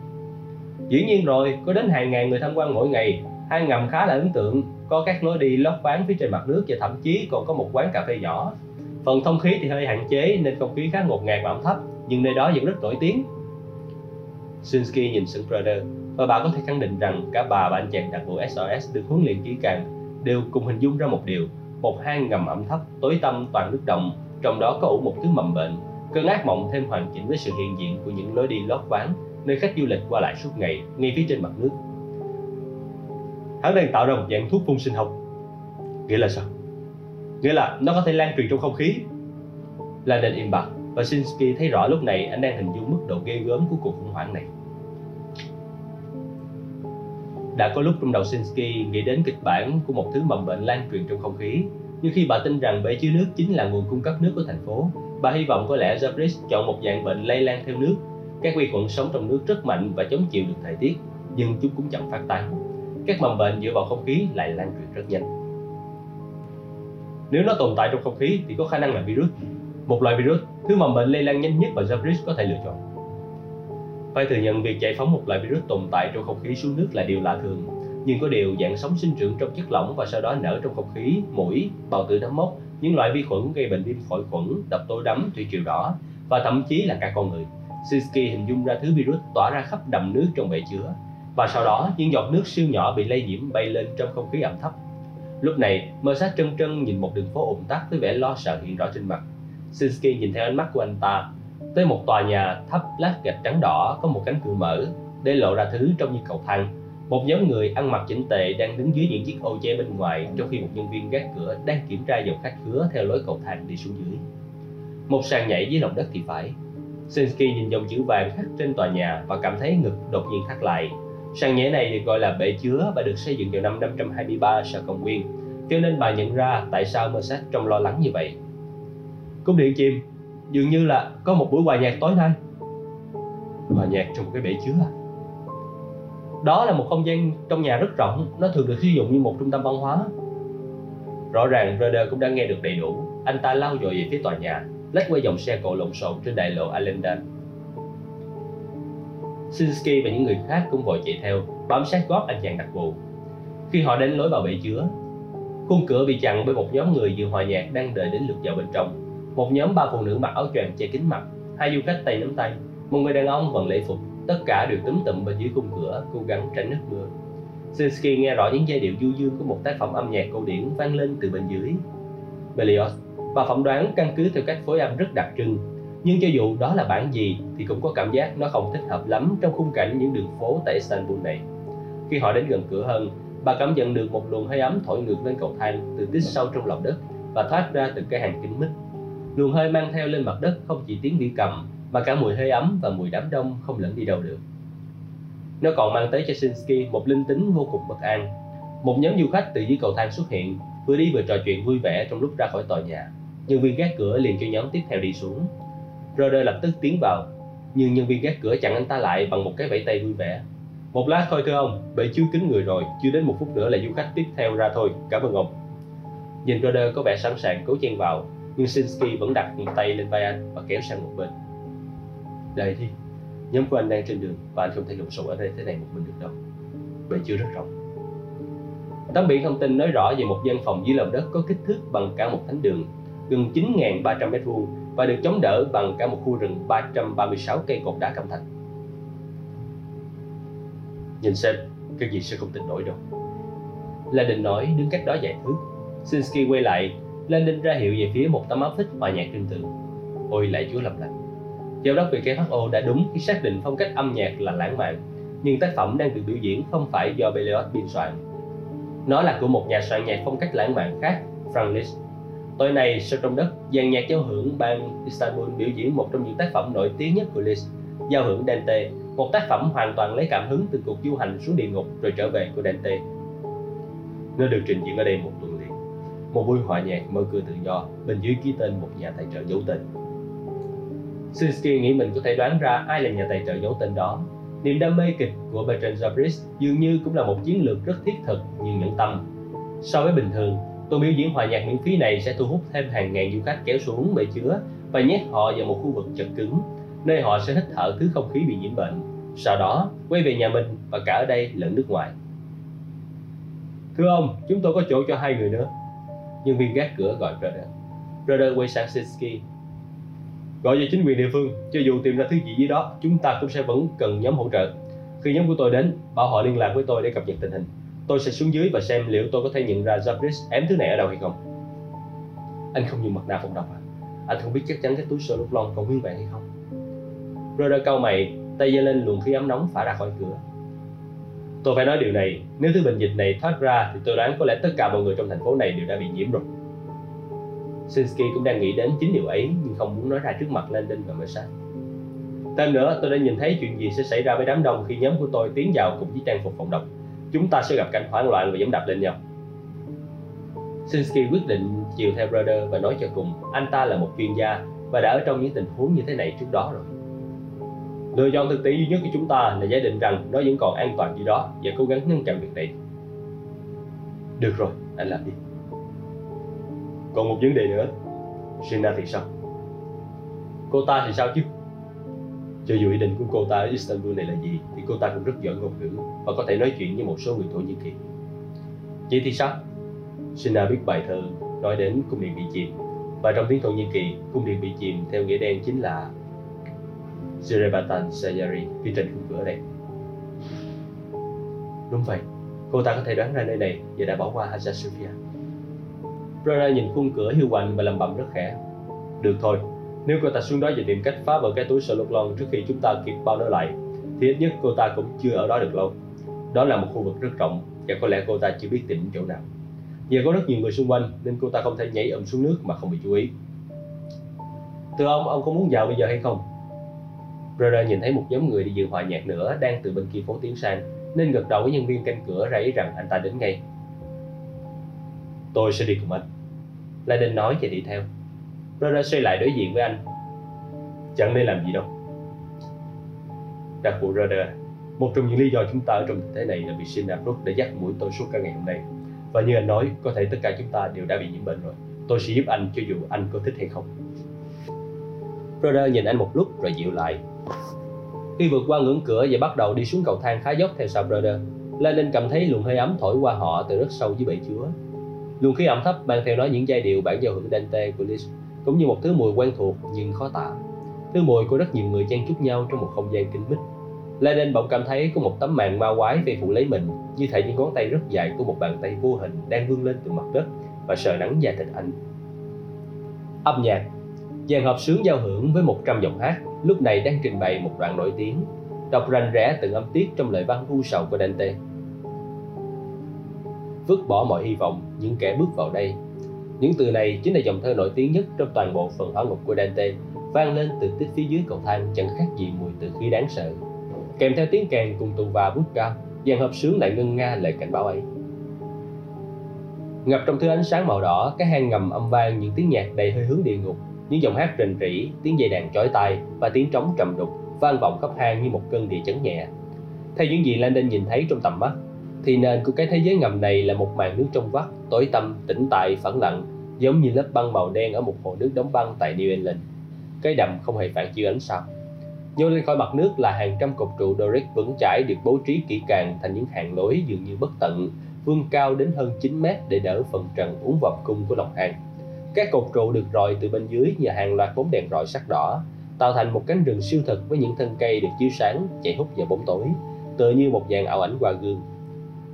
Dĩ nhiên rồi, có đến hàng ngàn người tham quan mỗi ngày. Hang ngầm khá là ấn tượng, có các lối đi lót ván phía trên mặt nước và thậm chí còn có một quán cà phê nhỏ. Phần thông khí thì hơi hạn chế nên không khí khá ngột ngạt và ẩm thấp, nhưng nơi đó vẫn rất nổi tiếng. Shinsky nhìn Brother và bà có thể khẳng định rằng cả bà và anh chàng đặc vụ SOS được huấn luyện kỹ càng đều cùng hình dung ra một điều một hang ngầm ẩm thấp tối tăm toàn nước động trong đó có ủ một thứ mầm bệnh cơn ác mộng thêm hoàn chỉnh với sự hiện diện của những lối đi lót ván, nơi khách du lịch qua lại suốt ngày, ngay phía trên mặt nước. Hắn đang tạo ra một dạng thuốc phun sinh học. Nghĩa là sao? Nghĩa là nó có thể lan truyền trong không khí. Landon im bặt và Shinsky thấy rõ lúc này anh đang hình dung mức độ ghê gớm của cuộc khủng hoảng này. Đã có lúc trong đầu Shinsky nghĩ đến kịch bản của một thứ mầm bệnh lan truyền trong không khí, nhưng khi bà tin rằng bể chứa nước chính là nguồn cung cấp nước của thành phố bà hy vọng có lẽ Zabris chọn một dạng bệnh lây lan theo nước. Các vi khuẩn sống trong nước rất mạnh và chống chịu được thời tiết, nhưng chúng cũng chậm phát tán. Các mầm bệnh dựa vào không khí lại lan truyền rất nhanh. Nếu nó tồn tại trong không khí thì có khả năng là virus. Một loại virus, thứ mầm bệnh lây lan nhanh nhất mà Zabris có thể lựa chọn. Phải thừa nhận việc giải phóng một loại virus tồn tại trong không khí xuống nước là điều lạ thường, nhưng có điều dạng sống sinh trưởng trong chất lỏng và sau đó nở trong không khí, mũi, bào tử nấm mốc những loại vi khuẩn gây bệnh viêm phổi khuẩn, độc tố đấm, thủy triều đỏ và thậm chí là cả con người. Siski hình dung ra thứ virus tỏa ra khắp đầm nước trong bể chứa và sau đó những giọt nước siêu nhỏ bị lây nhiễm bay lên trong không khí ẩm thấp. Lúc này, mơ sát trân trân nhìn một đường phố ủng tắc với vẻ lo sợ hiện rõ trên mặt. Siski nhìn theo ánh mắt của anh ta. Tới một tòa nhà thấp lát gạch trắng đỏ có một cánh cửa mở để lộ ra thứ trông như cầu thang một nhóm người ăn mặc chỉnh tề đang đứng dưới những chiếc ô che bên ngoài, trong khi một nhân viên gác cửa đang kiểm tra dòng khách khứa theo lối cầu thang đi xuống dưới. Một sàn nhảy dưới lòng đất thì phải. Sinsky nhìn dòng chữ vàng khắc trên tòa nhà và cảm thấy ngực đột nhiên thắt lại. Sàn nhảy này được gọi là bể chứa và được xây dựng vào năm 523 sau công nguyên. Cho nên bà nhận ra tại sao Mercedes trông lo lắng như vậy. Cung điện chìm. Dường như là có một buổi hòa nhạc tối nay. Hòa nhạc trong một cái bể chứa à? Đó là một không gian trong nhà rất rộng, nó thường được sử dụng như một trung tâm văn hóa. Rõ ràng Raider cũng đã nghe được đầy đủ. Anh ta lao dội về phía tòa nhà, lách qua dòng xe cộ lộn xộn trên đại lộ Allendale Sinsky và những người khác cũng vội chạy theo, bám sát gót anh chàng đặc vụ. Khi họ đến lối vào bể chứa, khung cửa bị chặn bởi một nhóm người vừa hòa nhạc đang đợi đến lượt vào bên trong. Một nhóm ba phụ nữ mặc áo choàng che kín mặt, hai du khách tay nắm tay, một người đàn ông vẫn lễ phục tất cả đều túm tụm bên dưới khung cửa, cố gắng tránh nước mưa. Sinsky nghe rõ những giai điệu du dương của một tác phẩm âm nhạc cổ điển vang lên từ bên dưới. Berlioz bà phỏng đoán căn cứ theo cách phối âm rất đặc trưng. Nhưng cho dù đó là bản gì thì cũng có cảm giác nó không thích hợp lắm trong khung cảnh những đường phố tại Istanbul này. Khi họ đến gần cửa hơn, bà cảm nhận được một luồng hơi ấm thổi ngược lên cầu thang từ tít sâu trong lòng đất và thoát ra từ cái hàng kính mít. Luồng hơi mang theo lên mặt đất không chỉ tiếng đĩa cầm mà cả mùi hơi ấm và mùi đám đông không lẫn đi đâu được. Nó còn mang tới cho Shinsky một linh tính vô cùng bất an. Một nhóm du khách từ dưới cầu thang xuất hiện, vừa đi vừa trò chuyện vui vẻ trong lúc ra khỏi tòa nhà. Nhân viên gác cửa liền cho nhóm tiếp theo đi xuống. Roder lập tức tiến vào, nhưng nhân viên gác cửa chặn anh ta lại bằng một cái vẫy tay vui vẻ. Một lát thôi thưa ông bệ chiếu kính người rồi, chưa đến một phút nữa là du khách tiếp theo ra thôi, cảm ơn ông. Nhìn Roder có vẻ sẵn sàng cố chen vào, nhưng Shinsky vẫn đặt một tay lên vai anh và kéo sang một bên đây đi nhóm của anh đang trên đường và anh không thể lộn xộn ở đây thế này một mình được đâu bể chứa rất rộng tấm biển thông tin nói rõ về một gian phòng dưới lòng đất có kích thước bằng cả một thánh đường gần 9.300 mét vuông và được chống đỡ bằng cả một khu rừng 336 cây cột đá cẩm thạch. Nhìn xem, cái gì sẽ không tin nổi đâu. Landon nói đứng cách đó vài thước. Sinsky quay lại, Landon ra hiệu về phía một tấm áp phích hòa nhạc trên tường. Ôi lại Chúa lầm lặng. Giám đốc WHO đã đúng khi xác định phong cách âm nhạc là lãng mạn, nhưng tác phẩm đang được biểu diễn không phải do Berlioz biên soạn. Nó là của một nhà soạn nhạc phong cách lãng mạn khác, Franz Liszt. Tối nay, sâu trong đất, dàn nhạc giao hưởng bang Istanbul biểu diễn một trong những tác phẩm nổi tiếng nhất của Liszt, giao hưởng Dante, một tác phẩm hoàn toàn lấy cảm hứng từ cuộc du hành xuống địa ngục rồi trở về của Dante. Nó được trình diễn ở đây một tuần liền. Một buổi hòa nhạc mở cửa tự do bên dưới ký tên một nhà tài trợ giấu tên. Sinsky nghĩ mình có thể đoán ra ai là nhà tài trợ giấu tên đó. Niềm đam mê kịch của Bertrand Zabris dường như cũng là một chiến lược rất thiết thực nhưng nhẫn tâm. So với bình thường, Tour biểu diễn hòa nhạc miễn phí này sẽ thu hút thêm hàng ngàn du khách kéo xuống bể chứa và nhét họ vào một khu vực chật cứng, nơi họ sẽ hít thở thứ không khí bị nhiễm bệnh. Sau đó, quay về nhà mình và cả ở đây lẫn nước ngoài. Thưa ông, chúng tôi có chỗ cho hai người nữa. Nhân viên gác cửa gọi Brother. Brother quay sang Sinsky. Gọi về chính quyền địa phương, cho dù tìm ra thứ gì dưới đó, chúng ta cũng sẽ vẫn cần nhóm hỗ trợ. Khi nhóm của tôi đến, bảo họ liên lạc với tôi để cập nhật tình hình. Tôi sẽ xuống dưới và xem liệu tôi có thể nhận ra Zabris ém thứ này ở đâu hay không. Anh không dùng mặt nạ phòng độc à? Anh không biết chắc chắn cái túi sơ lúc lon còn nguyên vẹn hay không? rồi đã cau mày, tay giơ lên luồng khí ấm nóng phả ra khỏi cửa. Tôi phải nói điều này, nếu thứ bệnh dịch này thoát ra thì tôi đoán có lẽ tất cả mọi người trong thành phố này đều đã bị nhiễm rồi. Sinsky cũng đang nghĩ đến chính điều ấy nhưng không muốn nói ra trước mặt Landon và Mercer. Thêm nữa, tôi đã nhìn thấy chuyện gì sẽ xảy ra với đám đông khi nhóm của tôi tiến vào cùng với trang phục phòng độc chúng ta sẽ gặp cảnh hoảng loạn và dẫm đạp lên nhau. Sinsky quyết định chiều theo Brother và nói cho cùng anh ta là một chuyên gia và đã ở trong những tình huống như thế này trước đó rồi. Lựa chọn thực tế duy nhất của chúng ta là giả định rằng nó vẫn còn an toàn gì đó và cố gắng ngăn chặn việc này. Được rồi, anh làm đi. Còn một vấn đề nữa, Gina thì sao? Cô ta thì sao chứ? Cho dù ý định của cô ta ở Istanbul này là gì thì cô ta cũng rất giỏi ngôn ngữ và có thể nói chuyện với một số người Thổ Nhĩ Kỳ. Vậy thì sao? Gina biết bài thơ nói đến cung điện bị chìm và trong tiếng Thổ Nhĩ Kỳ, cung điện bị chìm theo nghĩa đen chính là Zerebatan Sayari phía trên khung cửa đây. Đúng vậy, cô ta có thể đoán ra nơi này và đã bỏ qua Hagia Sophia. Rara nhìn khung cửa hiu quạnh và lầm bầm rất khẽ. Được thôi, nếu cô ta xuống đó và tìm cách phá vỡ cái túi sờ lục lon trước khi chúng ta kịp bao nó lại, thì ít nhất cô ta cũng chưa ở đó được lâu. Đó là một khu vực rất rộng và có lẽ cô ta chưa biết tìm chỗ nào. Giờ có rất nhiều người xung quanh nên cô ta không thể nhảy ầm xuống nước mà không bị chú ý. Thưa ông, ông có muốn vào bây giờ hay không? Brother nhìn thấy một nhóm người đi dự hòa nhạc nữa đang từ bên kia phố tiến sang nên gật đầu với nhân viên canh cửa ra ý rằng anh ta đến ngay. Tôi sẽ đi cùng anh. Laden nói và đi theo. Rora xoay lại đối diện với anh. Chẳng nên làm gì đâu. Đặc vụ Rada Một trong những lý do chúng ta ở trong thế này là vì Sinabrook đã dắt mũi tôi suốt cả ngày hôm nay. Và như anh nói, có thể tất cả chúng ta đều đã bị nhiễm bệnh rồi. Tôi sẽ giúp anh cho dù anh có thích hay không. Rada nhìn anh một lúc rồi dịu lại. Khi vượt qua ngưỡng cửa và bắt đầu đi xuống cầu thang khá dốc theo sau Rada Lenin cảm thấy luồng hơi ấm thổi qua họ từ rất sâu dưới bể chứa. Luồng khí ẩm thấp mang theo nó những giai điệu bản giao hưởng Dante của Liszt cũng như một thứ mùi quen thuộc nhưng khó tả. Thứ mùi của rất nhiều người chen chúc nhau trong một không gian kín mít. Lenin bỗng cảm thấy có một tấm màn ma quái vây phủ lấy mình, như thể những ngón tay rất dài của một bàn tay vô hình đang vươn lên từ mặt đất và sờ nắng da thịt anh. Âm nhạc dàn hợp sướng giao hưởng với 100 giọng hát lúc này đang trình bày một đoạn nổi tiếng, đọc rành rẽ từng âm tiết trong lời văn u sầu của Dante. Vứt bỏ mọi hy vọng, những kẻ bước vào đây những từ này chính là dòng thơ nổi tiếng nhất trong toàn bộ phần hỏa ngục của Dante, vang lên từ tích phía dưới cầu thang chẳng khác gì mùi từ khí đáng sợ. Kèm theo tiếng kèn cùng tù và bút cao, dàn hợp sướng lại ngân nga lời cảnh báo ấy. Ngập trong thứ ánh sáng màu đỏ, cái hang ngầm âm vang những tiếng nhạc đầy hơi hướng địa ngục, những giọng hát rền rỉ, tiếng dây đàn chói tai và tiếng trống trầm đục vang vọng khắp hang như một cơn địa chấn nhẹ. Theo những gì Landon nhìn thấy trong tầm mắt, thì nền của cái thế giới ngầm này là một màn nước trong vắt, tối tăm, tĩnh tại, phẳng lặng, giống như lớp băng màu đen ở một hồ nước đóng băng tại New England. Cái đầm không hề phản chiếu ánh sao. Nhô lên khỏi mặt nước là hàng trăm cột trụ Doric vững chãi được bố trí kỹ càng thành những hàng lối dường như bất tận, vươn cao đến hơn 9 mét để đỡ phần trần uốn vòng cung của lòng hang. Các cột trụ được rọi từ bên dưới nhờ hàng loạt bóng đèn rọi sắc đỏ, tạo thành một cánh rừng siêu thực với những thân cây được chiếu sáng chạy hút vào bóng tối, tựa như một dàn ảo ảnh qua gương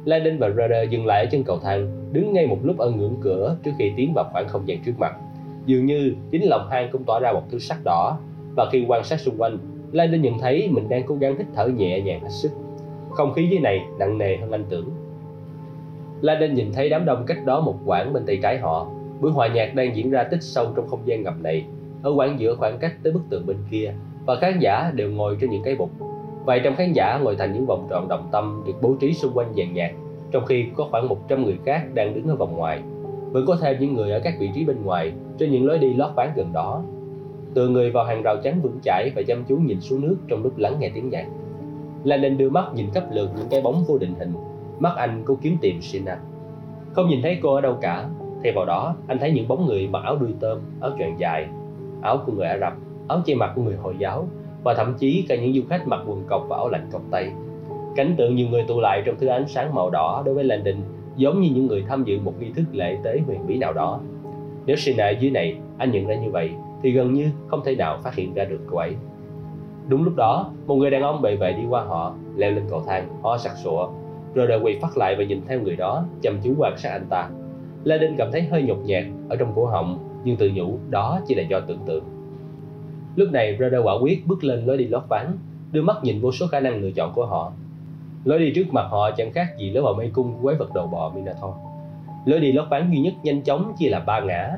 Landon và Rudder dừng lại ở chân cầu thang, đứng ngay một lúc ở ngưỡng cửa trước khi tiến vào khoảng không gian trước mặt. Dường như chính lòng hang cũng tỏa ra một thứ sắc đỏ và khi quan sát xung quanh, Landon nhận thấy mình đang cố gắng hít thở nhẹ nhàng hết sức. Không khí dưới này nặng nề hơn anh tưởng. Landon nhìn thấy đám đông cách đó một quãng bên tay trái họ. Buổi hòa nhạc đang diễn ra tích sâu trong không gian ngầm này. Ở quãng giữa khoảng cách tới bức tường bên kia và khán giả đều ngồi trên những cái bục. Vài trăm khán giả ngồi thành những vòng tròn đồng tâm được bố trí xung quanh dàn nhạc, trong khi có khoảng 100 người khác đang đứng ở vòng ngoài. Vẫn có thêm những người ở các vị trí bên ngoài trên những lối đi lót ván gần đó. Từ người vào hàng rào trắng vững chãi và chăm chú nhìn xuống nước trong lúc lắng nghe tiếng nhạc. Landon đưa mắt nhìn khắp lượt những cái bóng vô định hình. Mắt anh cố kiếm tìm Sina. Không nhìn thấy cô ở đâu cả. Thay vào đó, anh thấy những bóng người mặc áo đuôi tôm, áo choàng dài, áo của người Ả Rập, áo che mặt của người Hồi giáo và thậm chí cả những du khách mặc quần cộc và áo lạnh cộc tay. Cảnh tượng nhiều người tụ lại trong thứ ánh sáng màu đỏ đối với Landon giống như những người tham dự một nghi thức lễ tế huyền bí nào đó. Nếu Sina dưới này, anh nhận ra như vậy, thì gần như không thể nào phát hiện ra được cô ấy. Đúng lúc đó, một người đàn ông bề vệ đi qua họ, leo lên cầu thang, ho sặc sụa, rồi đợi quỳ phát lại và nhìn theo người đó, chăm chú quan sát anh ta. La cảm thấy hơi nhột nhạt ở trong cổ họng, nhưng tự nhủ đó chỉ là do tưởng tượng. Lúc này, radar quả quyết bước lên lối đi lót ván, đưa mắt nhìn vô số khả năng lựa chọn của họ. Lối đi trước mặt họ chẳng khác gì lối vào mê cung của quái vật đầu bò Minotaur. Lối đi lót ván duy nhất nhanh chóng chia là ba ngã,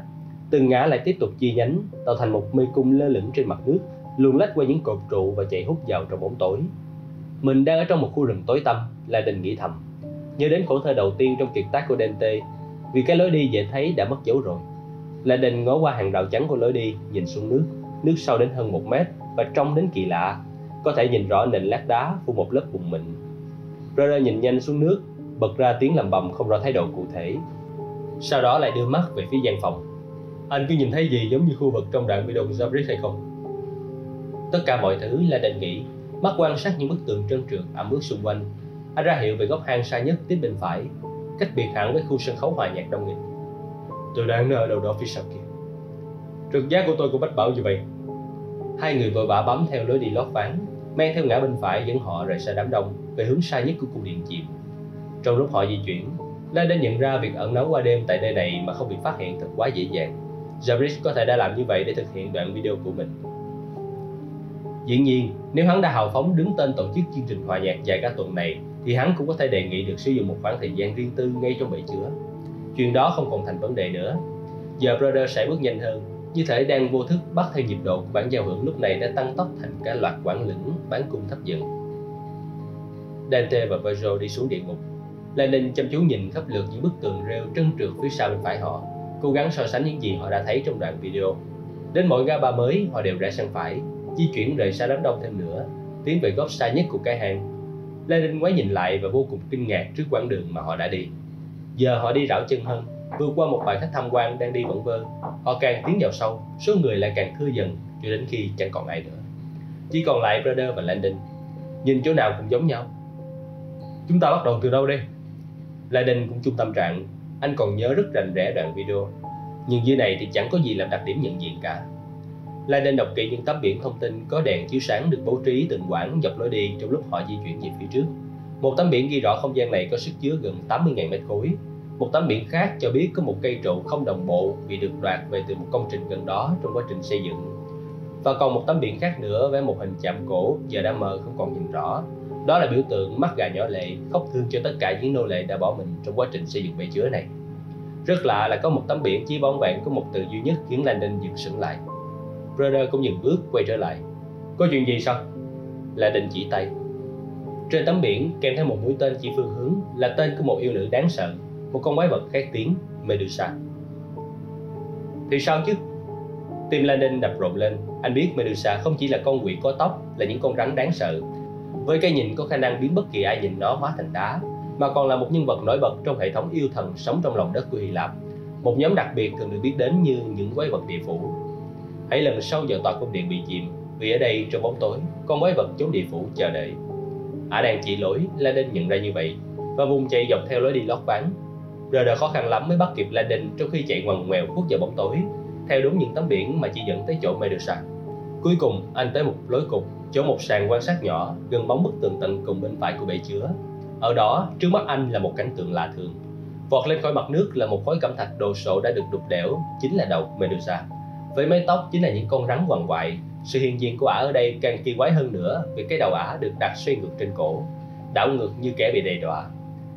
từng ngã lại tiếp tục chia nhánh, tạo thành một mê cung lơ lửng trên mặt nước, luồn lách qua những cột trụ và chạy hút vào trong bóng tối. Mình đang ở trong một khu rừng tối tăm, là đình nghĩ thầm. Nhớ đến khổ thơ đầu tiên trong kiệt tác của Dante, vì cái lối đi dễ thấy đã mất dấu rồi. Là đình ngó qua hàng rào trắng của lối đi, nhìn xuống nước, nước sâu đến hơn một mét và trông đến kỳ lạ. Có thể nhìn rõ nền lát đá phủ một lớp bùn mịn. Rơ nhìn nhanh xuống nước, bật ra tiếng lầm bầm không rõ thái độ cụ thể. Sau đó lại đưa mắt về phía gian phòng. Anh cứ nhìn thấy gì giống như khu vực trong đoạn video của Zabrik hay không? Tất cả mọi thứ là định nghĩ, mắt quan sát những bức tường trơn trượt ẩm ướt xung quanh. Anh ra hiệu về góc hang xa nhất tiếp bên phải, cách biệt hẳn với khu sân khấu hòa nhạc đông nghịch. Tôi đang ở đâu đó phía sau kia. Trực giác của tôi cũng bách bảo như vậy. Hai người vội vã bấm theo lối đi lót ván, men theo ngã bên phải dẫn họ rời xa đám đông về hướng xa nhất của cung điện chìm. Trong lúc họ di chuyển, La đã nhận ra việc ẩn náu qua đêm tại nơi này mà không bị phát hiện thật quá dễ dàng. Jarvis có thể đã làm như vậy để thực hiện đoạn video của mình. Dĩ nhiên, nếu hắn đã hào phóng đứng tên tổ chức chương trình hòa nhạc dài cả tuần này, thì hắn cũng có thể đề nghị được sử dụng một khoảng thời gian riêng tư ngay trong bể chứa. Chuyện đó không còn thành vấn đề nữa. Giờ Brother sẽ bước nhanh hơn, như thể đang vô thức bắt theo nhịp độ của bản giao hưởng lúc này đã tăng tốc thành cả loạt quản lĩnh bán cung thấp dần. Dante và Virgil đi xuống địa ngục. Lenin chăm chú nhìn khắp lượt những bức tường rêu trơn trượt phía sau bên phải họ, cố gắng so sánh những gì họ đã thấy trong đoạn video. Đến mỗi ga ba mới, họ đều rẽ sang phải, di chuyển rời xa đám đông thêm nữa, tiến về góc xa nhất của cái hang. Lenin ngoái nhìn lại và vô cùng kinh ngạc trước quãng đường mà họ đã đi. Giờ họ đi rảo chân hơn, vượt qua một bài khách tham quan đang đi vẩn vơ. Họ càng tiến vào sâu, số người lại càng thưa dần cho đến khi chẳng còn ai nữa. Chỉ còn lại Brother và Landon. Nhìn chỗ nào cũng giống nhau. Chúng ta bắt đầu từ đâu đây? Landon cũng chung tâm trạng anh còn nhớ rất rành rẽ đoạn video nhưng dưới này thì chẳng có gì làm đặc điểm nhận diện cả Landon đọc kỹ những tấm biển thông tin có đèn chiếu sáng được bố trí từng quãng dọc lối đi trong lúc họ di chuyển về phía trước. Một tấm biển ghi rõ không gian này có sức chứa gần 80.000 mét khối. Một tấm biển khác cho biết có một cây trụ không đồng bộ bị được đoạt về từ một công trình gần đó trong quá trình xây dựng. Và còn một tấm biển khác nữa với một hình chạm cổ giờ đã mờ không còn nhìn rõ. Đó là biểu tượng mắt gà nhỏ lệ khóc thương cho tất cả những nô lệ đã bỏ mình trong quá trình xây dựng bể chứa này. Rất lạ là có một tấm biển chỉ bóng vẹn có một từ duy nhất khiến Landon dừng sững lại. Brother cũng dừng bước quay trở lại. Có chuyện gì sao? Là định chỉ tay. Trên tấm biển kèm theo một mũi tên chỉ phương hướng là tên của một yêu nữ đáng sợ, một con quái vật khét tiếng, Medusa. Thì sao chứ? Tim Landon đập rộn lên, anh biết Medusa không chỉ là con quỷ có tóc, là những con rắn đáng sợ. Với cái nhìn có khả năng biến bất kỳ ai nhìn nó hóa thành đá, mà còn là một nhân vật nổi bật trong hệ thống yêu thần sống trong lòng đất của Hy Lạp, một nhóm đặc biệt thường được biết đến như những quái vật địa phủ. Hãy lần sau giờ tòa cung điện bị chìm, vì ở đây trong bóng tối, con quái vật chốn địa phủ chờ đợi. Ả đang chỉ lỗi, Landon nhận ra như vậy, và vùng chạy dọc theo lối đi lót ván. Rồi đã khó khăn lắm mới bắt kịp Landon trong khi chạy ngoằn ngoèo khuất vào bóng tối, theo đúng những tấm biển mà chỉ dẫn tới chỗ Medusa. Cuối cùng, anh tới một lối cục, chỗ một sàn quan sát nhỏ gần bóng bức tường tận cùng bên phải của bể chứa ở đó, trước mắt anh là một cảnh tượng lạ thường. Vọt lên khỏi mặt nước là một khối cẩm thạch đồ sộ đã được đục đẽo, chính là đầu Medusa. với mái tóc chính là những con rắn quằn quại sự hiện diện của ả ở đây càng kỳ quái hơn nữa vì cái đầu ả được đặt xoay ngược trên cổ đảo ngược như kẻ bị đe dọa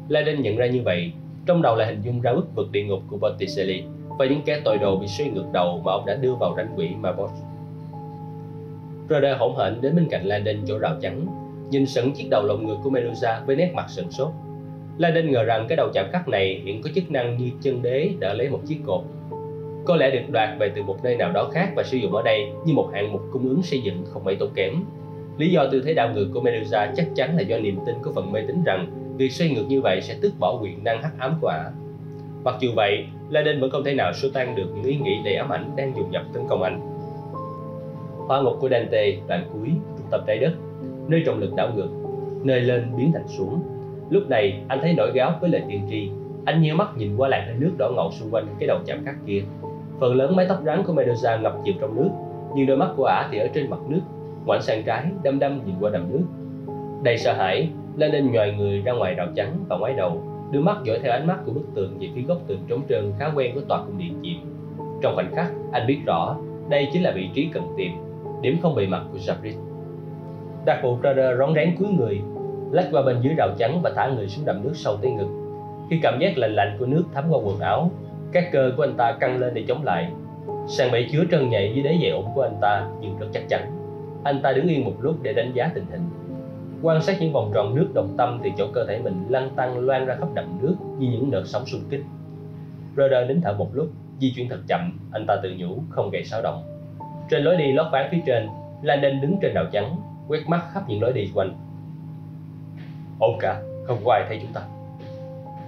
Laden nhận ra như vậy trong đầu là hình dung ra bức vực địa ngục của Botticelli và những kẻ tội đồ bị xoay ngược đầu mà ông đã đưa vào ranh quỷ Mabot. Rhoda hỗn hển đến bên cạnh Landon chỗ rào chắn, nhìn sững chiếc đầu lộn ngược của Medusa với nét mặt sừng sốt. Landon ngờ rằng cái đầu chạm khắc này hiện có chức năng như chân đế đỡ lấy một chiếc cột. Có lẽ được đoạt về từ một nơi nào đó khác và sử dụng ở đây như một hạng mục cung ứng xây dựng không mấy tốn kém. Lý do tư thế đảo ngược của Medusa chắc chắn là do niềm tin của phần mê tín rằng việc xoay ngược như vậy sẽ tước bỏ quyền năng hắc ám của ả. Mặc dù vậy, Laden vẫn không thể nào xua tan được những ý nghĩ đầy ám ảnh đang dồn dập tấn công anh. Hoa ngục của Dante, đoạn cuối, trung tâm trái đất, nơi trọng lực đảo ngược, nơi lên biến thành xuống. Lúc này, anh thấy nổi gáo với lời tiên tri. Anh nhíu mắt nhìn qua làn hơi nước đỏ ngầu xung quanh cái đầu chạm khắc kia. Phần lớn mái tóc rắn của Medusa ngập chìm trong nước, nhưng đôi mắt của ả thì ở trên mặt nước, ngoảnh sang trái, đăm đăm nhìn qua đầm nước. Đầy sợ hãi, Lenin nhòi người ra ngoài rào chắn và ngoái đầu, đưa mắt dõi theo ánh mắt của bức tường về phía góc tường trống trơn khá quen của tòa cung điện chìm. Trong khoảnh khắc, anh biết rõ đây chính là vị trí cần tìm, điểm không bị mặt của Jabrit. Đặc vụ Prader rón rén cúi người, lách qua bên dưới rào chắn và thả người xuống đầm nước sâu tới ngực. Khi cảm giác lạnh lạnh của nước thấm qua quần áo, các cơ của anh ta căng lên để chống lại. Sàn bể chứa trơn nhạy dưới đáy giày ủng của anh ta nhưng rất chắc chắn. Anh ta đứng yên một lúc để đánh giá tình hình quan sát những vòng tròn nước đồng tâm thì chỗ cơ thể mình lăn tăng loan ra khắp đầm nước như những đợt sóng xung kích. Rudder nín thở một lúc, di chuyển thật chậm, anh ta tự nhủ không gây xáo động. Trên lối đi lót ván phía trên, Landon đứng trên đầu chắn, quét mắt khắp những lối đi quanh. Ổn cả, không có ai thấy chúng ta.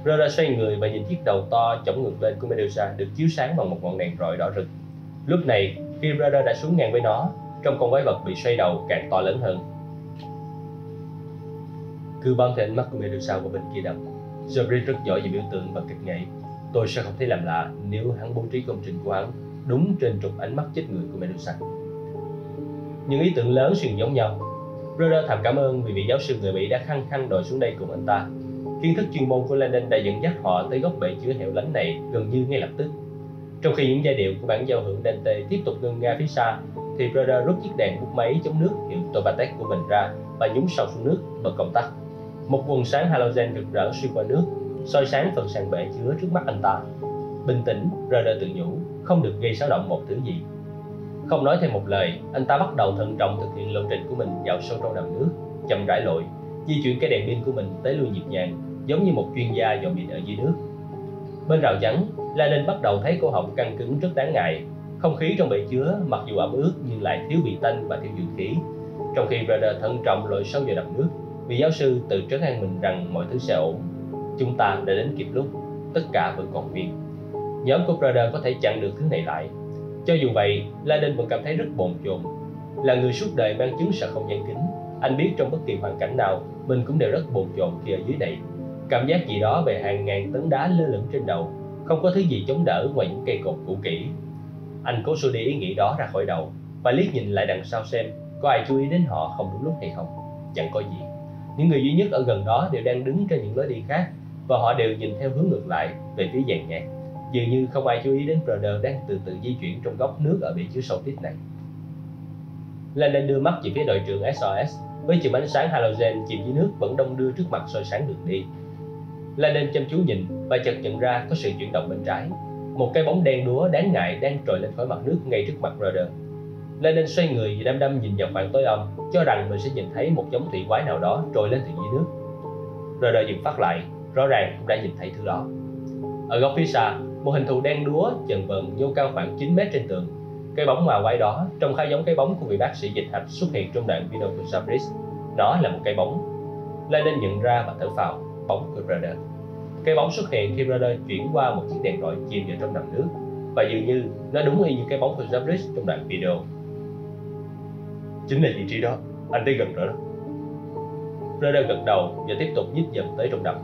Roder xoay người và nhìn chiếc đầu to chổng ngược lên của Medusa được chiếu sáng bằng một ngọn đèn rọi đỏ rực. Lúc này, khi Roder đã xuống ngang với nó, trong con quái vật bị xoay đầu càng to lớn hơn cứ bám theo ánh mắt của Medusa qua bên kia đập. Jabri rất giỏi về biểu tượng và kịch nghệ. Tôi sẽ không thấy làm lạ nếu hắn bố trí công trình của hắn đúng trên trục ánh mắt chết người của Medusa. Những ý tưởng lớn xuyên giống nhau. Roder thầm cảm ơn vì vị giáo sư người Mỹ đã khăng khăng đòi xuống đây cùng anh ta. Kiến thức chuyên môn của Landon đã dẫn dắt họ tới góc bể chứa hẻo lánh này gần như ngay lập tức. Trong khi những giai điệu của bản giao hưởng Dante tiếp tục ngân nga phía xa, thì Roder rút chiếc đèn bút máy chống nước hiệu Tobatec của mình ra và nhúng sâu xuống nước bật công tắc. Một quần sáng halogen rực rỡ xuyên qua nước, soi sáng phần sàn bể chứa trước mắt anh ta. Bình tĩnh, rơ tự nhủ, không được gây xáo động một thứ gì. Không nói thêm một lời, anh ta bắt đầu thận trọng thực hiện lộ trình của mình vào sâu trong đầm nước, chậm rãi lội, di chuyển cái đèn pin của mình tới lui nhịp nhàng, giống như một chuyên gia dò điện ở dưới nước. Bên rào chắn, La Ninh bắt đầu thấy cổ họng căng cứng rất đáng ngại. Không khí trong bể chứa mặc dù ẩm ướt nhưng lại thiếu vị tanh và thiếu dưỡng khí. Trong khi Brother thận trọng lội sâu vào đầm nước, vị giáo sư tự trấn an mình rằng mọi thứ sẽ ổn, chúng ta đã đến kịp lúc tất cả vẫn còn nguyên. Nhóm của Brother có thể chặn được thứ này lại. Cho dù vậy, Laden vẫn cảm thấy rất bồn chồn. Là người suốt đời mang chứng sợ không gian kính, anh biết trong bất kỳ hoàn cảnh nào, mình cũng đều rất bồn chồn khi ở dưới này. Cảm giác gì đó về hàng ngàn tấn đá lơ lửng trên đầu, không có thứ gì chống đỡ ngoài những cây cột cũ kỹ. Anh cố xua đi ý nghĩ đó ra khỏi đầu và liếc nhìn lại đằng sau xem có ai chú ý đến họ không đúng lúc hay không. Chẳng có gì những người duy nhất ở gần đó đều đang đứng trên những lối đi khác và họ đều nhìn theo hướng ngược lại về phía dàn nhạc. Dường như không ai chú ý đến Brother đang từ từ di chuyển trong góc nước ở bể chứa sâu tít này. Landon đưa mắt về phía đội trưởng SOS với chùm ánh sáng halogen chìm dưới nước vẫn đông đưa trước mặt soi sáng đường đi. Landon chăm chú nhìn và chợt nhận ra có sự chuyển động bên trái. Một cái bóng đen đúa đáng ngại đang trồi lên khỏi mặt nước ngay trước mặt Brother Lenin xoay người và đăm đăm nhìn vào khoảng tối âm, cho rằng mình sẽ nhìn thấy một giống thủy quái nào đó trồi lên từ dưới nước. Rồi đợi dừng phát lại, rõ ràng cũng đã nhìn thấy thứ đó. Ở góc phía xa, một hình thù đen đúa chần vần nhô cao khoảng 9 mét trên tường. Cái bóng mà quái đó trông khá giống cái bóng của vị bác sĩ dịch hạch xuất hiện trong đoạn video của Sabris. Nó là một cái bóng. Lenin nhận ra và thở phào, bóng của Brother. Cái bóng xuất hiện khi Brother chuyển qua một chiếc đèn rọi chìm vào trong đầm nước và dường như nó đúng y như cái bóng của Zabris trong đoạn video chính là vị trí đó, anh tới gần rồi đó. Ra gật đầu và tiếp tục nhích dần tới trong đầm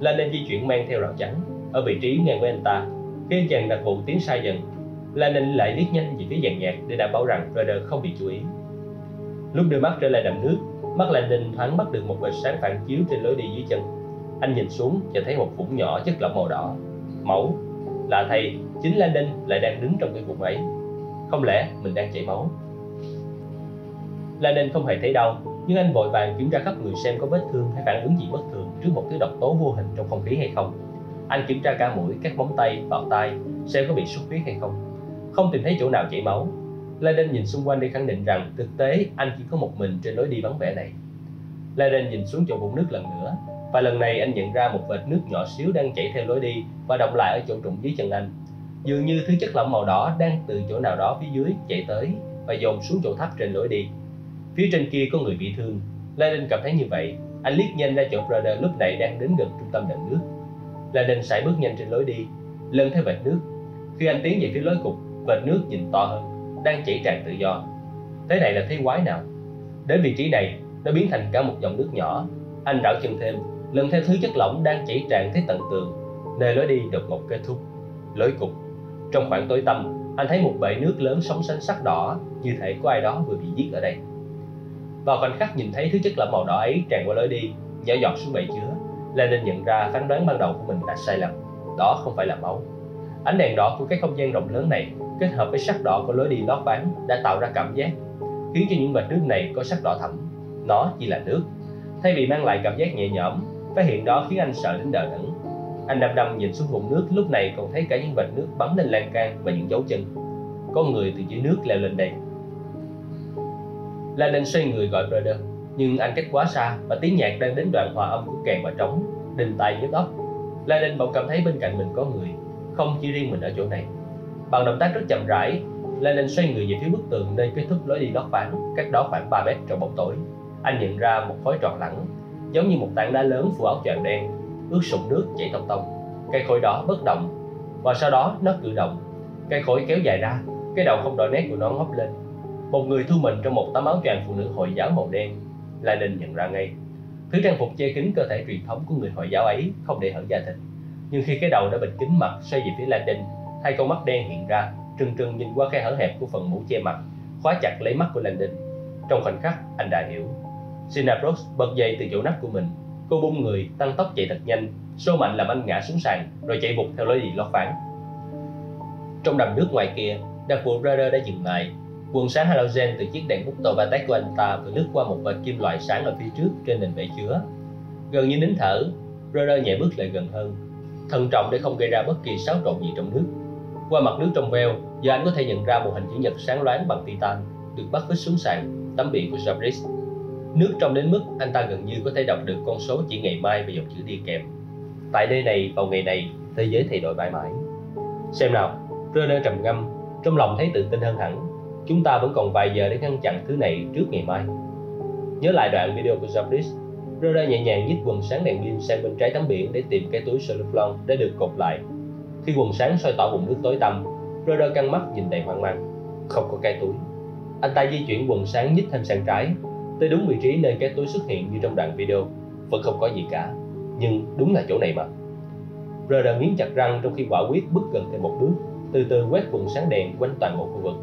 Lan nên di chuyển mang theo rào chắn, ở vị trí ngang với anh ta. Khi anh chàng đặc vụ tiến sai dần Lan nên lại liếc nhanh về phía dàn nhạc để đảm bảo rằng Radar không bị chú ý. Lúc đưa mắt trở lại đầm nước, mắt Landon thoáng bắt được một vệt sáng phản chiếu trên lối đi dưới chân. Anh nhìn xuống và thấy một vũng nhỏ chất lỏng màu đỏ mẫu là thầy chính Landon lại đang đứng trong cái vùng ấy. Không lẽ mình đang chảy máu? Landon không hề thấy đau, nhưng anh vội vàng kiểm tra khắp người xem có vết thương hay phản ứng gì bất thường trước một thứ độc tố vô hình trong không khí hay không. Anh kiểm tra cả mũi, các móng tay, vào tay, xem có bị xuất huyết hay không. Không tìm thấy chỗ nào chảy máu. Laden nhìn xung quanh để khẳng định rằng thực tế anh chỉ có một mình trên lối đi vắng vẻ này. Laden nhìn xuống chỗ vũng nước lần nữa, và lần này anh nhận ra một vệt nước nhỏ xíu đang chảy theo lối đi và động lại ở chỗ trụng dưới chân anh. Dường như thứ chất lỏng màu đỏ đang từ chỗ nào đó phía dưới chạy tới và dồn xuống chỗ thấp trên lối đi. Phía trên kia có người bị thương. Laden cảm thấy như vậy. Anh liếc nhanh ra chỗ Brother lúc này đang đến gần trung tâm đầm nước. Laden sải bước nhanh trên lối đi, lần theo vệt nước. Khi anh tiến về phía lối cục, vệt nước nhìn to hơn, đang chảy tràn tự do. Thế này là thế quái nào? Đến vị trí này, nó biến thành cả một dòng nước nhỏ. Anh đảo chân thêm, lần theo thứ chất lỏng đang chảy tràn tới tận tường, nơi lối đi đột ngột kết thúc. Lối cục. Trong khoảng tối tăm, anh thấy một bể nước lớn sóng sánh sắc đỏ, như thể có ai đó vừa bị giết ở đây. Vào khoảnh khắc nhìn thấy thứ chất lỏng màu đỏ ấy tràn qua lối đi, nhỏ giọt xuống bể chứa, lenin nhận ra phán đoán ban đầu của mình đã sai lầm. Đó không phải là máu. Ánh đèn đỏ của cái không gian rộng lớn này kết hợp với sắc đỏ của lối đi lót ván đã tạo ra cảm giác khiến cho những vệt nước này có sắc đỏ thẫm. Nó chỉ là nước. Thay vì mang lại cảm giác nhẹ nhõm, phát hiện đó khiến anh sợ đến đờ đẫn. Anh đăm đăm nhìn xuống vùng nước lúc này còn thấy cả những vệt nước bắn lên lan can và những dấu chân. Có người từ dưới nước leo lên đây La Ninh xoay người gọi Brother. Nhưng anh cách quá xa và tiếng nhạc đang đến đoạn hòa âm của kèn và trống đinh tai nhức óc. La Ninh bỗng cảm thấy bên cạnh mình có người, không chỉ riêng mình ở chỗ này. Bằng động tác rất chậm rãi La Ninh xoay người về phía bức tường nơi kết thúc lối đi lót ván cách đó khoảng 3 mét trong bóng tối. Anh nhận ra một khối tròn lẳng, giống như một tảng đá lớn phủ áo choàng đen, ướt sũng nước chảy tông tông. Cây khối đó bất động, và sau đó nó cử động. Cây khối kéo dài ra, cái đầu không đỏ nét của nó ngóc lên một người thu mình trong một tấm áo choàng phụ nữ Hồi giáo màu đen. La nhận ra ngay. Thứ trang phục che kín cơ thể truyền thống của người Hồi giáo ấy không để hở da thịt. Nhưng khi cái đầu đã bịt kín mặt xoay về phía La hai con mắt đen hiện ra, trừng trừng nhìn qua khe hở hẹp của phần mũ che mặt, khóa chặt lấy mắt của La Trong khoảnh khắc, anh đã hiểu. Sinapros bật dậy từ chỗ nắp của mình. Cô bung người, tăng tốc chạy thật nhanh, số mạnh làm anh ngã xuống sàn, rồi chạy vụt theo lối đi lót ván. Trong đầm nước ngoài kia, đặc vụ radar đã dừng lại Quần sáng halogen từ chiếc đèn bút tàu Patek của anh ta vừa lướt qua một vệt kim loại sáng ở phía trước trên nền bể chứa. Gần như nín thở, Roder nhẹ bước lại gần hơn, thận trọng để không gây ra bất kỳ xáo trộn gì trong nước. Qua mặt nước trong veo, giờ anh có thể nhận ra một hình chữ nhật sáng loáng bằng titan được bắt vít xuống sàn, tấm biển của Jabris. Nước trong đến mức anh ta gần như có thể đọc được con số chỉ ngày mai và dòng chữ đi kèm. Tại nơi này, vào ngày này, thế giới thay đổi mãi mãi. Xem nào, Roder trầm ngâm, trong lòng thấy tự tin hơn hẳn Chúng ta vẫn còn vài giờ để ngăn chặn thứ này trước ngày mai. Nhớ lại đoạn video của Jabris, Rhoda nhẹ nhàng nhích quần sáng đèn pin sang bên trái tấm biển để tìm cái túi Soliflon đã được cột lại. Khi quần sáng soi tỏ vùng nước tối tăm, Rhoda căng mắt nhìn đầy hoang mang. Không có cái túi. Anh ta di chuyển quần sáng nhích thêm sang trái, tới đúng vị trí nơi cái túi xuất hiện như trong đoạn video. Vẫn không có gì cả, nhưng đúng là chỗ này mà. Rhoda nghiến chặt răng trong khi quả quyết bước gần thêm một bước, từ từ quét quần sáng đèn quanh toàn bộ khu vực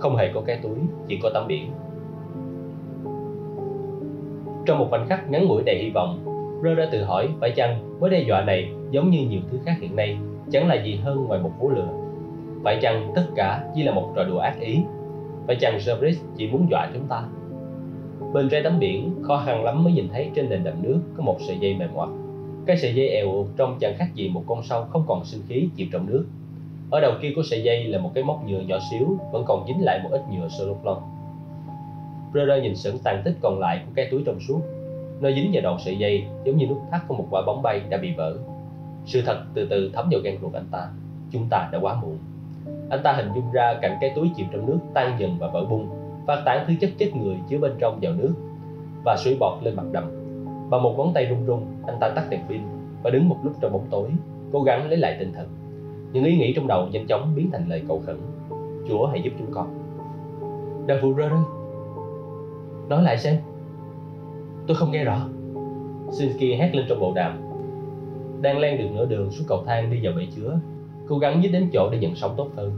không hề có cái túi, chỉ có tấm biển. Trong một khoảnh khắc ngắn ngủi đầy hy vọng, Rơ đã tự hỏi, phải chăng mối đe dọa này giống như nhiều thứ khác hiện nay, chẳng là gì hơn ngoài một vố lừa phải chăng tất cả chỉ là một trò đùa ác ý? Phải chăng Jabris chỉ muốn dọa chúng ta? Bên trái tấm biển, khó khăn lắm mới nhìn thấy trên nền đầm nước có một sợi dây mềm ngoặt. Cái sợi dây èo trong chẳng khác gì một con sâu không còn sinh khí chìm trong nước ở đầu kia của sợi dây là một cái móc nhựa nhỏ xíu, vẫn còn dính lại một ít nhựa cellophane. Brother nhìn sững tàn tích còn lại của cái túi trong suốt. Nó dính vào đầu sợi dây giống như nút thắt của một quả bóng bay đã bị vỡ. Sự thật từ từ thấm vào gan ruột anh ta. Chúng ta đã quá muộn. Anh ta hình dung ra cảnh cái túi chìm trong nước tan dần và vỡ bung, phát tán thứ chất chết người chứa bên trong vào nước và suối bọt lên mặt đầm. Bằng một ngón tay run run, anh ta tắt đèn pin và đứng một lúc trong bóng tối, cố gắng lấy lại tinh thần những ý nghĩ trong đầu nhanh chóng biến thành lời cầu khẩn. Chúa hãy giúp chúng con. Đang phụ rơ ơi nói lại xem. Tôi không nghe rõ. Sinsky hét lên trong bộ đàm. Đang len được nửa đường xuống cầu thang đi vào bể chứa, cố gắng nhích đến chỗ để nhận sóng tốt hơn.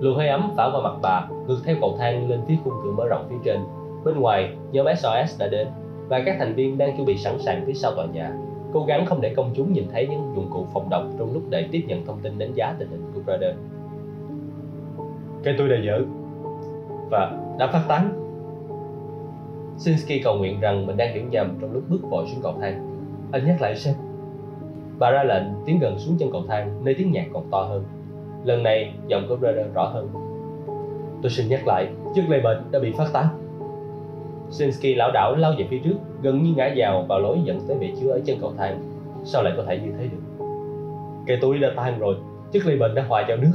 Luồng hơi ấm phả vào mặt bà, ngược theo cầu thang lên phía khung cửa mở rộng phía trên. Bên ngoài, nhóm SOS đã đến và các thành viên đang chuẩn bị sẵn sàng phía sau tòa nhà cố gắng không để công chúng nhìn thấy những dụng cụ phòng độc trong lúc đợi tiếp nhận thông tin đánh giá tình hình của Brother. cái tôi đã dở. Và đã phát tán. Sinsky cầu nguyện rằng mình đang hiểu nhầm trong lúc bước vội xuống cầu thang. Anh nhắc lại xem. Bà ra lệnh tiến gần xuống chân cầu thang nơi tiếng nhạc còn to hơn. Lần này giọng của Brother rõ hơn. Tôi xin nhắc lại chiếc bệnh đã bị phát tán. Sinsky lão đảo lao về phía trước gần như ngã vào vào lối dẫn tới bể chứa ở chân cầu thang. Sao lại có thể như thế được? Cây túi đã tan rồi chiếc ly bệnh đã hòa vào nước.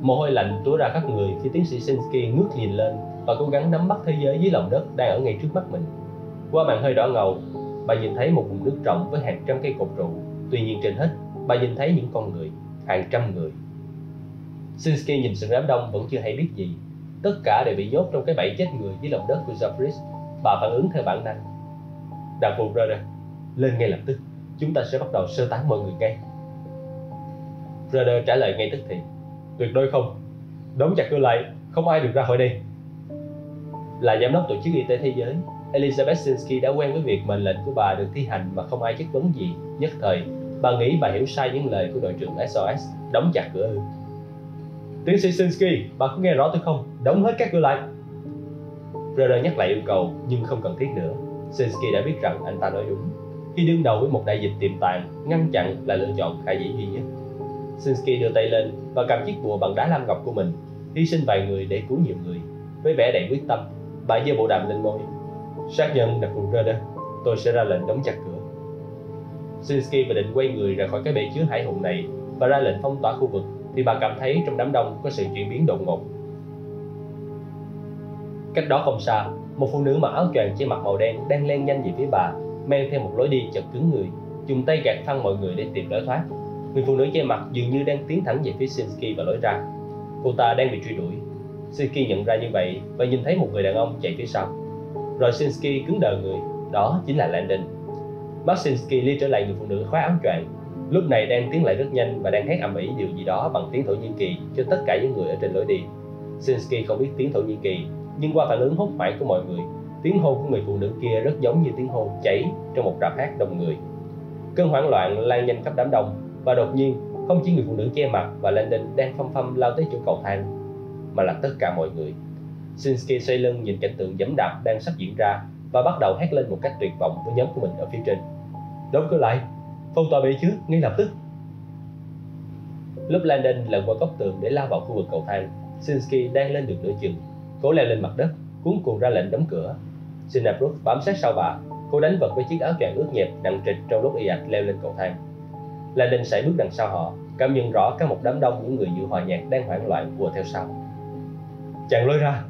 Mồ hôi lạnh túa ra khắp người khi tiến sĩ Sinsky ngước nhìn lên và cố gắng nắm bắt thế giới dưới lòng đất đang ở ngay trước mắt mình. Qua màn hơi đỏ ngầu, bà nhìn thấy một vùng nước rộng với hàng trăm cây cột trụ. Tuy nhiên trên hết, bà nhìn thấy những con người, hàng trăm người. Sinsky nhìn sự đám đông vẫn chưa hay biết gì. Tất cả đều bị nhốt trong cái bẫy chết người dưới lòng đất của Zabris bà phản ứng theo bản năng. Đàn vụ Rhoda lên ngay lập tức, chúng ta sẽ bắt đầu sơ tán mọi người ngay. Rhoda trả lời ngay tức thì, tuyệt đối không. Đóng chặt cửa lại, không ai được ra khỏi đây. Là giám đốc tổ chức y tế thế giới, Elizabeth Sinsky đã quen với việc mệnh lệnh của bà được thi hành mà không ai chất vấn gì. Nhất thời, bà nghĩ bà hiểu sai những lời của đội trưởng SOS đóng chặt cửa ư. Tiến sĩ Sinsky, bà có nghe rõ tôi không? Đóng hết các cửa lại. Rhoda nhắc lại yêu cầu, nhưng không cần thiết nữa. Sinsky đã biết rằng anh ta nói đúng. Khi đương đầu với một đại dịch tiềm tàng, ngăn chặn là lựa chọn khả dĩ duy nhất. Sinsky đưa tay lên và cầm chiếc bùa bằng đá lam ngọc của mình, hy sinh vài người để cứu nhiều người. Với vẻ đầy quyết tâm, bà giơ bộ đàm lên môi Sát nhân đặt vụ Rhoda tôi sẽ ra lệnh đóng chặt cửa. Sinsky vừa định quay người ra khỏi cái bể chứa hải hùng này và ra lệnh phong tỏa khu vực, thì bà cảm thấy trong đám đông có sự chuyển biến đột ngột cách đó không xa, một phụ nữ mặc áo choàng che mặt màu đen đang len nhanh về phía bà men theo một lối đi chật cứng người, dùng tay gạt phăng mọi người để tìm lối thoát. Người phụ nữ che mặt dường như đang tiến thẳng về phía Sinsky và lối ra. Cô ta đang bị truy đuổi. Sinsky nhận ra như vậy và nhìn thấy một người đàn ông chạy phía sau. Rồi Sinsky cứng đờ người, đó chính là Landon. Marcinski ly trở lại người phụ nữ khoác áo choàng. Lúc này đang tiến lại rất nhanh và đang hét ầm ĩ điều gì đó bằng tiếng thổ nhĩ kỳ cho tất cả những người ở trên lối đi. Sinsky không biết tiếng thổ nhĩ kỳ nhưng qua phản ứng hốt hoảng của mọi người, tiếng hô của người phụ nữ kia rất giống như tiếng hô cháy trong một rạp hát đông người. Cơn hoảng loạn lan nhanh khắp đám đông, và đột nhiên, không chỉ người phụ nữ che mặt và Landon đang phăm phăm lao tới chỗ cầu thang, mà là tất cả mọi người. Shinsuke xoay lưng nhìn cảnh tượng dẫm đạp đang sắp diễn ra và bắt đầu hét lên một cách tuyệt vọng với nhóm của mình ở phía trên. Đóng cửa lại, phong tỏa bể chứa ngay lập tức. Lúc Landon lần qua góc tường để lao vào khu vực cầu thang, Shinsuke đang lên được nửa chừng cố leo lên mặt đất, cuốn cuồng ra lệnh đóng cửa. Sinabrook bám sát sau bà, cô đánh vật với chiếc áo choàng ướt nhẹp nặng trịch trong lúc y ạch leo lên cầu thang. Landon sải bước đằng sau họ, cảm nhận rõ cả một đám đông những người dự hòa nhạc đang hoảng loạn vùa theo sau. Chàng lôi ra.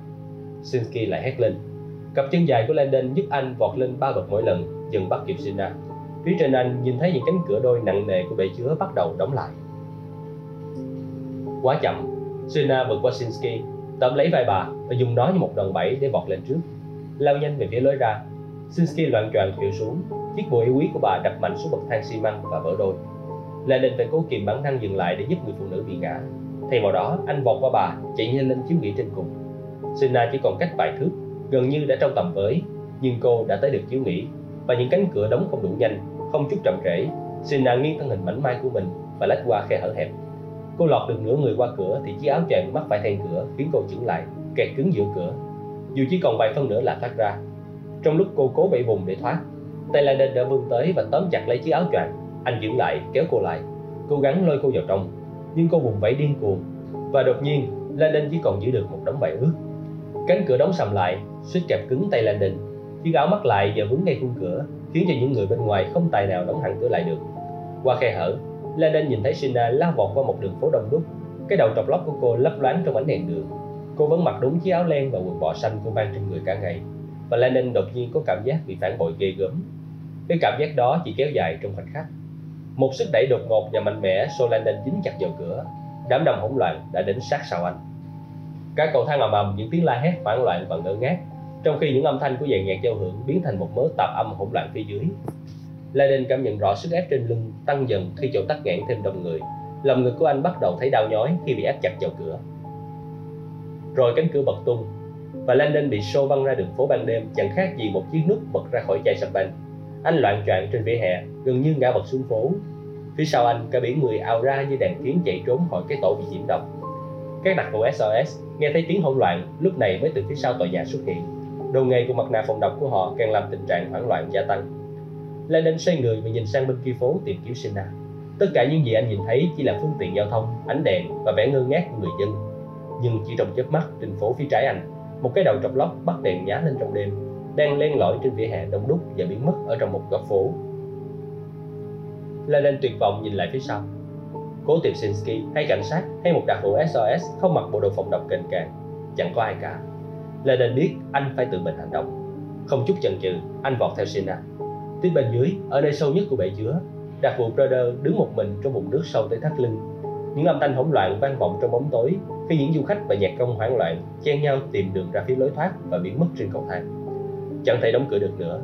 Sinsky lại hét lên. Cặp chân dài của Landon giúp anh vọt lên ba bậc mỗi lần, dần bắt kịp Sina phía trên anh nhìn thấy những cánh cửa đôi nặng nề của bể chứa bắt đầu đóng lại. Quá chậm. Sina vượt qua Sinsky tóm lấy vai bà và dùng nó như một đòn bẩy để vọt lên trước. Lao nhanh về phía lối ra. Sinsky loạn choạng khuỵu xuống, chiếc bùa yêu quý của bà đập mạnh xuống bậc thang xi măng và vỡ đôi. Landon phải cố kìm bản thân dừng lại để giúp người phụ nữ bị ngã. Thay vào đó, anh vọt qua bà, chạy nhanh lên chiếu nghỉ trên cùng. Sina chỉ còn cách vài thước, gần như đã trong tầm với, nhưng cô đã tới được chiếu nghỉ. Và những cánh cửa đóng không đủ nhanh, không chút chậm trễ. Sina nghiêng thân hình mảnh mai của mình và lách qua khe hở hẹp cô lọt được nửa người qua cửa thì chiếc áo choàng mắc phải then cửa, khiến cô chững lại, kẹt cứng giữa cửa. Dù chỉ còn vài phân nữa là thoát ra. Trong lúc cô cố bậy vùng để thoát, tay Landon đã vươn tới và tóm chặt lấy chiếc áo choàng. Anh giữ lại, kéo cô lại, cố gắng lôi cô vào trong. Nhưng cô vùng vẫy điên cuồng. Và đột nhiên, Landon chỉ còn giữ được một đống vải ướt cánh cửa đóng sầm lại suýt kẹp cứng tay Landon. Chiếc áo mắc lại và vướng ngay khung cửa, khiến cho những người bên ngoài không tài nào đóng hẳn cửa lại được. Qua khe hở Landon nhìn thấy Sina lao vọt qua một đường phố đông đúc. Cái đầu trọc lóc của cô lấp loáng trong ánh đèn đường. Cô vẫn mặc đúng chiếc áo len và quần bò xanh cô mang trên người cả ngày. Và Landon đột nhiên có cảm giác bị phản bội ghê gớm. Cái cảm giác đó chỉ kéo dài trong khoảnh khắc. Một sức đẩy đột ngột và mạnh mẽ xô Landon dính chặt vào cửa. Đám đông hỗn loạn đã đến sát sau anh. Cả cầu thang ầm ầm, những tiếng la hét hoảng loạn và ngỡ ngác. Trong khi những âm thanh của dàn nhạc giao hưởng biến thành một mớ tạp âm hỗn loạn phía dưới. Laden cảm nhận rõ sức ép trên lưng tăng dần khi chỗ tắc nghẽn thêm đông người. Lòng ngực của anh bắt đầu thấy đau nhói khi bị ép chặt vào cửa. Rồi cánh cửa bật tung, và Landon bị xô văng ra đường phố ban đêm, chẳng khác gì một chiếc nút bật ra khỏi chai champagne. Anh loạn choạng trên vỉa hè, gần như ngã vật xuống phố. Phía sau anh, cả biển người ào ra như đàn kiến chạy trốn khỏi cái tổ bị nhiễm độc. Các đặc vụ SOS nghe thấy tiếng hỗn loạn, lúc này mới từ phía sau tòa nhà xuất hiện. Đồ nghề cùng mặt nạ phòng độc của họ càng làm tình trạng hoảng loạn gia tăng. Landon xoay người và nhìn sang bên kia phố tìm kiếm Sina. Tất cả những gì anh nhìn thấy chỉ là phương tiện giao thông, ánh đèn và vẻ ngơ ngác của người dân. Nhưng chỉ trong chớp mắt trên phố phía trái anh, một cái đầu trọc lóc bắt đèn nhá lên trong đêm, đang len lỏi trên vỉa hè đông đúc và biến mất ở trong một góc phố. Landon tuyệt vọng nhìn lại phía sau. Cố tìm Sinsky hay cảnh sát hay một đặc vụ SOS không mặc bộ đồ phòng độc kềnh càng, chẳng có ai cả. Landon biết anh phải tự mình hành động. Không chút chần chừ, anh vọt theo Sina. Phía bên dưới, ở nơi sâu nhất của bể chứa, đặc vụ Brother đứng một mình trong vùng nước sâu tới thắt lưng. Những âm thanh hỗn loạn vang vọng trong bóng tối khi những du khách và nhạc công hoảng loạn chen nhau tìm đường ra phía lối thoát và biến mất trên cầu thang. Chẳng thể đóng cửa được nữa.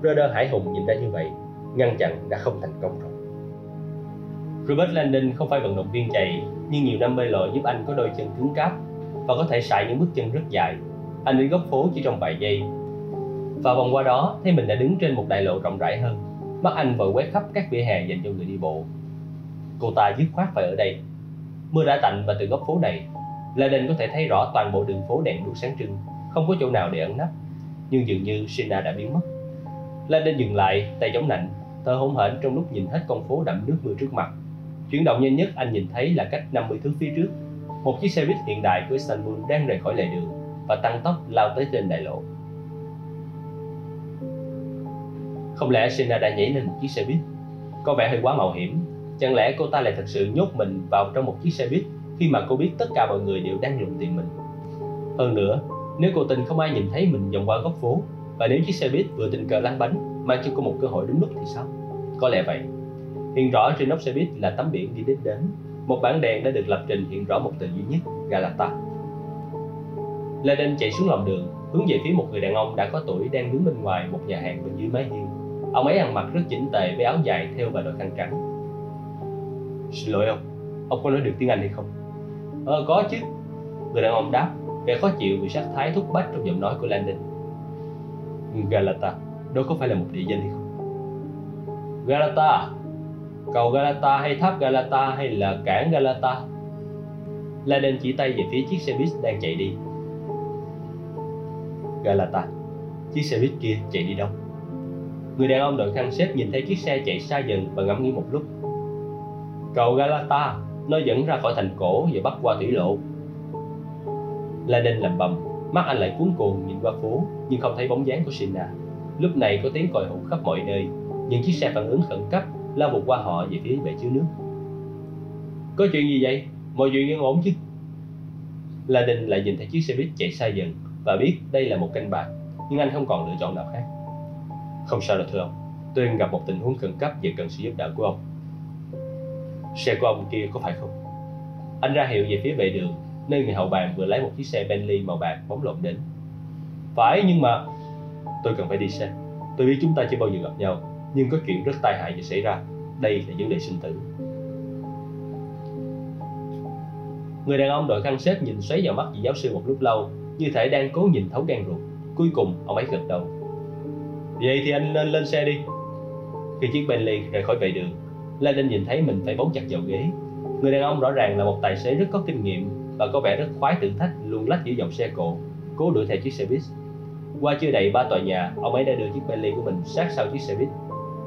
Brother Hải Hùng nhìn ra như vậy, ngăn chặn đã không thành công rồi. Robert Landon không phải vận động viên chạy, nhưng nhiều năm bơi lội giúp anh có đôi chân cứng cáp và có thể sải những bước chân rất dài. Anh đến góc phố chỉ trong vài giây. Và vòng qua đó, thấy mình đã đứng trên một đại lộ rộng rãi hơn. Mắt anh vội quét khắp các vỉa hè dành cho người đi bộ. Cô ta dứt khoát phải ở đây. Mưa đã tạnh và từ góc phố này, Landon có thể thấy rõ toàn bộ đường phố đèn đuốc sáng trưng, không có chỗ nào để ẩn nấp. Nhưng dường như Sina đã biến mất. Landon dừng lại, tay chống nạnh, thở hổn hển trong lúc nhìn hết con phố đậm nước mưa trước mặt Chuyển động nhanh nhất anh nhìn thấy là cách 50 thước phía trước. Một chiếc xe buýt hiện đại của Istanbul đang rời khỏi lề đường và tăng tốc lao tới trên đại lộ. Không lẽ Sina đã nhảy lên một chiếc xe buýt? Có vẻ hơi quá mạo hiểm. Chẳng lẽ cô ta lại thật sự nhốt mình vào trong một chiếc xe buýt khi mà cô biết tất cả mọi người đều đang lùng tìm mình? Hơn nữa, nếu cô tình không ai nhìn thấy mình vòng qua góc phố và nếu chiếc xe buýt vừa tình cờ lăn bánh mang cho cô một cơ hội đúng lúc thì sao? Có lẽ vậy. Hiện rõ trên nóc xe buýt là tấm biển ghi đích đến. Một bảng đèn đã được lập trình hiện rõ một từ duy nhất, Galata. Laden chạy xuống lòng đường, hướng về phía một người đàn ông đã có tuổi đang đứng bên ngoài một nhà hàng bên dưới mái hiên. Ông ấy ăn mặc rất chỉnh tề với áo dài theo và đội khăn trắng. Xin lỗi ông, ông có nói được tiếng Anh hay không? Ờ, có chứ. Người đàn ông đáp, vẻ khó chịu vì sắc thái thúc bách trong giọng nói của Landon. Galata, đó có phải là một địa danh hay không? Galata, cầu Galata hay tháp Galata hay là cảng Galata. Laden chỉ tay về phía chiếc xe buýt đang chạy đi. Galata, chiếc xe buýt kia chạy đi đâu? Người đàn ông đội khăn xếp nhìn thấy chiếc xe chạy xa dần và ngẫm nghĩ một lúc. Cầu Galata, nó dẫn ra khỏi thành cổ và bắt qua thủy lộ. Lenin lầm bầm, mắt anh lại cuốn cuồng nhìn qua phố nhưng không thấy bóng dáng của Sina. Lúc này có tiếng còi hụt khắp mọi nơi, những chiếc xe phản ứng khẩn cấp lao vụt qua họ về phía bể chứa nước có chuyện gì vậy mọi chuyện yên ổn chứ la lại nhìn thấy chiếc xe buýt chạy xa dần và biết đây là một canh bạc nhưng anh không còn lựa chọn nào khác không sao đâu thưa ông. Tôi gặp một tình huống khẩn cấp và cần sự giúp đỡ của ông. Xe của ông kia có phải không? Anh ra hiệu về phía vệ đường, nơi người hậu bàn vừa lấy một chiếc xe Bentley màu bạc bóng lộn đến. Phải, nhưng mà tôi cần phải đi xe. Tôi biết chúng ta chưa bao giờ gặp nhau, nhưng có chuyện rất tai hại vừa xảy ra. Đây là vấn đề sinh tử. Người đàn ông đội khăn xếp nhìn xoáy vào mắt vị giáo sư một lúc lâu, như thể đang cố nhìn thấu gan ruột. Cuối cùng, ông ấy gật đầu vậy thì anh nên lên xe đi khi chiếc Bentley rời khỏi vệ đường Landon nhìn thấy mình phải bấu chặt vào ghế người đàn ông rõ ràng là một tài xế rất có kinh nghiệm và có vẻ rất khoái thử thách luôn lách giữa dòng xe cộ cố đuổi theo chiếc xe buýt qua chưa đầy ba tòa nhà ông ấy đã đưa chiếc Bentley của mình sát sau chiếc xe buýt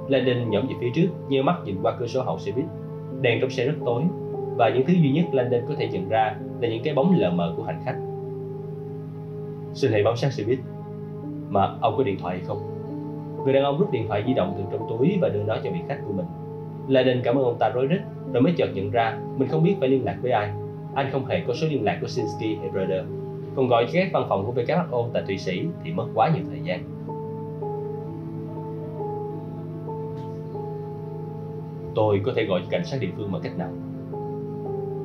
Landon nhổm về phía trước, nheo mắt nhìn qua cửa sổ hậu xe buýt. Đèn trong xe rất tối, và những thứ duy nhất Landon có thể nhận ra là những cái bóng lờ mờ của hành khách. Xin hãy bám sát xe buýt. Mà ông có điện thoại hay không? Người đàn ông rút điện thoại di động từ trong túi và đưa nó cho vị khách của mình. Landon cảm ơn ông ta rối rít, rồi mới chợt nhận ra mình không biết phải liên lạc với ai. Anh không hề có số liên lạc của Sinsky hay Brother. Còn gọi cho các văn phòng của WHO tại Thụy Sĩ thì mất quá nhiều thời gian. tôi có thể gọi cho cảnh sát địa phương bằng cách nào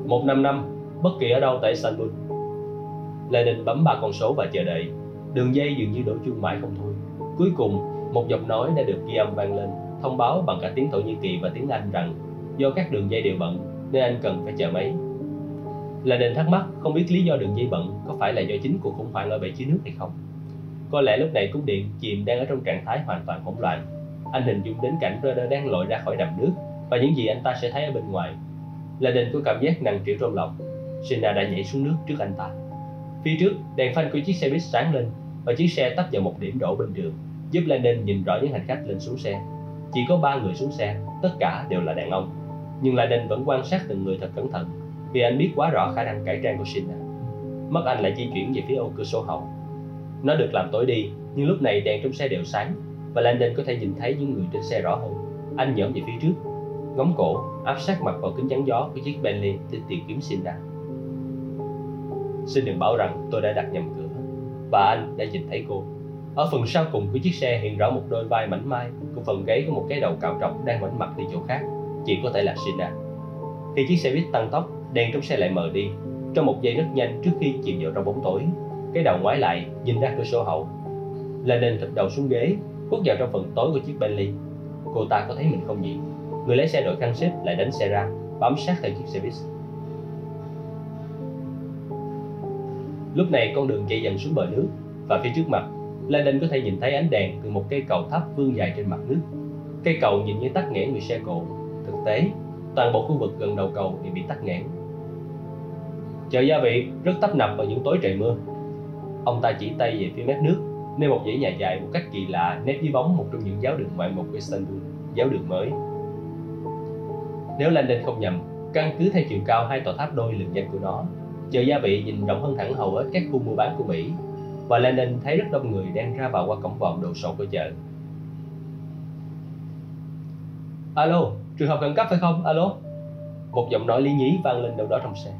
một năm năm bất kỳ ở đâu tại Istanbul đình bấm ba con số và chờ đợi đường dây dường như đổ chuông mãi không thôi cuối cùng một giọng nói đã được ghi âm vang lên thông báo bằng cả tiếng Thổ Nhĩ Kỳ và tiếng Anh rằng do các đường dây đều bận nên anh cần phải chờ máy. Lenin thắc mắc không biết lý do đường dây bận có phải là do chính cuộc khủng hoảng ở bể chứa nước hay không. Có lẽ lúc này cung điện chìm đang ở trong trạng thái hoàn toàn hỗn loạn. Anh hình dung đến cảnh Raider đang lội ra khỏi đầm nước và những gì anh ta sẽ thấy ở bên ngoài. Là đình có cảm giác nặng trĩu trong lòng Sina đã nhảy xuống nước trước anh ta. Phía trước, đèn phanh của chiếc xe buýt sáng lên và chiếc xe tấp vào một điểm đổ bên đường, giúp Landon nhìn rõ những hành khách lên xuống xe. Chỉ có ba người xuống xe, tất cả đều là đàn ông. Nhưng Landon vẫn quan sát từng người thật cẩn thận vì anh biết quá rõ khả năng cải trang của Sina. Mắt anh lại di chuyển về phía ô cửa sổ hậu. Nó được làm tối đi, nhưng lúc này đèn trong xe đều sáng và Landon có thể nhìn thấy những người trên xe rõ hơn. Anh nhổm về phía trước, ngóng cổ, áp sát mặt vào kính chắn gió của chiếc Bentley để tìm kiếm Sina. Xin đừng bảo rằng tôi đã đặt nhầm cửa và anh đã nhìn thấy cô. Ở phần sau cùng của chiếc xe hiện rõ một đôi vai mảnh mai cùng phần gáy có một cái đầu cạo trọc đang ngoảnh mặt đi chỗ khác, chỉ có thể là Sina. Khi chiếc xe buýt tăng tốc, đèn trong xe lại mờ đi. Trong một giây rất nhanh trước khi chìm vào trong bóng tối, cái đầu ngoái lại nhìn ra cửa sổ hậu. Landon thụt đầu xuống ghế, khuất vào trong phần tối của chiếc Bentley. Cô ta có thấy mình không nhỉ? Người lái xe đội khăn xếp lại đánh xe ra, bám sát theo chiếc xe buýt. Lúc này con đường chạy dần xuống bờ nước và phía trước mặt, Landon có thể nhìn thấy ánh đèn từ một cây cầu thấp vươn dài trên mặt nước. Cây cầu nhìn như tắc nghẽn người xe cộ. Thực tế, toàn bộ khu vực gần đầu cầu thì bị tắc nghẽn. Chợ gia vị rất tấp nập vào những tối trời mưa. Ông ta chỉ tay về phía mép nước, nơi một dãy nhà dài một cách kỳ lạ nét dưới bóng một trong những giáo đường ngoại mục của Istanbul, giáo đường mới. Nếu Landon không nhầm, căn cứ theo chiều cao hai tòa tháp đôi lừng danh của nó, chợ gia vị nhìn rộng hơn hẳn hầu hết các khu mua bán của Mỹ và Lenin thấy rất đông người đang ra vào qua cổng vòm đồ sộ của chợ. Alo, trường hợp khẩn cấp phải không? Alo? Một giọng nói lý nhí vang lên đâu đó trong xe.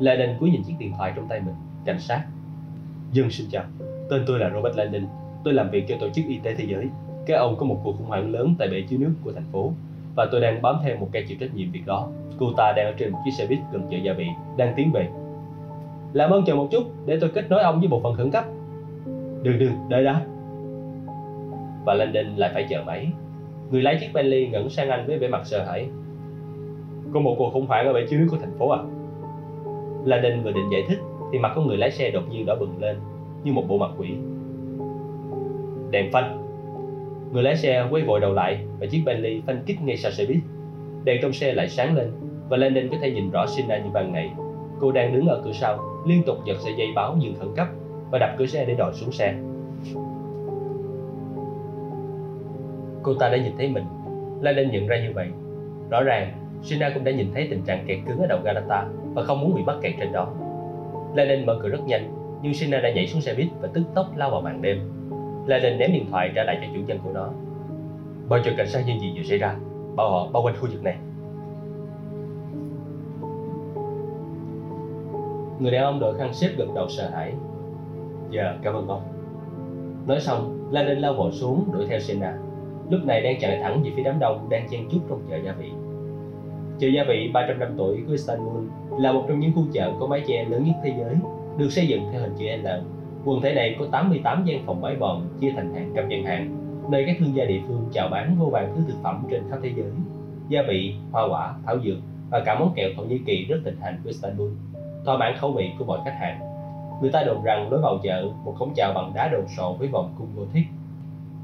Lenin cúi nhìn chiếc điện thoại trong tay mình, cảnh sát. Dân xin chào, tên tôi là Robert Lenin. Tôi làm việc cho Tổ chức Y tế Thế giới. Các ông có một cuộc khủng hoảng lớn tại bể chứa nước của thành phố và tôi đang bám theo một kẻ chịu trách nhiệm việc đó. Cô ta đang ở trên một chiếc xe buýt gần chợ gia vị, đang tiến về. Làm ơn chờ một chút để tôi kết nối ông với bộ phận khẩn cấp. Đừng đừng, đợi đã. Và Landon lại phải chờ máy. Người lái chiếc Bentley ngẩng sang anh với vẻ mặt sợ hãi. Có một cuộc khủng hoảng ở bể chứa nước của thành phố à? Landon vừa định giải thích thì mặt của người lái xe đột nhiên đỏ bừng lên như một bộ mặt quỷ. Đèn phanh. Người lái xe quay vội đầu lại và chiếc Bentley phanh kích ngay sau xe buýt. Đèn trong xe lại sáng lên và Landon có thể nhìn rõ Sina như ban ngày. Cô đang đứng ở cửa sau, liên tục giật sợi dây báo dừng khẩn cấp và đập cửa xe để đòi xuống xe. Cô ta đã nhìn thấy mình. Landon nhận ra như vậy. Rõ ràng, Sina cũng đã nhìn thấy tình trạng kẹt cứng ở đầu Galata và không muốn bị mắc kẹt trên đó. Landon mở cửa rất nhanh, nhưng Sina đã nhảy xuống xe buýt và tức tốc lao vào màn đêm. Landon ném điện thoại trả lại cho chủ nhân của nó. Bao cho cảnh sát những gì vừa xảy ra, bảo họ bao quanh khu vực này. Người đàn ông đội khăn xếp gật đầu sợ hãi. Dạ, cảm ơn ông. Nói xong, Landon lao vội xuống đuổi theo Sina. Lúc này đang chạy thẳng về phía đám đông đang chen chúc trong chợ gia vị. Chợ gia vị 300 năm tuổi của Istanbul là một trong những khu chợ có mái che lớn nhất thế giới, được xây dựng theo hình chữ L. Quần thể này có 88 gian phòng mái vòm chia thành hàng trăm gian hàng, nơi các thương gia địa phương chào bán vô vàng thứ thực phẩm trên khắp thế giới. Gia vị, hoa quả, thảo dược và cả món kẹo Thổ Nhĩ Kỳ rất thịnh hành của Istanbul, thỏa mãn khẩu vị của mọi khách hàng. Người ta đồn rằng lối vào chợ một cổng chào bằng đá đồ sộ với vòng cung Gothic.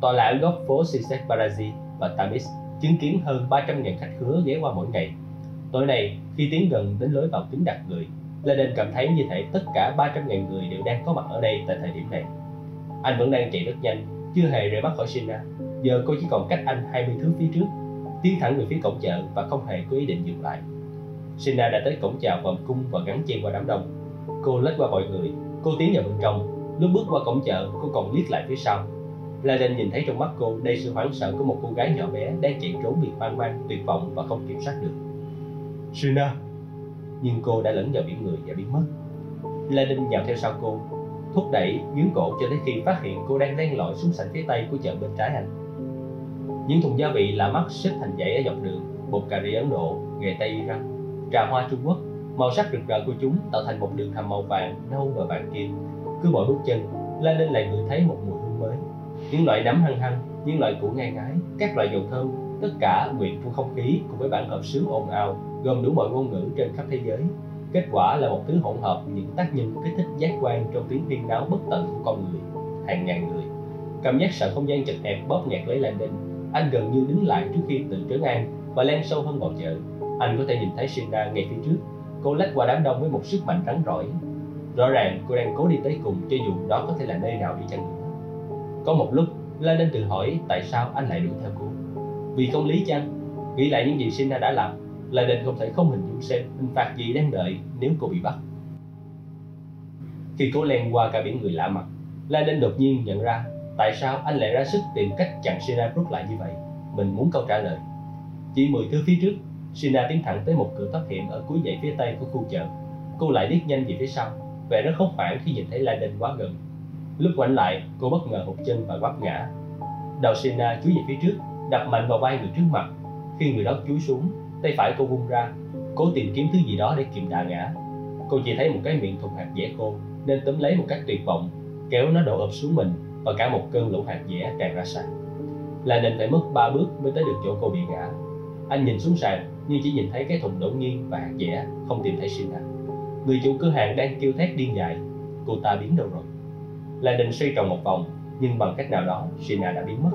Tọa lạc ở góc phố Sisek Barazi và Tamis chứng kiến hơn 300.000 khách khứa ghé qua mỗi ngày. Tối nay, khi tiến gần đến lối vào kính đặt người, Lenin cảm thấy như thể tất cả 300.000 người đều đang có mặt ở đây tại thời điểm này. Anh vẫn đang chạy rất nhanh, chưa hề rời mắt khỏi Sina. Giờ cô chỉ còn cách anh 20 thước phía trước, tiến thẳng về phía cổng chợ và không hề có ý định dừng lại. Sina đã tới cổng chào vòng cung và gắn chen qua đám đông. Cô lách qua mọi người, cô tiến vào bên trong. Lúc bước qua cổng chợ, cô còn liếc lại phía sau. Laden nhìn thấy trong mắt cô đầy sự hoảng sợ của một cô gái nhỏ bé đang chạy trốn vì hoang mang, tuyệt vọng và không kiểm soát được. Sina! Nhưng cô đã lẫn vào biển người và biến mất. Laden nhào theo sau cô, thúc đẩy, nhướng cổ cho tới khi phát hiện cô đang len lỏi xuống sảnh phía tây của chợ bên trái anh. Những thùng gia vị lạ mắt xếp thành dãy ở dọc đường, bột cà ri Ấn Độ, gề Tây Iran, trà hoa Trung Quốc. Màu sắc rực rỡ của chúng tạo thành một đường hầm màu vàng, nâu và vàng kim. Cứ mỗi bước chân, Laden lại ngửi thấy một mùi hương mới. Những loại nấm hăng hăng, những loại củ ngai ngái, các loại dầu thơm, tất cả nguyện trong không khí cùng với bản hợp xứ ồn ào gồm đủ mọi ngôn ngữ trên khắp thế giới. Kết quả là một thứ hỗn hợp những tác nhân kích thích giác quan trong tiếng huyên náo bất tận của con người, hàng ngàn người. Cảm giác sợ không gian chật hẹp bóp nghẹt lấy Landon. Anh gần như đứng lại trước khi tự trấn an và len sâu hơn vào chợ. Anh có thể nhìn thấy Sina ngay phía trước. Cô lách qua đám đông với một sức mạnh rắn rỏi. Rõ ràng cô đang cố đi tới cùng cho dù đó có thể là nơi nào đi chăng nữa. Có một lúc, La nên tự hỏi tại sao anh lại đuổi theo cô. Vì công lý chăng? Nghĩ lại những gì Sina đã làm, La nên không thể không hình dung xem hình phạt gì đang đợi nếu cô bị bắt. Khi cô len qua cả biển người lạ mặt, La Đinh đột nhiên nhận ra tại sao anh lại ra sức tìm cách chặn Sina rút lại như vậy. Mình muốn câu trả lời. Chỉ 10 thước phía trước, Sina tiến thẳng tới một cửa thoát hiểm ở cuối dãy phía tây của khu chợ. Cô lại liếc nhanh về phía sau, vẻ rất hốt hoảng khi nhìn thấy Landon quá gần. Lúc quảnh lại, cô bất ngờ hụt chân và quắp ngã. Đầu Sina chúi về phía trước, đập mạnh vào vai người trước mặt. Khi người đó chúi xuống, tay phải cô vung ra, cố tìm kiếm thứ gì đó để kiềm đà ngã. Cô chỉ thấy một cái miệng thùng hạt dẻ khô, nên túm lấy một cách tuyệt vọng, kéo nó đổ ập xuống mình và cả một cơn lũ hạt dẻ tràn ra sàn. Là nên phải mất ba bước mới tới được chỗ cô bị ngã. Anh nhìn xuống sàn nhưng chỉ nhìn thấy cái thùng đổ nghiêng và hạt dẻ, không tìm thấy Sina. Người chủ cửa hàng đang kêu thét điên dại. Cô ta biến đâu rồi? Là định xoay tròn một vòng, nhưng bằng cách nào đó, Sina đã biến mất.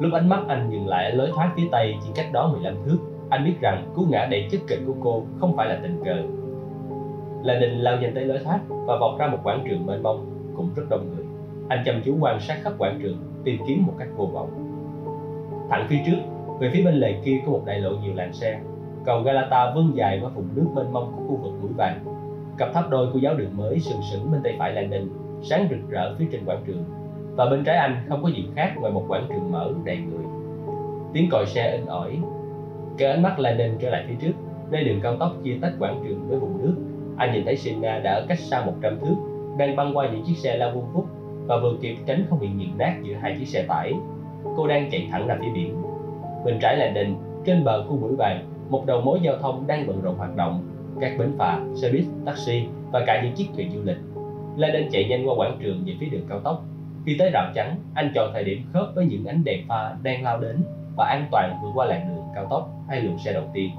Lúc ánh mắt anh dừng lại ở lối thoát phía tây chỉ cách đó 15 thước, anh biết rằng cú ngã đầy chất kịch của cô không phải là tình cờ. Là định lao nhanh tới lối thoát và vọt ra một quảng trường mênh mông, cũng rất đông người. Anh chăm chú quan sát khắp quảng trường, tìm kiếm một cách vô vọng. Thẳng phía trước, về phía bên lề kia có một đại lộ nhiều làn xe. Cầu Galata vươn dài qua vùng nước mênh mông của khu vực mũi vàng. Cặp tháp đôi của giáo đường mới sừng sững bên tay phải London, sáng rực rỡ phía trên quảng trường. Và bên trái anh không có gì khác ngoài một quảng trường mở đầy người. Tiếng còi xe in ỏi. Cái ánh mắt London trở lại phía trước, nơi đường cao tốc chia tách quảng trường với vùng nước. Anh nhìn thấy Sina đã ở cách xa 100 thước, đang băng qua những chiếc xe lao vuông vút và vừa kịp tránh không bị nghiền nát giữa hai chiếc xe tải. Cô đang chạy thẳng ra phía biển, Bên trái là đình, trên bờ khu mũi vàng, một đầu mối giao thông đang bận rộn hoạt động, các bến phà, xe buýt, taxi và cả những chiếc thuyền du lịch. La Đinh chạy nhanh qua quảng trường về phía đường cao tốc. Khi tới rào chắn, anh chọn thời điểm khớp với những ánh đèn pha đang lao đến và an toàn vượt qua làn đường cao tốc hay luồng xe đầu tiên.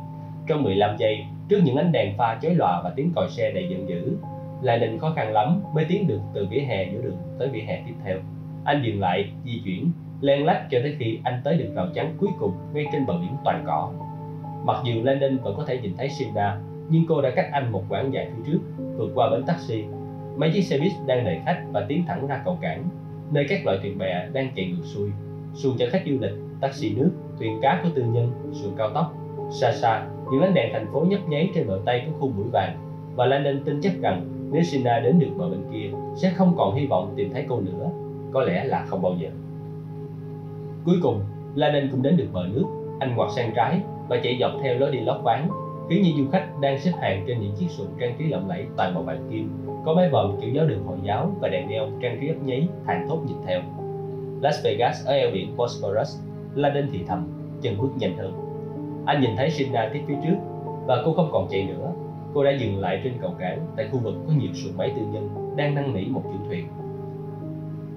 Trong 15 giây, trước những ánh đèn pha chói lòa và tiếng còi xe đầy giận dữ, Lê Đinh khó khăn lắm mới tiến được từ vỉa hè giữa đường tới vỉa hè tiếp theo. Anh dừng lại, di chuyển len lách cho tới khi anh tới được rào chắn cuối cùng ngay trên bờ biển toàn cỏ. Mặc dù Landon vẫn có thể nhìn thấy Sina, nhưng cô đã cách anh một quãng dài phía trước, vượt qua bến taxi. Mấy chiếc xe buýt đang đợi khách và tiến thẳng ra cầu cảng, nơi các loại thuyền bè đang chạy ngược xuôi. Xuồng chở khách du lịch, taxi nước, thuyền cá của tư nhân, xuồng cao tốc. Xa xa, những ánh đèn thành phố nhấp nháy trên bờ tây của khu mũi vàng. Và Landon tin chắc rằng nếu Sina đến được bờ bên kia, sẽ không còn hy vọng tìm thấy cô nữa. Có lẽ là không bao giờ. Cuối cùng, Laden cũng đến được bờ nước. Anh ngoặt sang trái và chạy dọc theo lối đi lót ván, khiến những du khách đang xếp hàng trên những chiếc xuồng trang trí lộng lẫy toàn màu vàng kim, có mái vòm kiểu giáo đường hồi giáo và đèn neon trang trí ấp nháy, thản thốt nhìn theo. Las Vegas ở eo biển Bosporus, Laden thì thầm, chân bước nhanh hơn. Anh nhìn thấy Sina tiếp phía trước và cô không còn chạy nữa. Cô đã dừng lại trên cầu cảng tại khu vực có nhiều xuồng máy tư nhân đang năn nỉ một chủ thuyền.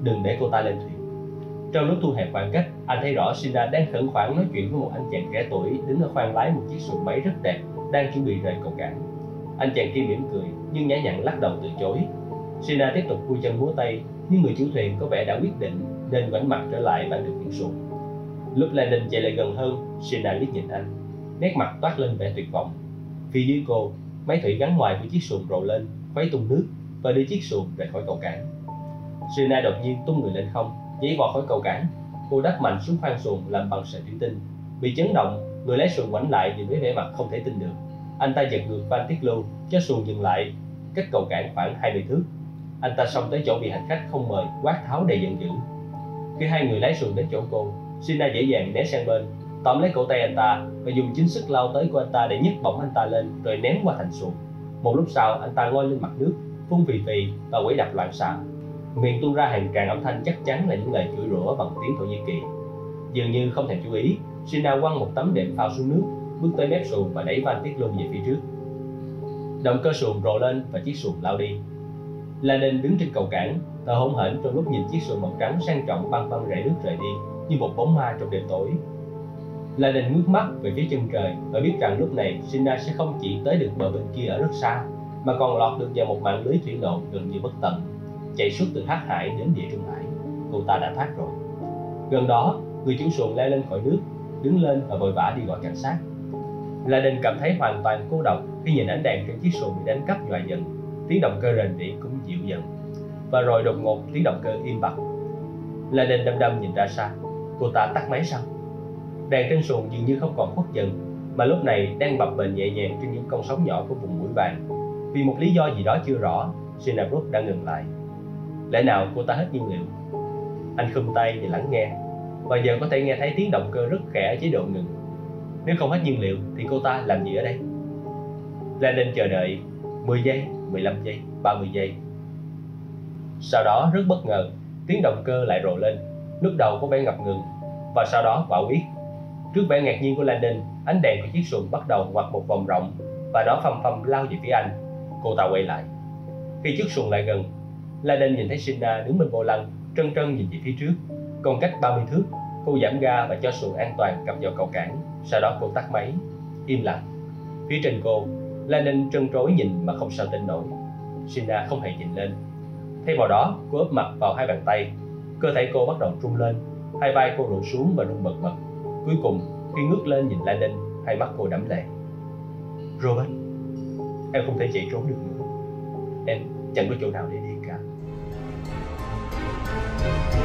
Đừng để cô ta lên thuyền trong lúc thu hẹp khoảng cách, anh thấy rõ Sina đang khẩn khoản nói chuyện với một anh chàng trẻ tuổi đứng ở khoang lái một chiếc xuồng máy rất đẹp, đang chuẩn bị rời cầu cảng. Anh chàng kia mỉm cười, nhưng nhã nhặn lắc đầu từ chối. Sina tiếp tục vui chân múa tay, nhưng người chủ thuyền có vẻ đã quyết định nên ngoảnh mặt trở lại và được khiển xuồng. Lúc Landon chạy lại gần hơn, Sina liếc nhìn anh, nét mặt toát lên vẻ tuyệt vọng. Phía dưới cô, máy thủy gắn ngoài của chiếc xuồng rồ lên, khuấy tung nước và đưa chiếc xuồng rời khỏi cầu cảng. Sina đột nhiên tung người lên không, nhảy vọt khỏi cầu cảng cô đắp mạnh xuống khoang xuồng làm bằng sợi thủy tinh. Bị chấn động, người lái xuồng ngoảnh lại nhìn với vẻ mặt không thể tin được. Anh ta giật ngược van tiết lưu, cho xuồng dừng lại, cách cầu cảng khoảng 20 thước. Anh ta xông tới chỗ bị hành khách không mời, quát tháo đầy giận dữ. Khi hai người lái xuồng đến chỗ cô, Sina dễ dàng né sang bên. Tóm lấy cổ tay anh ta và dùng chính sức lao tới của anh ta để nhấc bổng anh ta lên, rồi ném qua thành xuồng. Một lúc sau, anh ta ngoi lên mặt nước, phun phì phì và quấy đập loạn xạ miệng tuôn ra hàng tràng âm thanh chắc chắn là những lời chửi rủa bằng tiếng thổ nhĩ kỳ. Dường như không thèm chú ý sina quăng một tấm đệm phao xuống nước, bước tới mép xuồng và đẩy van tiết luôn về phía trước. Động cơ xuồng rồ lên và chiếc xuồng lao đi. Laden đứng trên cầu cảng, thở hổn hển trong lúc nhìn chiếc xuồng màu trắng sang trọng băng băng rẽ nước rời đi, như một bóng ma trong đêm tối. Laden ngước mắt về phía chân trời, và biết rằng lúc này Sina sẽ không chỉ tới được bờ bên kia ở rất xa, mà còn lọt được vào một mạng lưới thủy lộ gần như bất tận chạy suốt từ Hắc Hải đến địa Trung Hải. Cô ta đã thoát rồi. Gần đó, người chủ xuồng leo lên khỏi nước, đứng lên và vội vã đi gọi cảnh sát. Laden cảm thấy hoàn toàn cô độc khi nhìn ánh đèn trên chiếc xuồng bị đánh cắp nhòa dần. Tiếng động cơ rền rĩ cũng dịu dần. Và rồi đột ngột tiếng động cơ im bặt. Laden đăm đăm nhìn ra xa. Cô ta tắt máy xong. Đèn trên xuồng dường như không còn khuất dần, mà lúc này đang bập bềnh nhẹ nhàng trên những con sóng nhỏ của vùng mũi vàng. Vì một lý do gì đó chưa rõ, Sinabrook đã ngừng lại. Lẽ nào cô ta hết nhiên liệu? Anh khum tay và lắng nghe, và giờ có thể nghe thấy tiếng động cơ rất khẽ ở chế độ ngừng. Nếu không hết nhiên liệu thì cô ta làm gì ở đây? Landon chờ đợi 10 giây, 15 giây, 30 giây. Sau đó rất bất ngờ, tiếng động cơ lại rộ lên. Lúc đầu có vẻ ngập ngừng, và sau đó quả quyết. Trước vẻ ngạc nhiên của Landon, ánh đèn của chiếc xuồng bắt đầu ngoặt một vòng rộng và nó phầm phầm lao về phía anh. Cô ta quay lại. Khi chiếc xuồng lại gần, Laden nhìn thấy Sina đứng bên vô lăng, trân trân nhìn về phía trước. Còn cách 30 thước, cô giảm ga và cho xuồng an toàn cập vào cầu cảng. Sau đó cô tắt máy, im lặng. Phía trên cô, Laden trân trối nhìn mà không sao tin nổi. Sina không hề nhìn lên. Thay vào đó, cô úp mặt vào hai bàn tay. Cơ thể cô bắt đầu trung lên, hai vai cô rụt xuống và run bật bật. Cuối cùng, khi ngước lên nhìn Landon, hai mắt cô đẫm lệ. Robert, em không thể chạy trốn được nữa. Em chẳng có chỗ nào để đi Thank you.